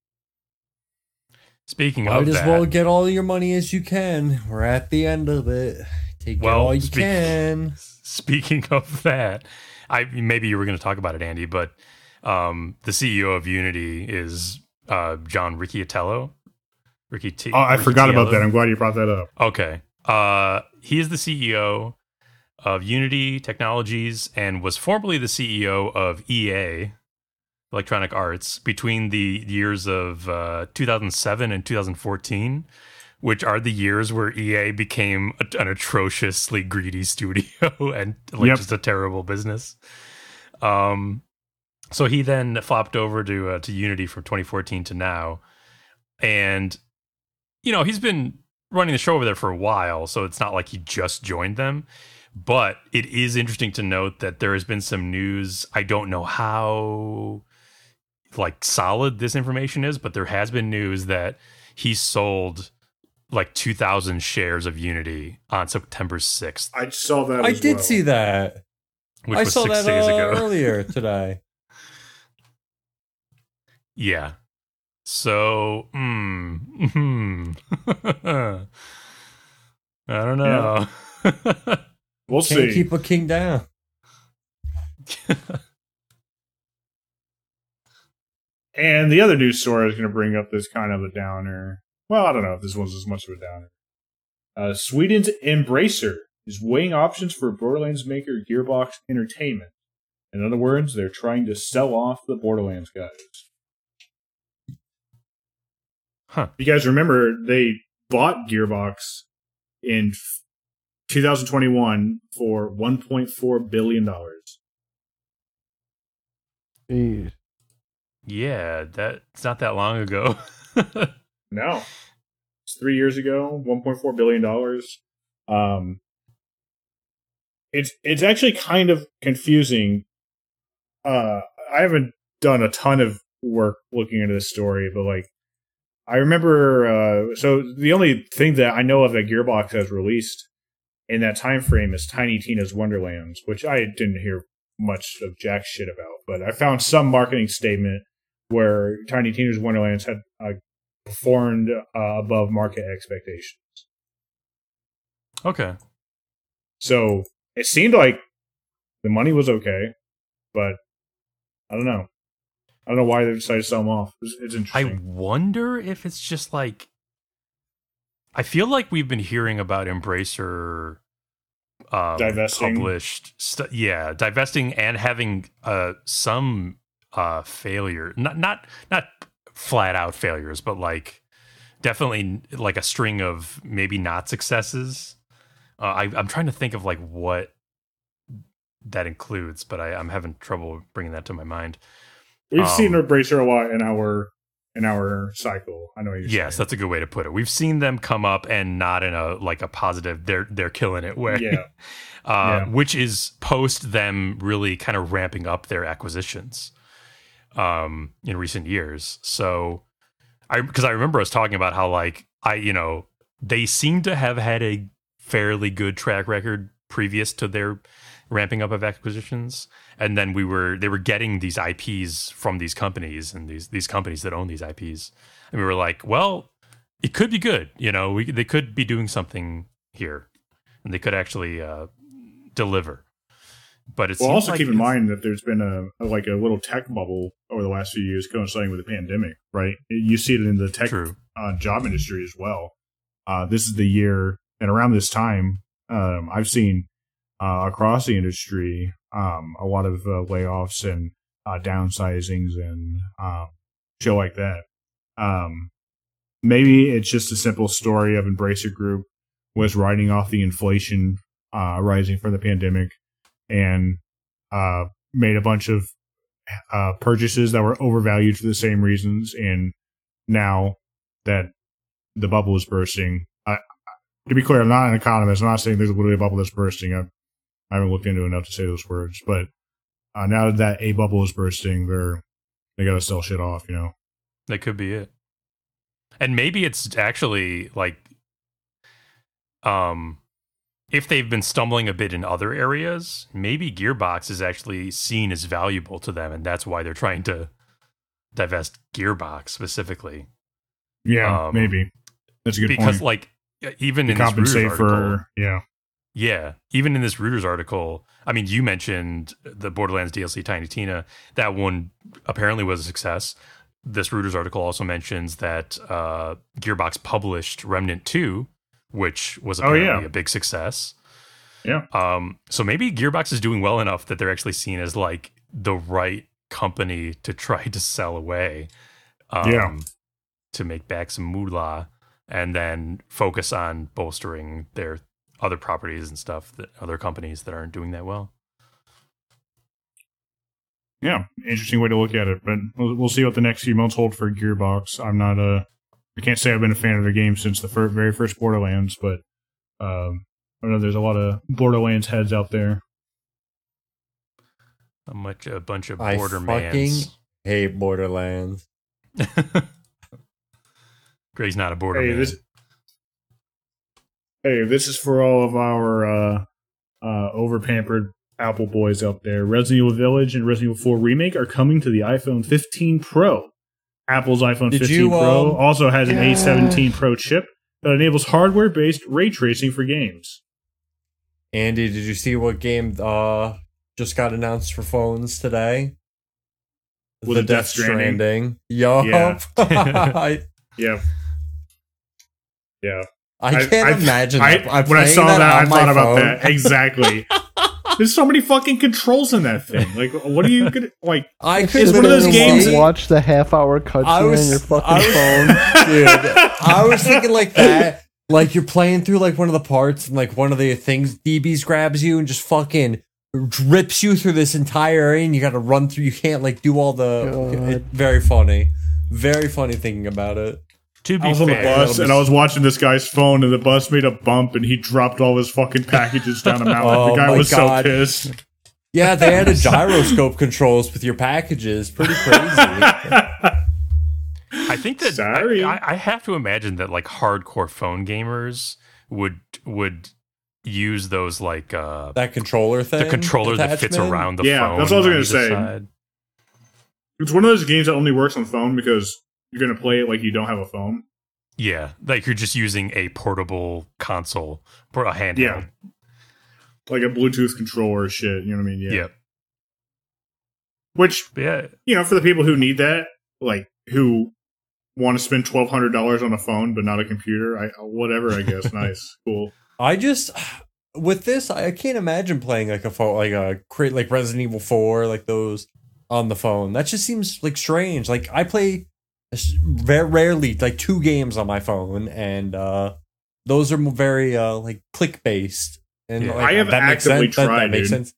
Speaking Might of as that, well get all your money as you can. We're at the end of it. Take it Well, all you speak- can. Speaking of that, I maybe you were going to talk about it, Andy, but um, the CEO of Unity is uh, John Riccitiello. Ricky T. Oh, I forgot about that. I'm glad you brought that up. Okay. Uh, he is the CEO of Unity Technologies and was formerly the CEO of EA, Electronic Arts, between the years of uh, 2007 and 2014, which are the years where EA became a, an atrociously greedy studio and like Yep. just a terrible business. Um, so he then flopped over to uh, to Unity from 2014 to now, and you know he's been running the show over there for a while, so it's not like he just joined them. But it is interesting to note that there has been some news. I don't know how like solid this information is, but there has been news that he sold like 2000 shares of Unity on September 6th, I saw that. I did see that. which I was saw 6 that days uh, ago. earlier today. Yeah. So, mm, hmm. I don't know. We'll Can't see. keep a king down. And the other news story I was going to bring up this kind of a downer. Well, I don't know if this one's as much of a downer. Uh, Sweden's Embracer is weighing options for Borderlands maker Gearbox Entertainment. In other words, they're trying to sell off the Borderlands guys. Huh. You guys remember they bought Gearbox in 2021 for 1.4 billion dollars. Yeah, that it's not that long ago. No. It's three years ago, one point four billion dollars. Um it's it's actually kind of confusing. Uh I haven't done a ton of work looking into this story, but like I remember uh so the only thing that I know of that Gearbox has released in that time frame is Tiny Tina's Wonderlands, which I didn't hear much of jack shit about, but I found some marketing statement where Tiny Tina's Wonderlands had uh, performed uh, above market expectations. okay. So it seemed like the money was okay, but I don't know. I don't know why they decided to sell them off. It's, it's I interesting. wonder if it's just like I feel like we've been hearing about Embracer um, Divesting. published stu yeah, divesting and having uh some uh failure. Not not not flat out failures, but like definitely like a string of maybe not successes. Uh, I, I'm trying to think of like what that includes, but I, I'm having trouble bringing that to my mind. We've seen um, Embracer a lot in our in our cycle. I know you're Yes, saying. that's a good way to put it. We've seen them come up and not in a like a positive they're they're killing it way. Yeah. uh, Yeah. which is post them really kind of ramping up their acquisitions um in recent years. So I because I remember us talking about how like I you know they seem to have had a fairly good track record previous to their ramping up of acquisitions and then we were they were getting these IPs from these companies and these these companies that own these IPs and we were like well it could be good you know we they could be doing something here and they could actually uh deliver but it's Well, also keep in mind that there's been a, a like a little tech bubble over the last few years coinciding with the pandemic, right? You see it in the tech uh, job industry as well. Uh, this is the year, and around this time, um, I've seen uh, across the industry um, a lot of uh, layoffs and uh, downsizings and um, like that. Um, maybe it's just a simple story of Embracer Group was riding off the inflation uh, rising from the pandemic and uh, made a bunch of uh, purchases that were overvalued for the same reasons. And now that the bubble is bursting, to be clear, I'm not an economist. I'm not saying there's literally a bubble that's bursting. I, I haven't looked into it enough to say those words, but uh, now that a bubble is bursting, they're they got to sell shit off. You know, That could be it. And maybe it's actually like um if they've been stumbling a bit in other areas, maybe Gearbox is actually seen as valuable to them and that's why they're trying to divest Gearbox specifically. yeah, Um, maybe that's a good because point. like even to in this compensate article, for yeah, Yeah, even in this Reuters article, I mean, you mentioned the Borderlands DLC Tiny Tina. That one apparently was a success. This Reuters article also mentions that uh, Gearbox published Remnant 2, which was Oh, yeah. apparently a big success. Yeah. Um, so maybe Gearbox is doing well enough that they're actually seen as like the right company to try to sell away. Um, Yeah. To make back some moolah and then focus on bolstering their other properties and stuff that other companies that aren't doing that well. yeah, interesting way to look at it. But we'll, we'll see what the next few months hold for Gearbox. I'm not a, I can't say I've been a fan of the game since the fir- very first Borderlands, but um, I know there's a lot of Borderlands heads out there. A much a bunch of I bordermans. Hate Borderlands. Gray's not a borderman. Hey, this, hey, this is for all of our uh, uh, over pampered Apple boys out there. Resident Evil Village and Resident Evil 4 Remake are coming to the iPhone 15 Pro. Apple's iPhone Did 15 you, Pro um, also has an yeah. A17 Pro chip that enables hardware based ray tracing for games. Andy, did you see what game uh just got announced for phones today? Was it Death Stranding? Yup. Yeah. I, Yeah. Yeah. I can't imagine I, that. I'm when I saw that, I on my thought about phone. that. Exactly. There's so many fucking controls in that thing. Like, what are you gonna like? I could one of those games- Watch the half hour cutscene was- on your fucking I was- phone. dude. I was thinking like that. Like you're playing through like one of the parts, and like one of the things DBs grabs you and just fucking rips you through this entire area, and you got to run through. You can't like do all the. God. It, very funny, very funny thinking about it. To be I was on the bus and I was watching this guy's phone, and the bus made a bump, and he dropped all his fucking packages down a mountain. Oh the guy was God. so pissed. Yeah, they added gyroscope controls with your packages. Pretty crazy. I think that Sorry. I, I, I have to imagine that like hardcore phone gamers would would use those like uh that controller thing. the controller that fits around the Yeah, phone. that's what I was gonna say. side. It's one of those games that only works on phone because you're gonna play it like you don't have a phone. Yeah, like you're just using a portable console for a handheld. Yeah. Like a Bluetooth controller, shit. You know what I mean? Yeah. Yep. Which yeah, you know, for the people who need that, like who want to spend twelve hundred dollars on a phone but not a computer, I whatever. I guess nice, cool. I just with this, I I can't imagine playing like a phone, like a create like Resident Evil Four, like those on the phone. That just seems like strange. Like I play very rarely like two games on my phone, and uh those are very uh like click based. And Yeah. like, I have that actively sense. That- that, tried, makes dude. sense.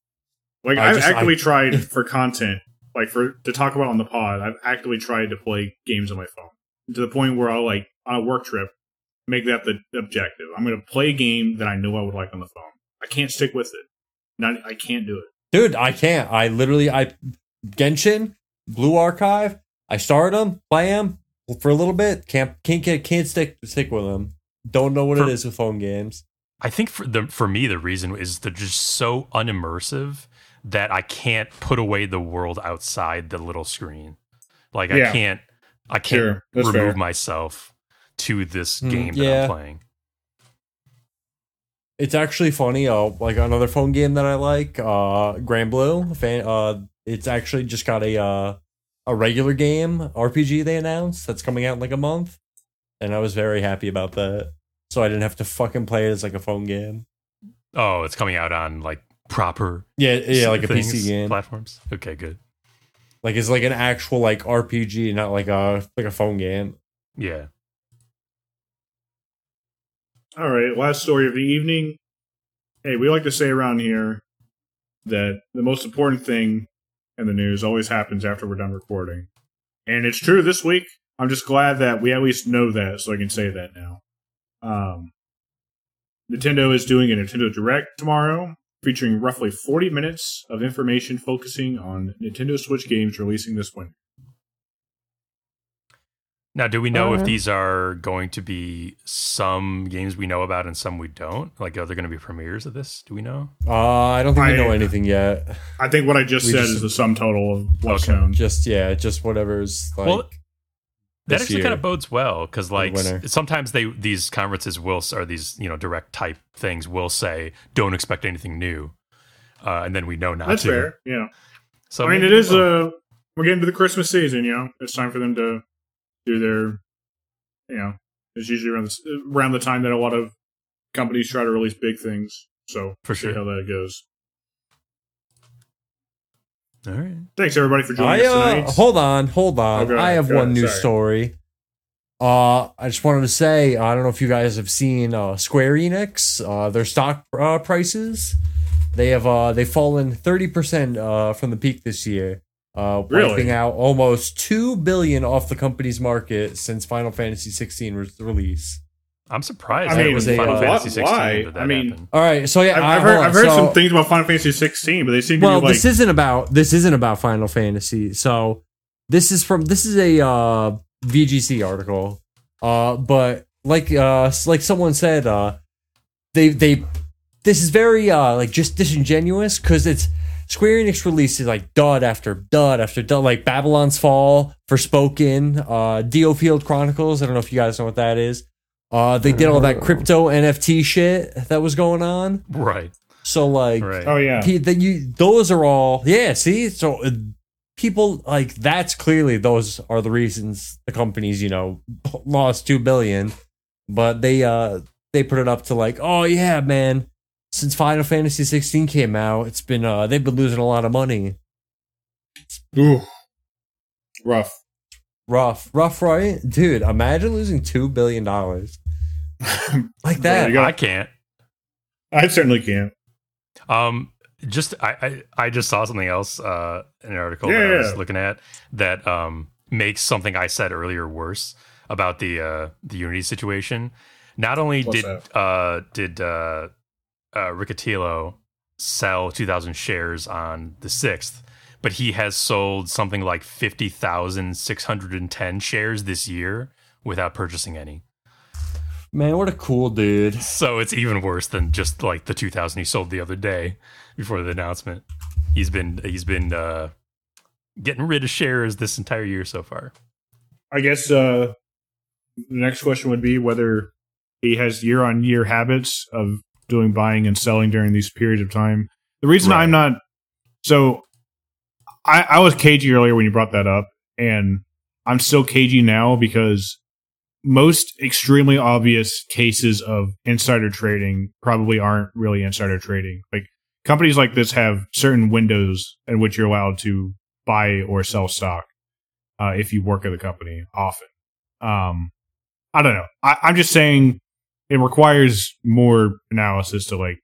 Like I I've just- actively I- tried for content, like for to talk about on the pod. I've actively tried to play games on my phone to the point where I'll like on a work trip make that the objective. I'm going to play a game that I know I would like on the phone. I can't stick with it. Not I can't do it. Dude, I can't. I literally, I Genshin, Blue Archive. I started them, play them for a little bit. Can't can't get can't stick stick with them. Don't know what For- it is with phone games. I think for the for me the reason is they're just so unimmersive that I can't put away the world outside the little screen. Like I can't I can't Sure, remove fair. myself to this Mm, game that yeah. I'm playing. It's actually funny. Uh, like another phone game that I like, uh, Granblue. Fan, uh, it's actually just got a uh, a regular game RPG they announced that's coming out in like a month, and I was very happy about that. So I didn't have to fucking play it as like a phone game. Oh, it's coming out on like proper Yeah, yeah, like a PC game. platforms. Okay, good. Like it's like an actual like RPG, not like a like a phone game. Yeah. All right, last story of the evening. Hey, we like to say around here that the most important thing in the news always happens after we're done recording. And it's true this week. I'm just glad that we at least know that so I can say that now. Um, Nintendo is doing a Nintendo Direct tomorrow featuring roughly 40 minutes of information focusing on Nintendo Switch games releasing this winter. Now, do we know if Uh, these are going to be some games we know about and some we don't? Like, are there going to be premieres of this? Do we know? Uh, I don't think we I- know anything yet. I think what I just We said just- is the sum total of what's Okay. known. Just yeah, just whatever's like. Well, That actually year. kind of bodes well because, like, sometimes they these conferences will s- or these you know direct type things will say don't expect anything new, uh, and then we know not That's to. fair. Yeah. So I mean, it is. we. Uh, we're getting to the Christmas season. You know, it's time for them to do their. You know, it's usually around the, around the time that a lot of companies try to release big things. So For sure. how that goes. all right. Thanks everybody for joining I us uh, tonight. hold on, hold on. I have one ahead, news sorry. story. Uh, I just wanted to say I don't know if you guys have seen uh, Square Enix. Uh, their stock uh, prices they have uh they've fallen thirty percent uh from the peak this year. Uh, Really? wiping out almost two billion off the company's market since Final Fantasy 16 re- release. I'm surprised. I that mean, was why- Final Fantasy 16. that that I mean, happened. All right, so yeah, I've, I've heard. I've heard So- some things about Final Fantasy 16, but they seem to well be like. this isn't about this isn't about final fantasy so this is from this is a uh vgc article uh but like uh like someone said uh they they this is very uh like just disingenuous because it's square enix releases like dud after dud after dud like babylon's fall Forspoken uh DioField chronicles i don't know if you guys know what that is uh they did all that crypto nft shit that was going on right. so like Right. oh yeah. Pe- that you those are all yeah see so uh, people like that's clearly those are the reasons the companies you know lost 2 billion but they uh they put it up to like oh yeah man since final fantasy 16 came out it's been uh they've been losing a lot of money Ooh. Rough. rough rough right dude imagine losing 2 billion dollars like that you. I can't. I certainly can't. Um, just I, I I just saw something else uh in an article Yeah, that I was looking at that um makes something I said earlier worse about the uh the Unity situation. Not only What's did uh did uh, uh Riccitiello sell 2000 shares on the 6th, but he has sold something like 50,610 shares this year without purchasing any. man what a cool dude So it's even worse than just like the 2000 he sold the other day before the announcement. He's been he's been uh getting rid of shares this entire year so far. I guess uh, the next question would be whether he has year on year habits of doing buying and selling during these periods of time. The reason Right. I'm not so I, I was cagey earlier when you brought that up, and I'm still cagey now because most extremely obvious cases of insider trading probably aren't really insider trading. Like companies like this have certain windows in which you're allowed to buy or sell stock uh, if you work at the company often. Um, I don't know. I, I'm just saying it requires more analysis to like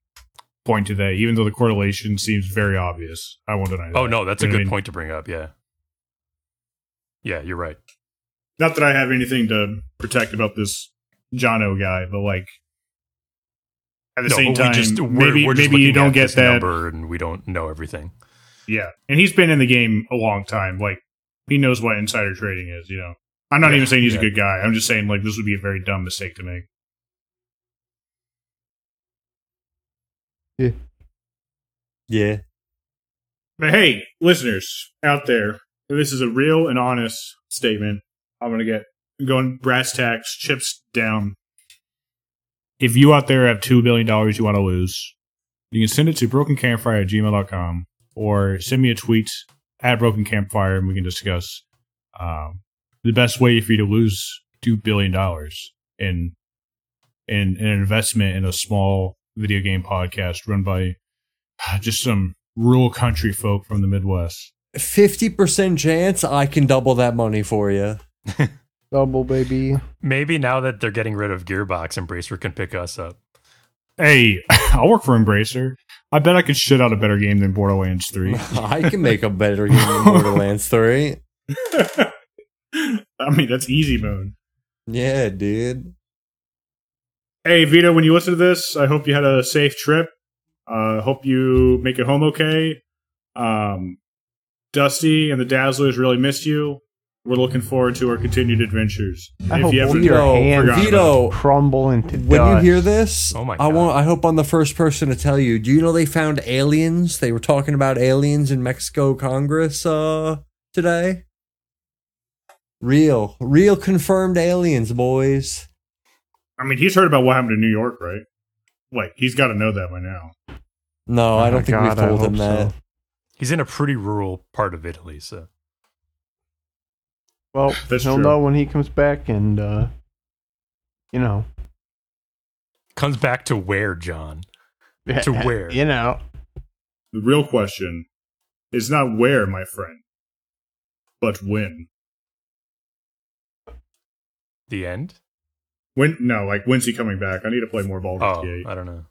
point to that, even though the correlation seems very obvious. I won't deny oh, that. Oh no, that's a You know what I good mean? point to bring up. Yeah. Yeah, you're right. Not that I have anything to protect about this Jono guy, but like at the no, same time, we just, we're, maybe we're just maybe you don't get that. number and we don't know everything. Yeah, and he's been in the game a long time. Like he knows what insider trading is. You know, I'm not Yeah, even saying he's yeah. a good guy. I'm just saying like this would be a very dumb mistake to make. Yeah. Yeah. But hey, listeners out there, this is a real and honest statement. I'm gonna get going brass tacks, chips down. If you out there have two billion dollars you want to lose, you can send it to brokencampfire at gmail.com or send me a tweet at broken campfire and we can discuss um, the best way for you to lose two billion dollars in in in an investment in a small video game podcast run by uh, just some rural country folk from the Midwest. 50% chance I can double that money for you. Double baby. Maybe now that they're getting rid of Gearbox, Embracer can pick us up. Hey, I'll work for Embracer. I bet I could shit out a better game than Borderlands 3. I can make a better game than Borderlands 3. I mean, that's easy mode. Yeah, dude. Hey, Vito, when you listen to this, I hope you had a safe trip. Uh, hope you make it home okay. Um, Dusty and the Dazzlers really missed you. We're looking forward to our continued adventures. I hope you ever your Vito, hands Vito, crumble into when you hear this, Oh my I God. want I hope I'm the first person to tell you. Do you know they found aliens? They were talking about aliens in Mexico Congress uh today. Real, real confirmed aliens, boys. I mean, he's heard about what happened in New York, right? Like, he's got to know that by now. No, Oh I don't think God, we've told him that. so. He's in a pretty rural part of Italy, so Well, That's he'll true. know when he comes back, and uh, you know, comes back to where, John? To where? You know, The real question is not where, my friend, but when. The end? When? No, like when's he coming back? I need to play more Baldur's Oh, Gate. I don't know.